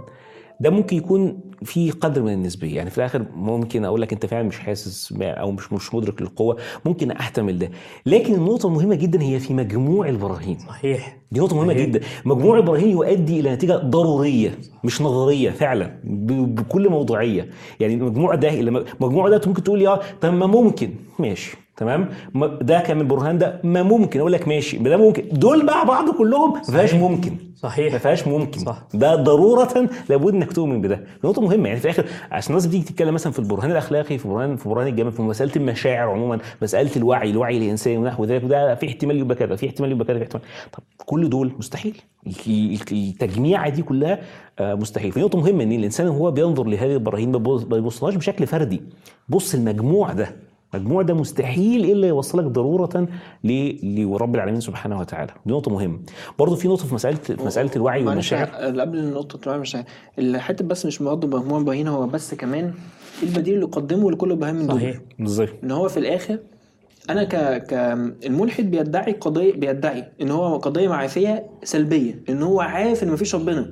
ده ممكن يكون في قدر من النسبية. يعني في الآخر ممكن أقول لك أنت فعلا مش حاسس أو مش مش مدرك للقوة ممكن أحتمل ده. لكن النقطة المهمة جدا هي في مجموع البراهين. صحيح. دي نقطة مهمة صحيح. جدا. مجموع إبراهيم يؤدي إلى نتيجة ضرورية مش نظرية فعلا بكل موضوعية. يعني المجموع ده المجموع ده ممكن تقول يا طب ما ممكن. ماشي. تمام؟ ما- ده كان البرهان ده. ما ممكن. أقول لك ماشي. ده ممكن. دول مع بعض كلهم ما فيهاش ممكن. ما صحيح فيهاش ممكن. صح. ده ضرورة لابد إنك تؤمن بده. نقطة مهمة. يعني في الآخر عشان الناس بتيجي تتكلم مثلا في البرهان الأخلاقي في برهان في برهان الجمال في مسألة المشاعر عموما مسألة الوعي الوعي الانساني ونحو ذلك وده في احتمال يبقى كذا في احتمال يبقى كذا في احتمال. طب كل دول مستحيل. ال- التجميعة دي كلها آه، مستحيل. في نقطة مهمة إن الإنسان وهو بينظر لهذه البراهين ما بيبص- ما بيبصلهاش بشكل فردي. بص المجموع ده. المجموع ده مستحيل إلا يوصلك ضرورة لرب العالمين سبحانه وتعالى. دي نقطة مهمة. برضه في نقطة في مسألة في مسألة الوعي والمشاعر. قبل نقطة الوعي مش الحتة بس مش برضه مجموع باهين هو بس كمان البديل اللي قدمه لكل برهان من دول. صحيح بالظبط. إن هو في الآخر أنا ك ك الملحد بيدعي قضية بيدعي إن هو قضية معرفيه سلبية إن هو عارف إن مفيش ربنا.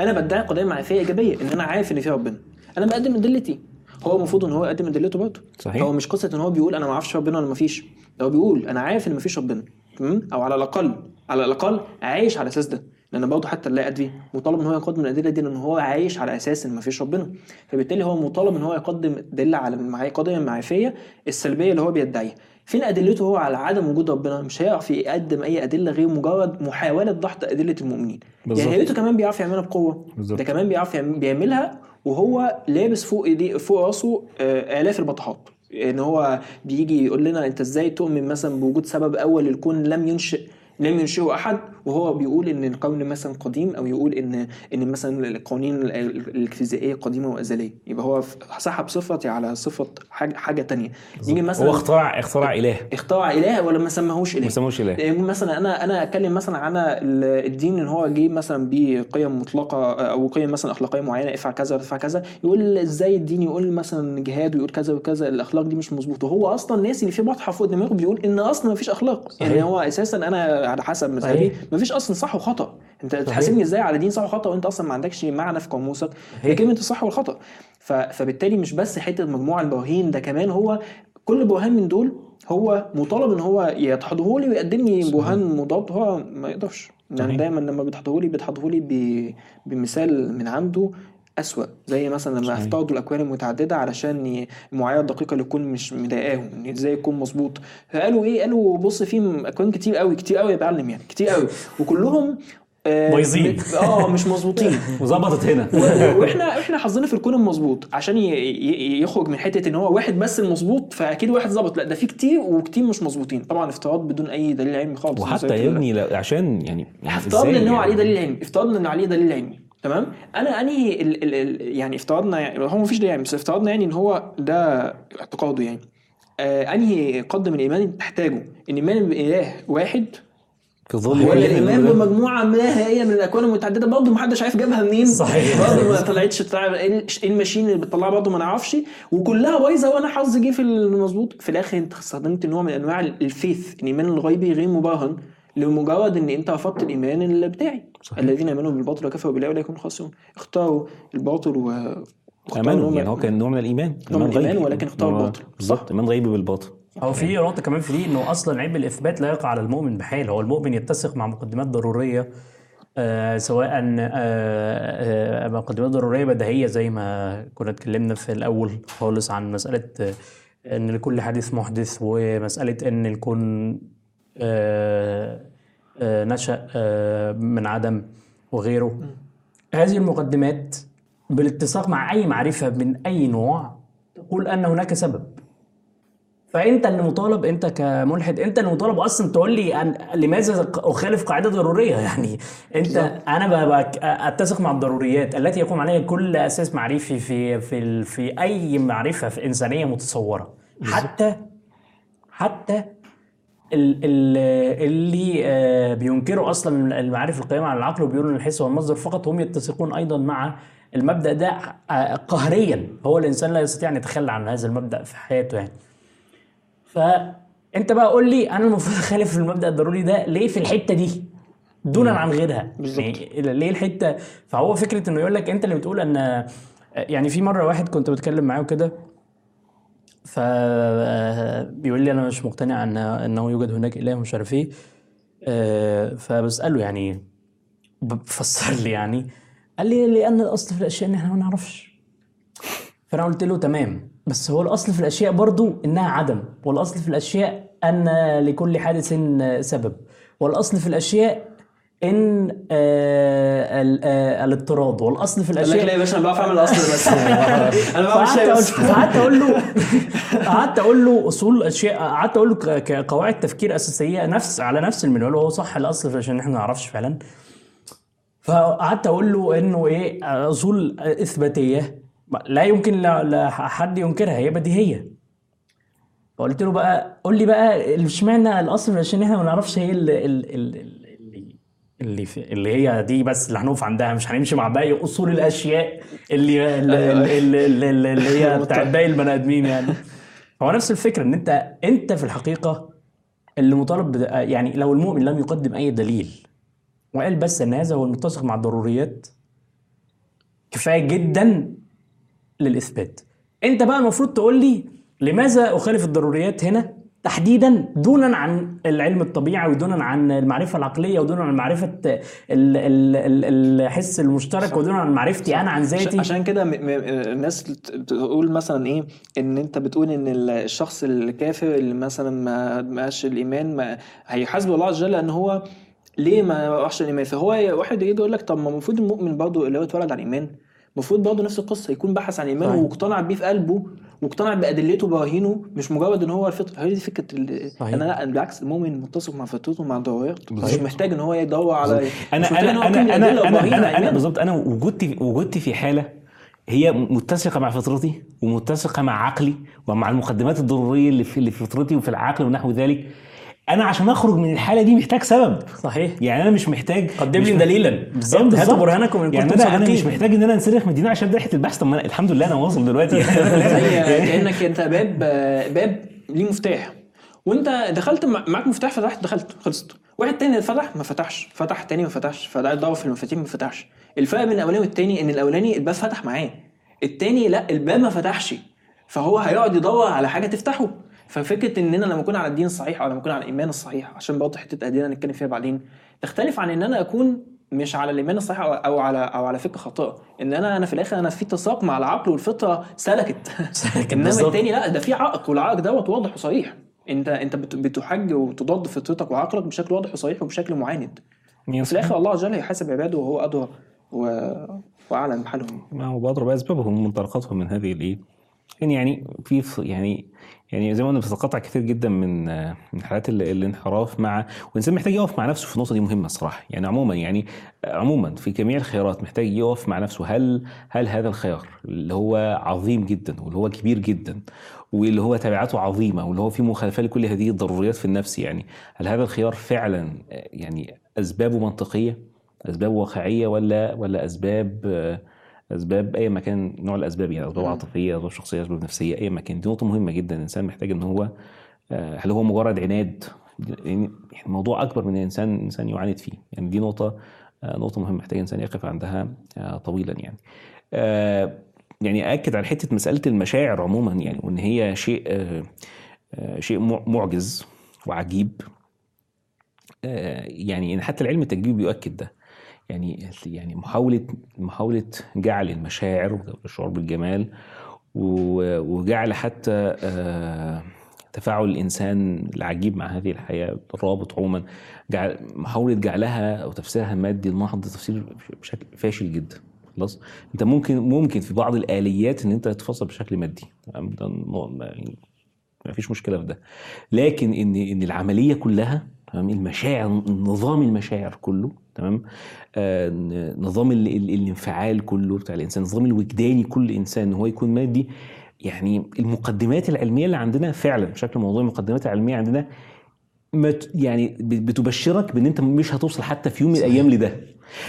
أنا بدعي قضية معرفيه إيجابية إن أنا عارف إن في ربنا. أنا بقدم ادلتي هو المفروض إن هو يقدم ادلته برضه. صحيح. هو مش قصة إن هو بيقول أنا ما أعرفش ربنا ولا مفيش. هو بيقول أنا عارف إن مفيش ربنا. تمام؟ أو على الأقل على الأقل عايش على الاساس ده. لأن برضه حتى اللا ادري مطالب إن هو يقدم الأدلة دي لأن هو عايش على أساس إن مفيش ربنا. فبالتالي هو مطالب إن هو يقدم أدلة على المعايا قضيه المعرفية السلبية اللي هو بيدعيها. فين أدلته هو على عدم وجود ربنا؟ مش هيعرف يقدم أي أدلة غير مجرد محاولة ضغط أدلة المؤمنين. بالظبط. يعني هيئته كمان بيعرف يعملها بقوة. ده كمان بيعرف يعمل بيعملها وهو لابس فوق ايديه فوق راسه آه، آلاف البطاحات إن هو بيجي يقول لنا أنت إزاي تؤمن مثلا بوجود سبب أول للكون لم ينشئ لم ينشئه أحد؟ وهو بيقول إن الكون مثلا قديم أو يقول إن إن مثلا القوانين ال- ال- الفيزيائية قديمة وأزلية. يبقى هو سحب صفتي على صفة حاجة حاجة تانية. يجي مثلا هو اخترع اخترع إله. اخترع إله ولا ما سماهوش إله؟ ما سموش إله. يعني مثلا أنا أنا أتكلم مثلا عن ال- الدين إن هو جه مثلا بقيم مطلقة أو قيم مثلا أخلاقية معينة افعل كذا افعل كذا. يقول إزاي الدين يقول مثلا جهاد ويقول كذا وكذا الأخلاق دي مش مظبوطة. هو أصلا الناس اللي في بطحه فوق دماغه بيقول إن أصلا ما فيش أخلاق. يعني صحيح. هو أساسا أنا على حسب مذهبي صحيح. ما فيش أصلا صح وخطأ أنت تحاسبني إزاي على دين صح وخطأ وأنت أصلا ما عندكش معنى في قاموسك هي كلمه الصح والخطأ. فبالتالي مش بس حتة مجموعه البراهين ده كمان هو كل برهان من دول هو مطالب إن هو يتحضه لي ويقدم لي برهان مضاد هو ما يقدرش صحيح. دايما لما بيتحضه لي بيتحضه لي. بمثال من عنده أسوأ. زي مثلا لما. افترضوا الاكوان المتعددة علشان المعايير الدقيقة اللي تكون مش مضايقاهم إن إزاي يكون مظبوط. فقالوا إيه؟ قالوا بص في أكوان كتير قوي كتير قوي يا معلم يعني كتير قوي. وكلهم آه، بايظين. آه مش مظبوطين. *laughs* وظبطت هنا. وإحنا إحنا حظنا في الكون المظبوط عشان يخرج من حتة إن هو واحد بس المظبوط فأكيد واحد ظبط. لأ ده في كتير وكتير مش مظبوطين. طبعا افتراض بدون أي دليل علمي خالص وحتى يا. ابني عشان يعني يعني افترضنا إن هو يعني؟ عليه دليل علمي. افترضنا إن عليه دليل علمي. تمام؟ أنا أنهي ال ال ال يعني افترضنا يعني هو مفيش دليل علمي بس افترضنا يعني إن هو ده اعتقاده يعني. آه أنهي قدم الإيمان اللي تحتاجه؟ إن الإيمان بإله واحد ولا الإيمان ده؟ بمجموعة نهائيه من الأكوان المتعددة؟ برضه محدش عارف جابها منين. صحيح. برضه ما طلعتش بتاع إيه الماشين اللي بتطلعها برضه ما نعرفش. وكلها بايظة وأنا حظي جه في المظبوط. في الآخر أنت استخدمت نوع من أنواع الفيث. الإيمان الغيبي غير مبرهن لمجرد إن أنت رفضت الإيمان اللي بتاعي صحيح. الذين يامنون بالباطل وكفروا بالله اولئك هم الخاسرون اختاروا الباطل و هم- يعني هو كان نوع من الإيمان نوع من غيبي. ولكن اختار هو- الباطل. بالظبط إيمان غيبي بالباطل هو في نقطة كمان في دي إنه أصلا عيب الإثبات لا يقع على المؤمن بحال هو المؤمن يتسق مع مقدمات ضرورية آه سواء آه آه مقدمات ضرورية بديهية زي ما كنا اتكلمنا في الأول خالص عن مسألة آه إن لكل حديث محدث ومسألة إن الكون آه نشأ آه من عدم وغيره. هذه المقدمات بالاتساق مع أي معرفة من أي نوع تقول أن هناك سبب. فأنت اللي مطالب أنت كملحد أنت اللي مطالب أصلا تقول لي أن لماذا أخالف قاعدة ضرورية؟ *laughs* يعني أنت أنا ب- ب- أتسق مع الضروريات التي يقوم عليها كل أساس معرفي في في في أي معرفة في إنسانية متصورة. حتى حتى اللي آه، بينكروا أصلا المعارف القائمه على العقل وبيقولوا إن الحس هو المصدر فقط هم يتسقون أيضا مع المبدأ ده آه، قهريا. هو الإنسان لا يستطيع أن يتخلى عن هذا المبدأ في حياته يعني. فانت بقى قول لي أنا المفروض أخالف المبدأ الضروري ده ليه في الحتة دي؟ دونا عن غيرها. بالظبط. يعني ليه الحتة؟ فهو فكرة إنه يقول لك أنت اللي بتقول إن يعني في مرة واحد كنت بتكلم معاه وكده فبيقول لي أنا مش مقتنع ان انه يوجد هناك إله ومش عارف إيه. آه، فبسأله يعني بفسر لي يعني. قال لي لأن الأصل في الأشياء إن إحنا ما نعرفش. فأنا قلت له تمام بس هو الأصل في الأشياء برضو إنها عدم. والأصل في الأشياء أن لكل حادث سبب. والأصل في الأشياء إن آه ال- آه الاضطراد. والأصل في الأشياء لا يا باشا أنا بعرف أعمل الاصل بس *laughs* أنا بعمل فقعدت شاي أقول بس فقعدت أقول له *laughs* قعدت أقول له أصول اشياء قعدت أقول له كقواعد تفكير أساسية نفس على نفس المنوال وهو صح الأصل عشان إحنا ما نعرفش فعلا. فقعدت أقول له إنه إيه أصول إثباتية. لا يمكن لحد ينكرها هي بديهية. فقلت له بقى قول لي بقى إشمعنى الأصل عشان إحنا ما نعرفش هي اللي اللي اللي اللي, في اللي هي دي بس اللي هنقف عندها مش هنمشي مع باقي أصول الأشياء اللي اللي, اللي, اللي, اللي, اللي هي *laughs* بتاعت باقي البني آدمين يعني. هو نفس الفكرة إن انت أنت في الحقيقة اللي مطالب يعني لو المؤمن لم يقدم أي دليل وقال بس إن هذا هو المتسق مع الضروريات كفاية جدا للإثبات. أنت بقى المفروض تقول لي لماذا أخالف الضروريات هنا؟ تحديدا دونا عن العلم الطبيعي ودونا عن المعرفة العقلية ودونا عن معرفة ال- ال- ال- الحس المشترك ودونا عن معرفتي أنا عن ذاتي. عشان كده م- م- الناس تقول مثلا إيه؟ إن أنت بتقول إن ال- الشخص الكافر اللي مثلا ما ماش الإيمان ما هيحاسبه الله عز وجل إن هو ليه ما راحش الإيمان؟ فهو واحد يجي يقول لك طب ما المفروض المؤمن برضه اللي هو اتولد على الإيمان المفروض برضه نفس القصة يكون بحث عن الإيمان صحيح. واقتنع بيه في قلبه واقتنع بادلته وبراهينه مش مجرد إن هو الفطرة هي دي فكرة ال- صحيح. أنا لا بالعكس المؤمن متسق مع فطرته مع ضرورياته مش. محتاج إن هو يدور على أنا أنا أنا أنا أنا أنا. بالظبط أنا وجودتي وجودتي في حالة هي متسقة مع فطرتي ومتسقة مع عقلي ومع المقدمات الضرورية اللي في اللي في فطرتي وفي العقل ونحو ذلك أنا عشان اخرج من الحاله دي محتاج سبب. صحيح. يعني أنا مش محتاج قدم لي دليلا. بالظبط هاتوا برهانكم إن يعني كنتم أنا أنا مش محتاج إن أنا انسلخ من الدين عشان ريحة البحث. طب ما الحمد لله أنا واصل دلوقتي. زي *laughs* *laughs* كأنك أنت باب باب ليه مفتاح. وأنت دخلت مع- معاك مفتاح فتحت دخلت خلصت. واحد تاني فتح ما فتحش. فتح تاني ما فتحش. فده دور في المفاتيح ما فتحش. الفرق بين الأولاني والتاني إن الأولاني الباب فتح معاه. التاني لا الباب ما فتحش. فهو هيقعد يدور على حاجة تفتحه. ففكرة ان أنا لما اكون على الدين الصحيح أو لما اكون على الإيمان الصحيح عشان برضه حتة أدينا نتكلم فيها بعدين تختلف عن ان أنا أكون مش على الإيمان الصحيح أو أو على أو على فكرة خاطئه ان أنا أنا في الآخر أنا في اتساق مع العقل والفطرة سلكت. إنما. التاني لا ده في عائق والعائق دوت واضح وصريح انت أنت بت- بتحج وتضاد فطرتك وعقلك بشكل واضح وصريح وبشكل معاند. وفي الآخر الله عز وجل هيحاسب عباده وهو ادرى و... وأعلم بحالهم. ما هو بأضرب أسبابهم ومنطلقاتهم من هذه الإيه؟ يعني في يعني يعني زي ما قلنا بتتقطع كتير جدا من من حالات ال- الانحراف مع والإنسان محتاج يقف مع نفسه في النقطة دي مهمة الصراحة. يعني عموما يعني عموما في جميع الخيارات محتاج يقف مع نفسه. هل هل هذا الخيار اللي هو عظيم جدا واللي هو كبير جدا واللي هو تبعاته عظيمة واللي هو فيه مخالفة لكل هذه الضروريات في النفس يعني هل هذا الخيار فعلا يعني أسبابه منطقية أسباب واقعية ولا ولا أسباب آه، أسباب أي مكان نوع الأسباب يعني أسباب عاطفية أسباب شخصية أسباب نفسية أي مكان. دي نقطة مهمة جدا الإنسان محتاج إن هو آه، هل هو مجرد عناد؟ يعني الموضوع أكبر من الإنسان الانسان يعاند فيه. يعني دي نقطة آه، نقطة مهمة محتاج الانسان يقف عندها آه، طويلا يعني. يعني اكد على حتة مسألة المشاعر عموما يعني وإن هي شيء شيء مع- معجز وعجيب. يعني حتى العلم التجريبي بيؤكد ده. يعني يعني محاولة محاولة جعل المشاعر والشعور بالجمال وجعل حتى آه، تفاعل الإنسان العجيب مع هذه الحياة الرابط عموما. جعل محاولة جعلها أو تفسيرها مادي المحض تفسير بشكل فاشل جدا. خلاص؟ أنت ممكن ممكن في بعض الآليات إن أنت تفسر بشكل مادي. يعني ما فيش مشكلة في ده. لكن إن إن العملية كلها تمام؟ المشاعر نظام المشاعر كله تمام؟ آه نظام ال ال الانفعال كله بتاع الإنسان النظام الوجداني كل إنسان إن هو يكون مادي. يعني المقدمات العلمية اللي عندنا فعلا بشكل موضوعي المقدمات العلمية عندنا ما يعني بتبشرك بإن أنت مش هتوصل حتى في يوم من الأيام لده.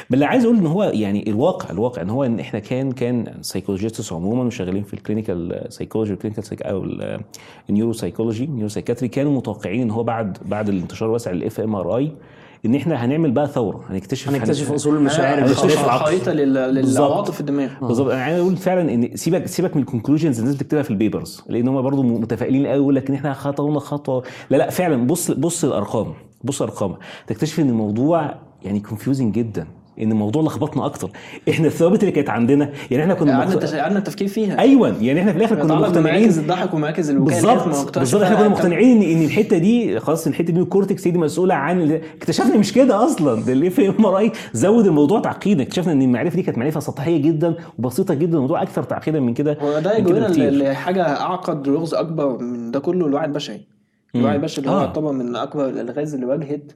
بل اللي عايز أقول إن هو يعني الواقع الواقع إن هو إن إحنا كان كان psychologists عموما وشغالين في ال clinical psychology وال clinical أو ال neuropsychology neuropsychiatry كانوا متوقعين إن هو بعد بعد الانتشار الواسع لل fMRI إن إحنا هنعمل بقى ثورة هنكتشف هنكتشف هن- أصول المشاعر أنا- باختلاف خ- العقل خريطه لل- للعواطف في الدماغ. بالظبط. أنا عايز أقول فعلا إن سيبك سيبك من ال conclusions الناس بتكتبها في ال papers لأن هم برضه متفائلين قوي يقول لك إن إحنا خطونا خطوه لا لا فعلا بص بص الأرقام بص الارقام تكتشف إن الموضوع يعني confusing جدا إن الموضوع لخبطنا أكتر. إحنا الثوابت اللي كانت عندنا يعني إحنا كنا قعدنا مخ... التش- قعدنا التفكير فيها. أيوه يعني إحنا في الآخر كنا مقتنعين. بمراكز الضحك ومراكز البكا بالظبط بالظبط إحنا كنا مقتنعين ان إن الحتة دي خلاص الحتة دي ال cortex دي مسؤولة عن اكتشفنا مش كده أصلا. ده ال fMRI زود الموضوع تعقيدا. اكتشفنا إن المعرفة دي كانت معرفة سطحية جدا وبسيطة جدا الموضوع أكثر تعقيدا من كده هو ده من كده يجينا بكتير. ل- لحاجة أعقد لغز أكبر من ده كله الوعي البشري. الوعي البشري اللي هو آه. يعتبر من أكبر الالغاز اللي واجهت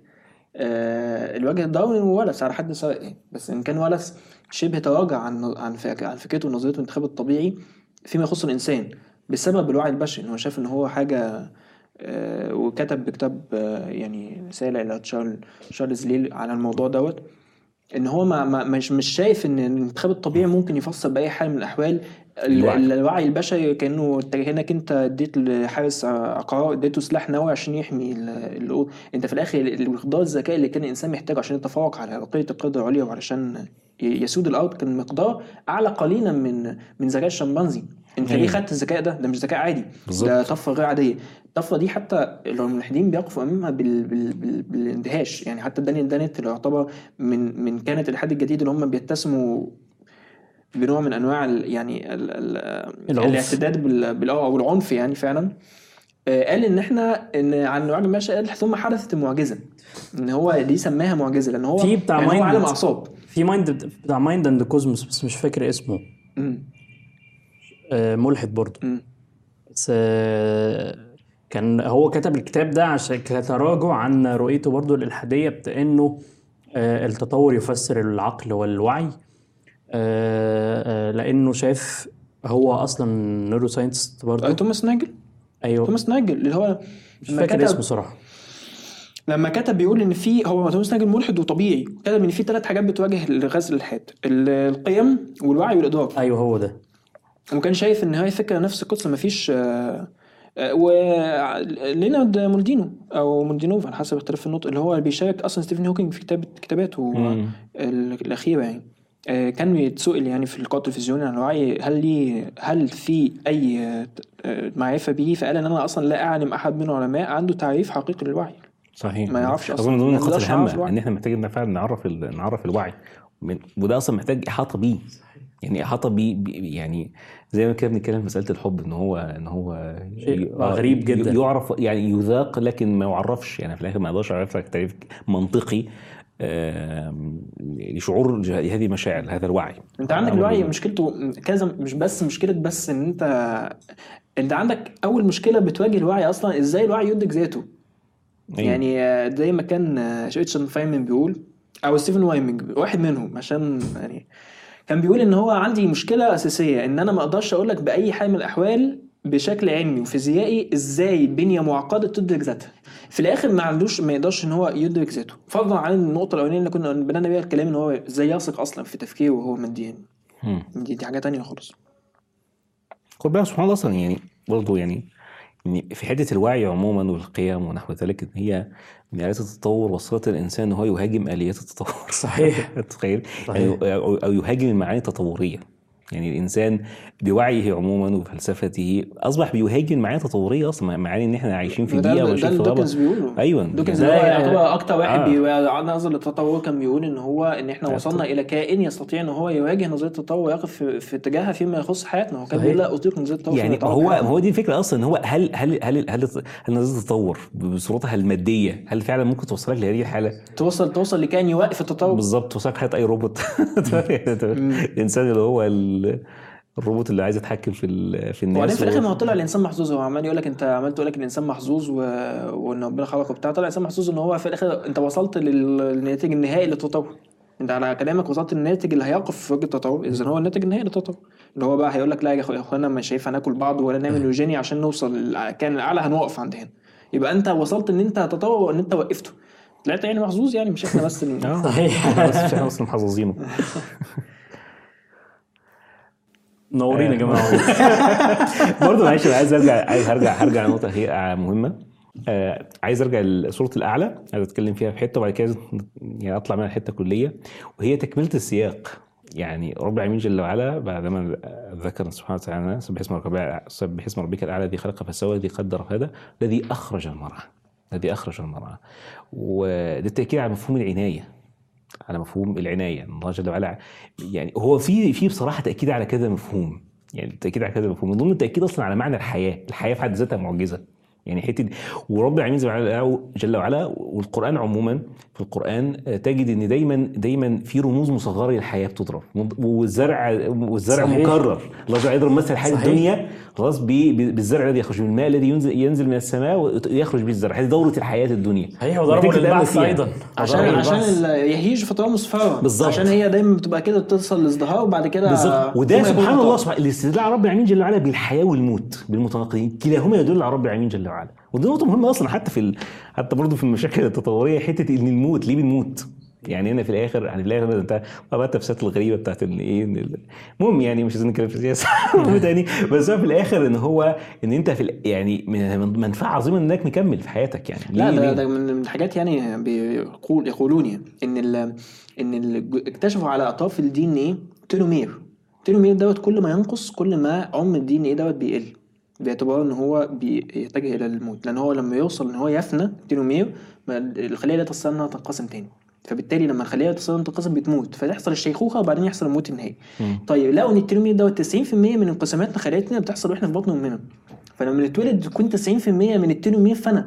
آه واجهت داروين ووالاس على حد سواء يعني بس إن كان والاس شبه تراجع عن عن عن فكرته ونظريته الانتخاب الطبيعي فيما يخص الإنسان بسبب الوعي البشري إن هو شاف إن هو حاجة آه وكتب بكتاب آه يعني رسالة إلى تشارل تشارلز ليل على الموضوع دوت إن هو ما ما مش مش شايف إن الانتخاب الطبيعي ممكن يفسر بأي حال من الأحوال ال- الوعي. ال- الوعي البشري كأنه هناك انت اديت لحارس عقار اديته سلاح نووي عشان يحمي ال- ال- انت في الآخر ال- مقدار الذكاء اللي كان الإنسان محتاجه عشان يتفوق على بقيه القاده العليا وعلشان يسود الأرض كان مقدار أعلى قليلا من من ذكاء الشمبانزي انت ليه أيوة. خدت الذكاء ده ده مش ذكاء عادي بالظبط. ده طفرة غير عادية الطفرة دي حتى لو الملحدين بيقفوا أمامها بال... بال... بال... بالاندهاش يعني حتى دانيال دانيت اللي يعتبر من من كانت الالحاد الجديد اللي هم بيتسموا بنوع من أنواع ال... يعني ال... ال... الاعتداد بال... أو العنف يعني فعلا آه، قال إن إحنا إن عن نوع ما قال ثم حدثت المعجزه إن هو دي سماها معجزة لأن هو في بتاع يعني هو Mind عالم. أعصاب في mind بتاع Mind and Cosmos بس مش فاكر اسمه. آه، ملحد برضه. بس آه، كان هو كتب الكتاب ده عشان كتراجع عن رؤيته برضه الإلحادية بأنه آه، التطور يفسر العقل والوعي آه، آه، لأنه شاف هو أصلا neuroscientist آه، برضه توماس ناجل؟ أيوه. توماس ناجل اللي هو مش فاكر اسمه صراحة. لما كتب بيقول إن في هو توماس ناجل ملحد وطبيعي. كتب إن في ثلاث حاجات بتواجه الغاز الالحاد ال- القيم والوعي والادراك أيوه هو ده. وكان شايف إن هاي فكرة نفس القصة مفيش آه، آه، وليونارد ملودينو أو ملودينوف على حسب اختلاف النطق اللي هو بيشارك أصلا ستيفن هوكينج في كتابه كتاباته الأخيرة يعني. آه، كان بيتسأل يعني في اللقاء التلفزيوني عن الوعي هل لي هل في أي آه، آه، معرفة به؟ فقال إن أنا أصلا لا أعلم أحد من العلماء عنده تعريف حقيقي للوعي. صحيح. ما يعرفش أصلاً. أظن من ضمن النقاط الهامه. إن إحنا محتاجين فعلا نعرف ال- نعرف الوعي. من وده أصلا محتاج إحاطة بيه. يعني إحاطة بيه يعني زي ما كده بنتكلم في مسألة الحب إن هو إن هو شيء آه، غريب جدا. يعرف يعني يذاق لكن ما يعرفش. يعني في الآخر ما يقدرش يعرف لك تعريف منطقي. لشعور هذه المشاعر هذا الوعي انت عندك الوعي مشكلته كذا مش بس مشكلة بس إن أنت أنت عندك أول مشكلة بتواجه الوعي أصلا إزاي الوعي يدرك ذاته أيوة. يعني آه، زي ما كان آه، ريتشارد فاينمان بيقول أو ستيفن واينبرج واحد منهم عشان يعني كان بيقول إن هو عندي مشكلة أساسية إن أنا ما أقدرش أقول لك بأي حال من الأحوال بشكل علمي وفيزيائي إزاي بنيه معقدة تدرك ذاتها. في الآخر ما عندوش ما يقدرش إن هو يدرك ذاته. فضلا عن النقطة الأولانية اللي كنا بدانا بيها الكلام إن هو إزاي يثق أصلا في تفكيره وهو ماديا مم. دي, دي حاجة تانية خالص. خد بالك سبحان الله أصلا يعني برضه يعني يعني في حتة الوعي عموما والقيم ونحو ذلك إن هي من آليات التطور وصلت الإنسان إن هو يهاجم آليات التطور. *laughs* صحيح. تخيل. يعني أو يهاجم المعاني التطورية. يعني الإنسان بوعيه عموما وفلسفته أصبح بيهاجم معاني تطورية أصلا معاني إن إحنا عايشين في بيئه ده وعايشين في دوكنز بيقوله أيوه دوكنز اللي هو يعتبر أكتر واحد آه. بيبقى نظر للتطور كان بيقول إن هو إن إحنا وصلنا إلى كائن يستطيع إن هو يواجه نظرية التطور ويقف في, في اتجاهها فيما يخص حياتنا هو كان. بيقول لا اطيق نظرية التطور يعني هو. هو دي الفكرة أصلا إن هو هل هل هل هل هل نظرية التطور بصورتها المادية هل فعلا ممكن توصلك لهذه الحالة؟ توصل توصل لكائن يوقف التطور بالظبط توصلك حياة أي روبوت *laughs* الإنسان اللي هو الروبوت اللي عايز يتحكم في في الناس وبعدين في الآخر ما هو طلع الإنسان محظوظ هو عمال يقول لك أنت عمال تقول لك الإنسان محظوظ و... وإن ربنا خلقه بتاع طلع الإنسان محظوظ إن هو في الآخر أنت وصلت لل- للناتج النهائي للتطور. أنت على كلامك وصلت للناتج اللي هيقف في وجه التطور إذا هو الناتج النهائي للتطور. اللي هو بقى هيقول لك لا يا أخوانا مش هينفع ناكل بعض ولا نعمل يوجيني عشان نوصل للكائن الأعلى هنوقف عند هنا. يبقى أنت وصلت إن أنت تطور وإن أنت وقفته. طلعت يعني محظوظ يعني مش إحنا بس آه. *laughs* صحيح. *laughs* إحنا بس إحنا أصلا محظوظينه. *laughs* منورين يا جماعة برضه معلش عايز أرجع عايز هرجع هرجع لنقطة هي مهمة. آه عايز أرجع لصورة الأعلى عايز اتكلم فيها في حتة وبعد كده يعني أطلع منها حتة كليه وهي تكملة السياق. يعني رب العالمين جل وعلا بعدما ذكر سبحانه وتعالى سبح اسم ربك سبح اسم ربك الأعلى الذي خلق فسوى الذي قدر فهدى الذي أخرج المرعى الذي أخرج المرعى. وده التأكيد على مفهوم العناية. على مفهوم العناية الله جل وعلا يعني هو في في بصراحة تأكيد على كذا مفهوم يعني التاكيد على كذا مفهوم. من ضمن التأكيد أصلا على معنى الحياة الحياة في حد ذاتها معجزة. يعني حتة ورب العالمين جل وعلا- جل وعلا والقرآن عموما في القرآن آه، تجد إن دايما دايما في رموز مصغرة للحياة بتضرب والزرع والزرع صحيح. مكرر الله جل يضرب مثل الحياة صحيح. الدنيا خلاص ب- ب- بالزرع الذي يخرج من الماء الذي ينزل ينزل من السماء ويخرج به الزرع هذه دورة الحياة الدنيا صحيح وضربوا للبعث. أيضا عشان عشان يهيج فتره مصفره بالظبط. عشان هي دايما بتبقى كده بتوصل لازدهار وبعد كده بالظبط وده سبحان. الله سبحانه الاستدلاء على رب العالمين جل وعلا بالحياة والموت بالمتناقضين كلاهما يدل على رب العالمين جل وعلا ودي نقطة مهمة أصلا حتى في ال... حتى برضه في المشاكل التطورية حتة إن الموت ليه بنموت؟ يعني هنا في الآخر يعني في الآخر انت طبعا التفسيرات الغريبة بتاعت ال- إيه المهم يعني مش عايزين نتكلم في السياسة *laughs* تاني. بس هو في الآخر إن هو إن أنت في يعني من من منفعة عظيمة إنك مكمل في حياتك يعني لا ده؟ ده من من الحاجات يعني بيقول يقولون يعني إن ال إن ال اكتشفوا على أطراف ال DNA telomere telomere دوت كل ما ينقص كل ما عمر ال DNA دوت بيقل. باعتبار إن هو بيتجه إلى الموت لأن هو لما يوصل إن هو يفنى telomere الخلية لا تستطيع انها تنقسم تاني. فبالتالي لما الخلية تستطيع تنقسم بتموت فتحصل الشيخوخة وبعدين يحصل الموت النهائي. طيب لقوا إن ال telomere دوت 90% من انقسامات خلاياتنا بتحصل وإحنا في بطن أمنا. فلما نتولد يكون 90% من ال telomere فنى.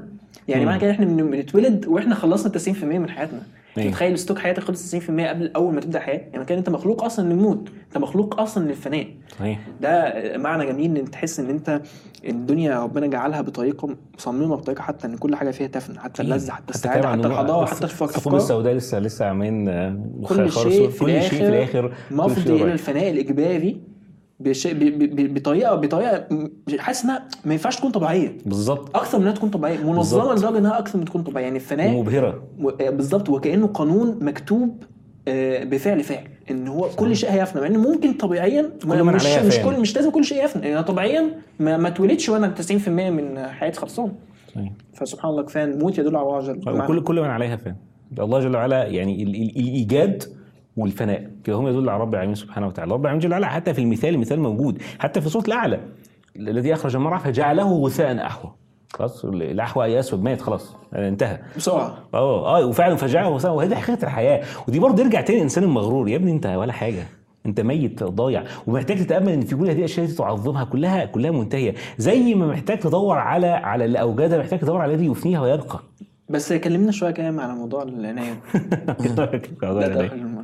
يعني معنى كده إحنا بن- بنتولد وإحنا خلصنا 90% من حياتنا. تخيل stock حياتك خلص 90% قبل أول ما تبدأ حياة. يعني كان أنت مخلوق أصلا للموت. أنت مخلوق أصلا للفناء. صحيح. ده معنى جميل إن تحس إن أنت الدنيا ربنا جعلها بطريقة مصممه بطريقة حتى إن كل حاجة فيها تفنى حتى اللذة حتى السعادة حتى الحضارة حتى الثقوب الافكار السوداء لسه لسه عاملين كل شيء في كل شيء في الآخر مفضي إلى. الفناء الإجباري بش... ب... ب... ب... بطريقه بطريقة حاسس إنها ما ينفعش تكون طبيعية. بالظبط. أكثر من إنها تكون طبيعية. منظمة. لدرجة إنها أكثر من تكون طبيعية. يعني الفناء ومبهره و- بالظبط. وكأنه قانون مكتوب آه، بفعل فاعل إن هو كل شيء هيفنى. مع إن ممكن طبيعيا كل مش مش. كل مش لازم كل شيء يفنى. يعني طبيعيا ما, ما اتولدش وأنا 90% من حياتي خلصان. فسبحان الله كفاية. الموت يدل على الله وجل وكل كل من عليها فان الله جل وعلا يعني ال- ال- الإيجاد والفناء. كده هم يدل على رب العالمين سبحانه وتعالى. رب العالمين جل وعلا حتى في المثال المثال موجود. حتى في سوره الأعلى. الذي أخرج المرعى فجعله غثاء أحوى. خلاص الأحوى اي أسود مات خلاص. يعني انتهى. بسرعة. آه آه وفعلا فجعه غثاء. وهذه حقيقة الحياة. ودي برضه يرجع تاني الانسان المغرور. يا ابني انت ولا حاجة. انت ميت ضايع. ومحتاج تتأمل إن في كل هذه الأشياء تعظمها كلها كلها منتهية. زي ما محتاج تدور على على اللي اوجدها محتاج تدور على الذي يفنيها ويبقى. بس كلمنا شوية كده على موضوع العناية. *laughs*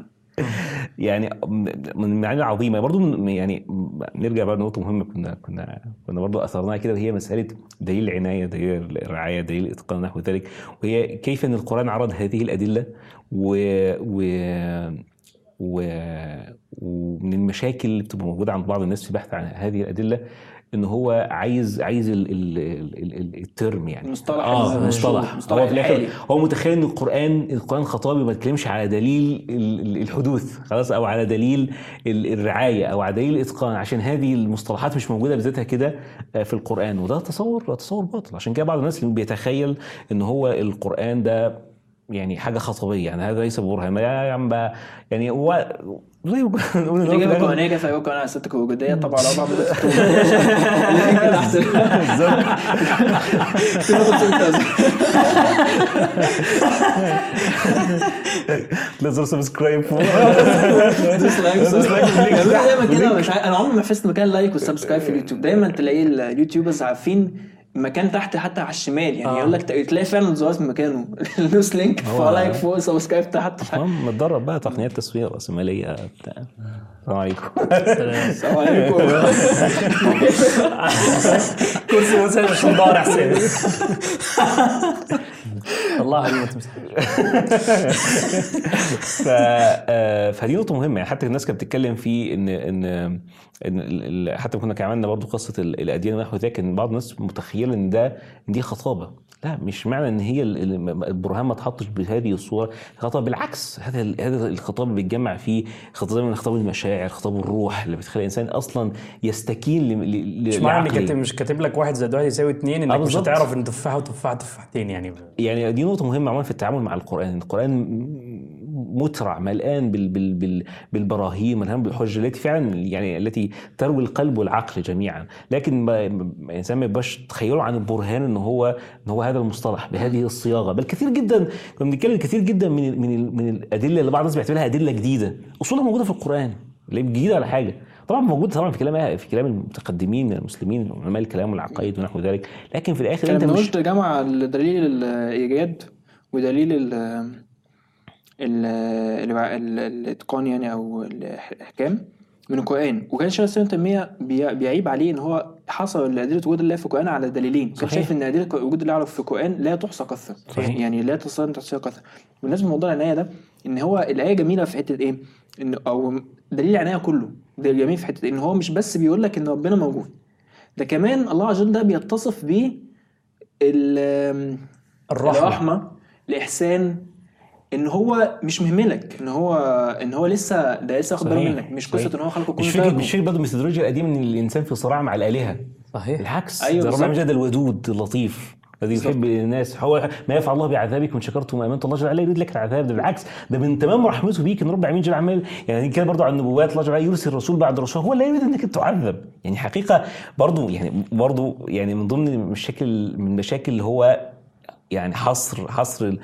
*laughs* *laughs* يعني من المعاني العظيمه برضو يعني نرجع بقى لنقطة مهمة كنا كنا كنا برضو أثرناها كده وهي مسألة دليل العناية دليل الرعاية دليل الإتقان نحو ذلك. وهي كيف إن القرآن عرض هذه الأدلة و, و و ومن المشاكل اللي بتبقى موجودة عند بعض الناس في البحث عن هذه الأدلة إن هو عايز عايز ال ال ال ال الترم يعني. المصطلح. آه المصطلح. هو في الآخر. هو متخيل إن القرآن القرآن خطابي ما بيتكلمش على دليل ال- ال- الحدوث خلاص أو على دليل ال- الرعاية أو على دليل الإتقان عشان هذه المصطلحات مش موجودة بذاتها كده آه، في القرآن. وده تصور تصور باطل. عشان كده بعض الناس بيتخيل إن هو القرآن ده يعني حاجة خطابية. يعني هذا ليس برهان يا عم بقى يعني هو الإجابة القانونية ستك وجودية طبعا أحسن صفة لازم سبسكرايب ديسلايك دايما كده مش أنا عمري ما حفظت مكان لايك والسبسكرايب في اليوتيوب. دايما تلاقي اليوتيوبرز عارفين مكان تحت حتى على الشمال يعني آه. يقول لك تلاقي فعلا زواز مكانه. *laughs* لوس لينك هو- فوق سبسكرايب تحت. المهم متدرب بقى تقنيات تسويق رأسمالية بتاع. السلام عليكم. السلام عليكم. *laughs* كرسي مثلا مش ضارع حسين. الله عليك. ف... آه، فدي نقطة مهمة. يعني حتى الناس كانت بتتكلم في إن إن حتى كنا عملنا برضو قصة ال- الأديان ونحو ذلك إن بعض الناس متخيلة إن ده دي خطابة لا مش معنى إن هي ال- ال- البرهان ما اتحطش بهذه الصورة خطاب بالعكس هذا هذا الخطاب اللي بيتجمع فيه خطاب من خطاب المشاعر خطاب الروح اللي بتخلي الإنسان أصلا يستكين ل... مش معنى لعقله. كاتب مش كاتب لك واحد زائد واحد يساوي اتنين إنك آه، مش. هتعرف إن تفاحة وتفاحة تفاحتين يعني يعني دي نقطة مهمة عموما في التعامل مع القرآن، القرآن مترع ملآن بال بال بال بالبراهين ملآن بالحجة التي فعلا يعني التي تروي القلب والعقل جميعا، لكن ما ما- يبقاش تخيله عن البرهان إن هو إن هو هذا المصطلح بهذه الصياغة، بل كثير جدا كنا بنتكلم كثير جدا من ال- من ال- من الأدلة اللي بعض الناس بيعتبرها أدلة جديدة، أصولها موجودة في القرآن، لا جديدة ولا حاجة. طبعا موجود طبعا في كلام في كلام المتقدمين المسلمين علماء الكلام والعقائد ونحو ذلك. لكن في الآخر أنت مش جمع دليل الإيجاد ودليل ال ال الوع- ال- الإتقان يعني أو الإحكام من القرآن وكان شيخ الإسلام تيمية بي- بيعيب عليه إن هو حصر أدلة وجود الله في القرآن على دليلين كان. شايف إن أدلة وجود الله في القرآن لا تحصى كثره صحيح. يعني لا تستطيع ان تحصيها كثره بالنسبة لموضوع العناية ده إن هو الآية جميلة في حتة إيه ان أو دليل العناية كله ده جميل في حتة إن هو مش بس بيقول لك إن ربنا موجود ده كمان الله عز وجل ده بيتصف بيه ال- الرحمة. الرحمة الإحسان إن هو مش مهملك إن هو إن هو لسه ده لسه واخد باله. منك مش. قصة إن هو خلقه كله مش فكره. مش فكرة برضه الميثودولوجيا القديمة إن الإنسان في صراع مع الآلهة. صحيح. بالعكس أيوة ده ربنا بالظبط. مجد الودود اللطيف الذي يحب الناس. هو ما يفعل الله بعذابكم ان شكرتم وامنتم الله جل وعلا يريد لك العذاب. ده بالعكس ده من تمام رحمته بيك إن رب العالمين جل وعلا يعني كده برضه عن النبوات. الله جل وعلا يرسل الرسول بعد رسول هو لا يريد إنك تعذب يعني حقيقة برضه يعني برضه يعني من ضمن المشاكل من المشاكل اللي هو يعني حصر حصر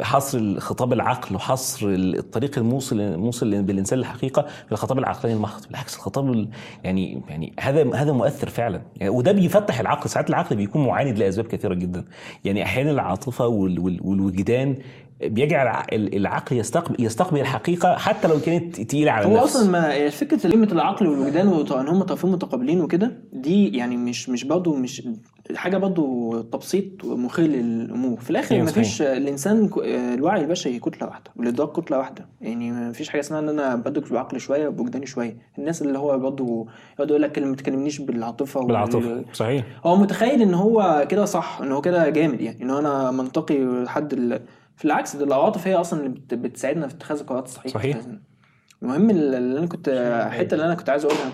حصر الخطاب العقل وحصر ال- الطريق الموصل الموصل بالإنسان للحقيقة في الخطاب العقلاني المحض بالعكس الخطاب ال- يعني يعني هذا هذا مؤثر فعلا. يعني وده بيفتح العقل. ساعات العقل بيكون معاند لأسباب كثيرة جدا. يعني أحيانا العاطفة وال- وال- والوجدان بيجعل الع- العقل يستقبل يستقبل الحقيقة حتى لو كانت تقيلة على هو النفس. أصلا ما فكرة كلمه العقل والوجدان وان هم طرفين متقابلين وكده دي يعني مش مش برضه مش حاجة برضه تبسيط مخل للأمور. في الآخر أيوة ما فيش الإنسان الوعي البشري كتلة واحدة والإدراك كتلة واحدة. يعني ما فيش حاجة اسمها إن أنا بدرك بعقلي شوية وبوجداني شوية. الناس اللي هو برضه يقعد يقول لك ما تكلمنيش بالعاطفة بالعاطفة صحيح. هو متخيل إن هو كده صح إن هو كده جامد يعني إن هو أنا منطقي لحد ال... في العكس ده العواطف هي أصلا اللي بت... بتساعدنا في اتخاذ القرارات الصحيحة. صحيح. المهم اللي أنا كنت الحته اللي أنا كنت عايز أقولها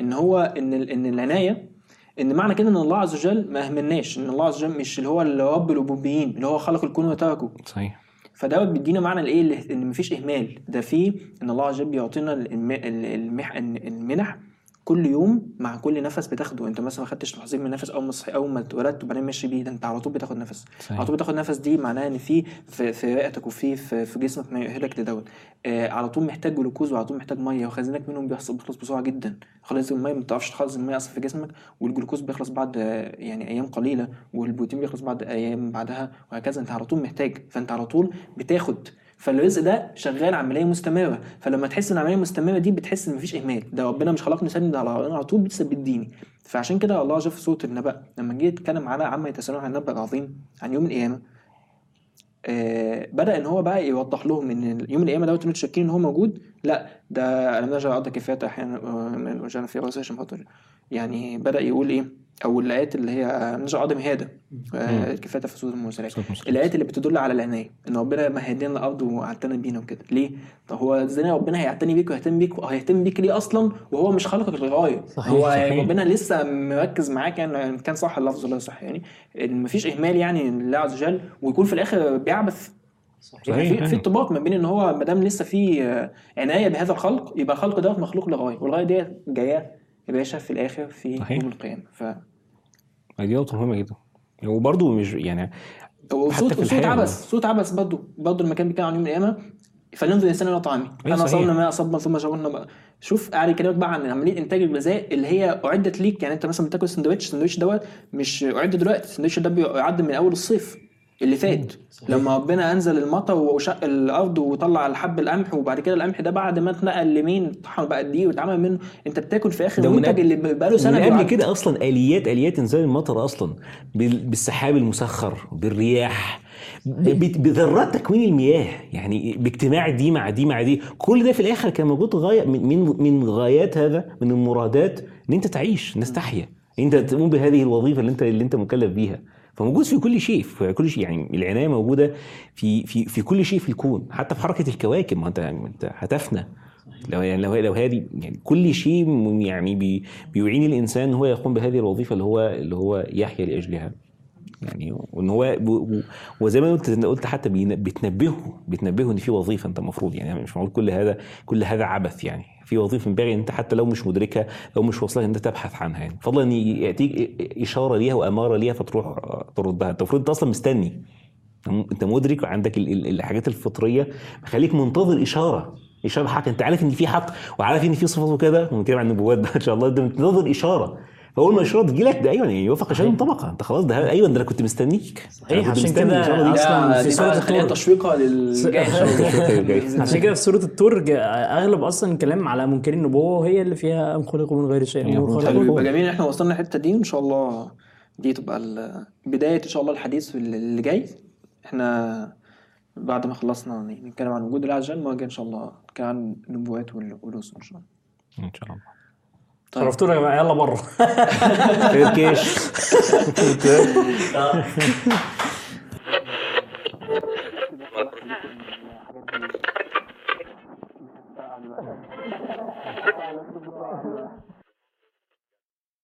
إن هو إن إن العناية إن معنى كده إن الله عز وجل ما أهملناش إن الله عز وجل مش اللي هو اللي رب الربوبيين اللي هو خلق الكون وتركه. صحيح. فده بيدينا معنى الايه إن مفيش إهمال. ده فيه إن الله عز وجل بيعطينا الم- ال- المح المنح كل يوم مع كل نفس بتاخده. انت مثلا ما خدتش تحذير من نفس أول ما صحي أول ما اتولدت وبعدين ماشي بيه ده انت على طول بتاخد نفس. صحيح. على طول بتاخد نفس دي معناها إن في في, في رئتك وفي في, في جسمك ما يؤهلك لدوت. آه على طول محتاج جلوكوز وعلى طول محتاج مية وخزانك منهم بيحصل بيخلص بسرعة جدا. خلاص المية ما بتعرفش تخلص المية أصلا في جسمك والجلوكوز بيخلص بعد آه، يعني أيام قليلة والبروتين بيخلص بعد أيام بعدها وهكذا. انت على طول محتاج. فانت على طول بتاخد فالرزق ده شغال عملية مستمرة. فلما تحس إن العملية مستمرة دي بتحس إن مفيش إهمال. ده ربنا مش خلقني سند على على طول بيديني فعشان كده الله جل في سوره النبأ. لما جه يتكلم على عما يتساءلون عن النبأ العظيم عن يوم القيامة آه بدأ إن هو بقى يوضح لهم إن يوم القيامة دوت أنتوا شاكين إن هو موجود. لا ده الم نجعل الأرض كفايه أحيانا وجعلنا فيها رواسي يعني بدأ يقول إيه؟ أو الآيات اللي هي ألم نجعل الأرض مهادا آه كفاية في سوره المرسلات. الآيات اللي بتدل على العناية إن ربنا مهد لنا الأرض وأعتنى بينا وكده. ليه؟ طب هو إزاي ربنا هيعتني بيك ويهتم بيك؟ هيهتم بيك ليه أصلا؟ وهو مش خلقك للغايه صحيح، هو صحيح. ربنا لسه مركز معاك يعني إن كان صح اللفظ ولا صح. يعني إن مفيش إهمال يعني لله عز وجل ويكون في الآخر بيعبث. صحيح، في في. ارتباط ما بين إن هو ما دام لسه في آه، عناية بهذا الخلق يبقى الخلق دوت مخلوق لغاية والغاية دي جاية يا باشا في الآخر في. يوم القيامة ف دي نقطه مهمه جدا وبرضه مش يعني صوت الحياة. عبس صوت عبس برضه برضه لما كان بيتكلم عن يوم القيامة فلينظر الإنسان إلى طعامه أيوة أنا. صبنا ما اصبنا ثم شغلنا بقى شوف قاعد يكلمك بقى عن عملية إنتاج الغذاء اللي هي أعدت ليك يعني أنت مثلا بتاكل سندوتش السندوتش دوت مش اعد دلوقتي السندوتش ده بيعد من أول الصيف اللي فات. لما ربنا أنزل المطر وشق الأرض وطلع الحب القمح وبعد كده القمح ده بعد ما اتنقل لمين؟ طحن بقى قد إيه واتعمل منه. أنت بتاكل في آخر المنتج اللي بقاله سنة من قبل. كده أصلا اليات آليات إنزال المطر أصلا بال- بالسحاب المسخر بالرياح ب- بذرات تكوين المياه. يعني باجتماع دي مع دي مع دي. كل ده في الآخر كان موجود غايه من من غايات هذا من المرادات إن أنت تعيش الناس تحيا أنت تقوم بهذه الوظيفة اللي انت اللي أنت مكلف بيها. فموجود في كل شيء في كل شيء يعني العناية موجودة في في في كل شيء في الكون حتى في حركة الكواكب ما انت انت هتفنى. لو يعني لو لو هذه يعني كل شيء يعني بي بيعين الإنسان إن هو يقوم بهذه الوظيفة اللي هو اللي هو يحيا لأجلها. يعني وإن هو وزي ما قلت قلت حتى بتنبهه بتنبهه إن في وظيفة أنت المفروض يعني مش معقول كل هذا كل هذا عبث يعني. في وظيفة ان أنت حتى لو مش مدركها لو مش واصلها ان أنت تبحث عنها يعني. فضلا ان ياتيك إشارة ليها وأمارة ليها فتروح تردها. أنت المفروض أنت أصلا مستني. أنت مدرك وعندك ال- ال- الحاجات الفطرية خليك منتظر إشارة. إشارة حق. أنت عارف إن في حق وعارف إن في صفات وكده. ونتكلم عن النبوات بقى إن شاء الله. أنت منتظر إشارة. فأول ما الاشاره تجي لك ده أيوه يعني يوافق اشاره طبقة. أنت خلاص ده أيوه ده أنا كنت مستنيك. صحيح، عشان مستني كده ده في خليها الطور. تشويقة للجاي. *laughs* *laughs* عشان كده في سورة التور أغلب أصلا الكلام على منكرين النبوة وهي اللي فيها أم خلقوا من غير شيء هي حلو يبقى جميل ان إحنا وصلنا الحته دي وإن شاء الله دي تبقى بداية إن شاء الله الحديث اللي جاي. إحنا بعد ما خلصنا نتكلم عن وجود الله عز وجل إن شاء الله نتكلم عن النبوات وال- والرسل إن شاء الله. إن شاء الله. طيب. شرفتونا يا جماعة؟ يلا بره خير كيش الحاجات *laughs* دي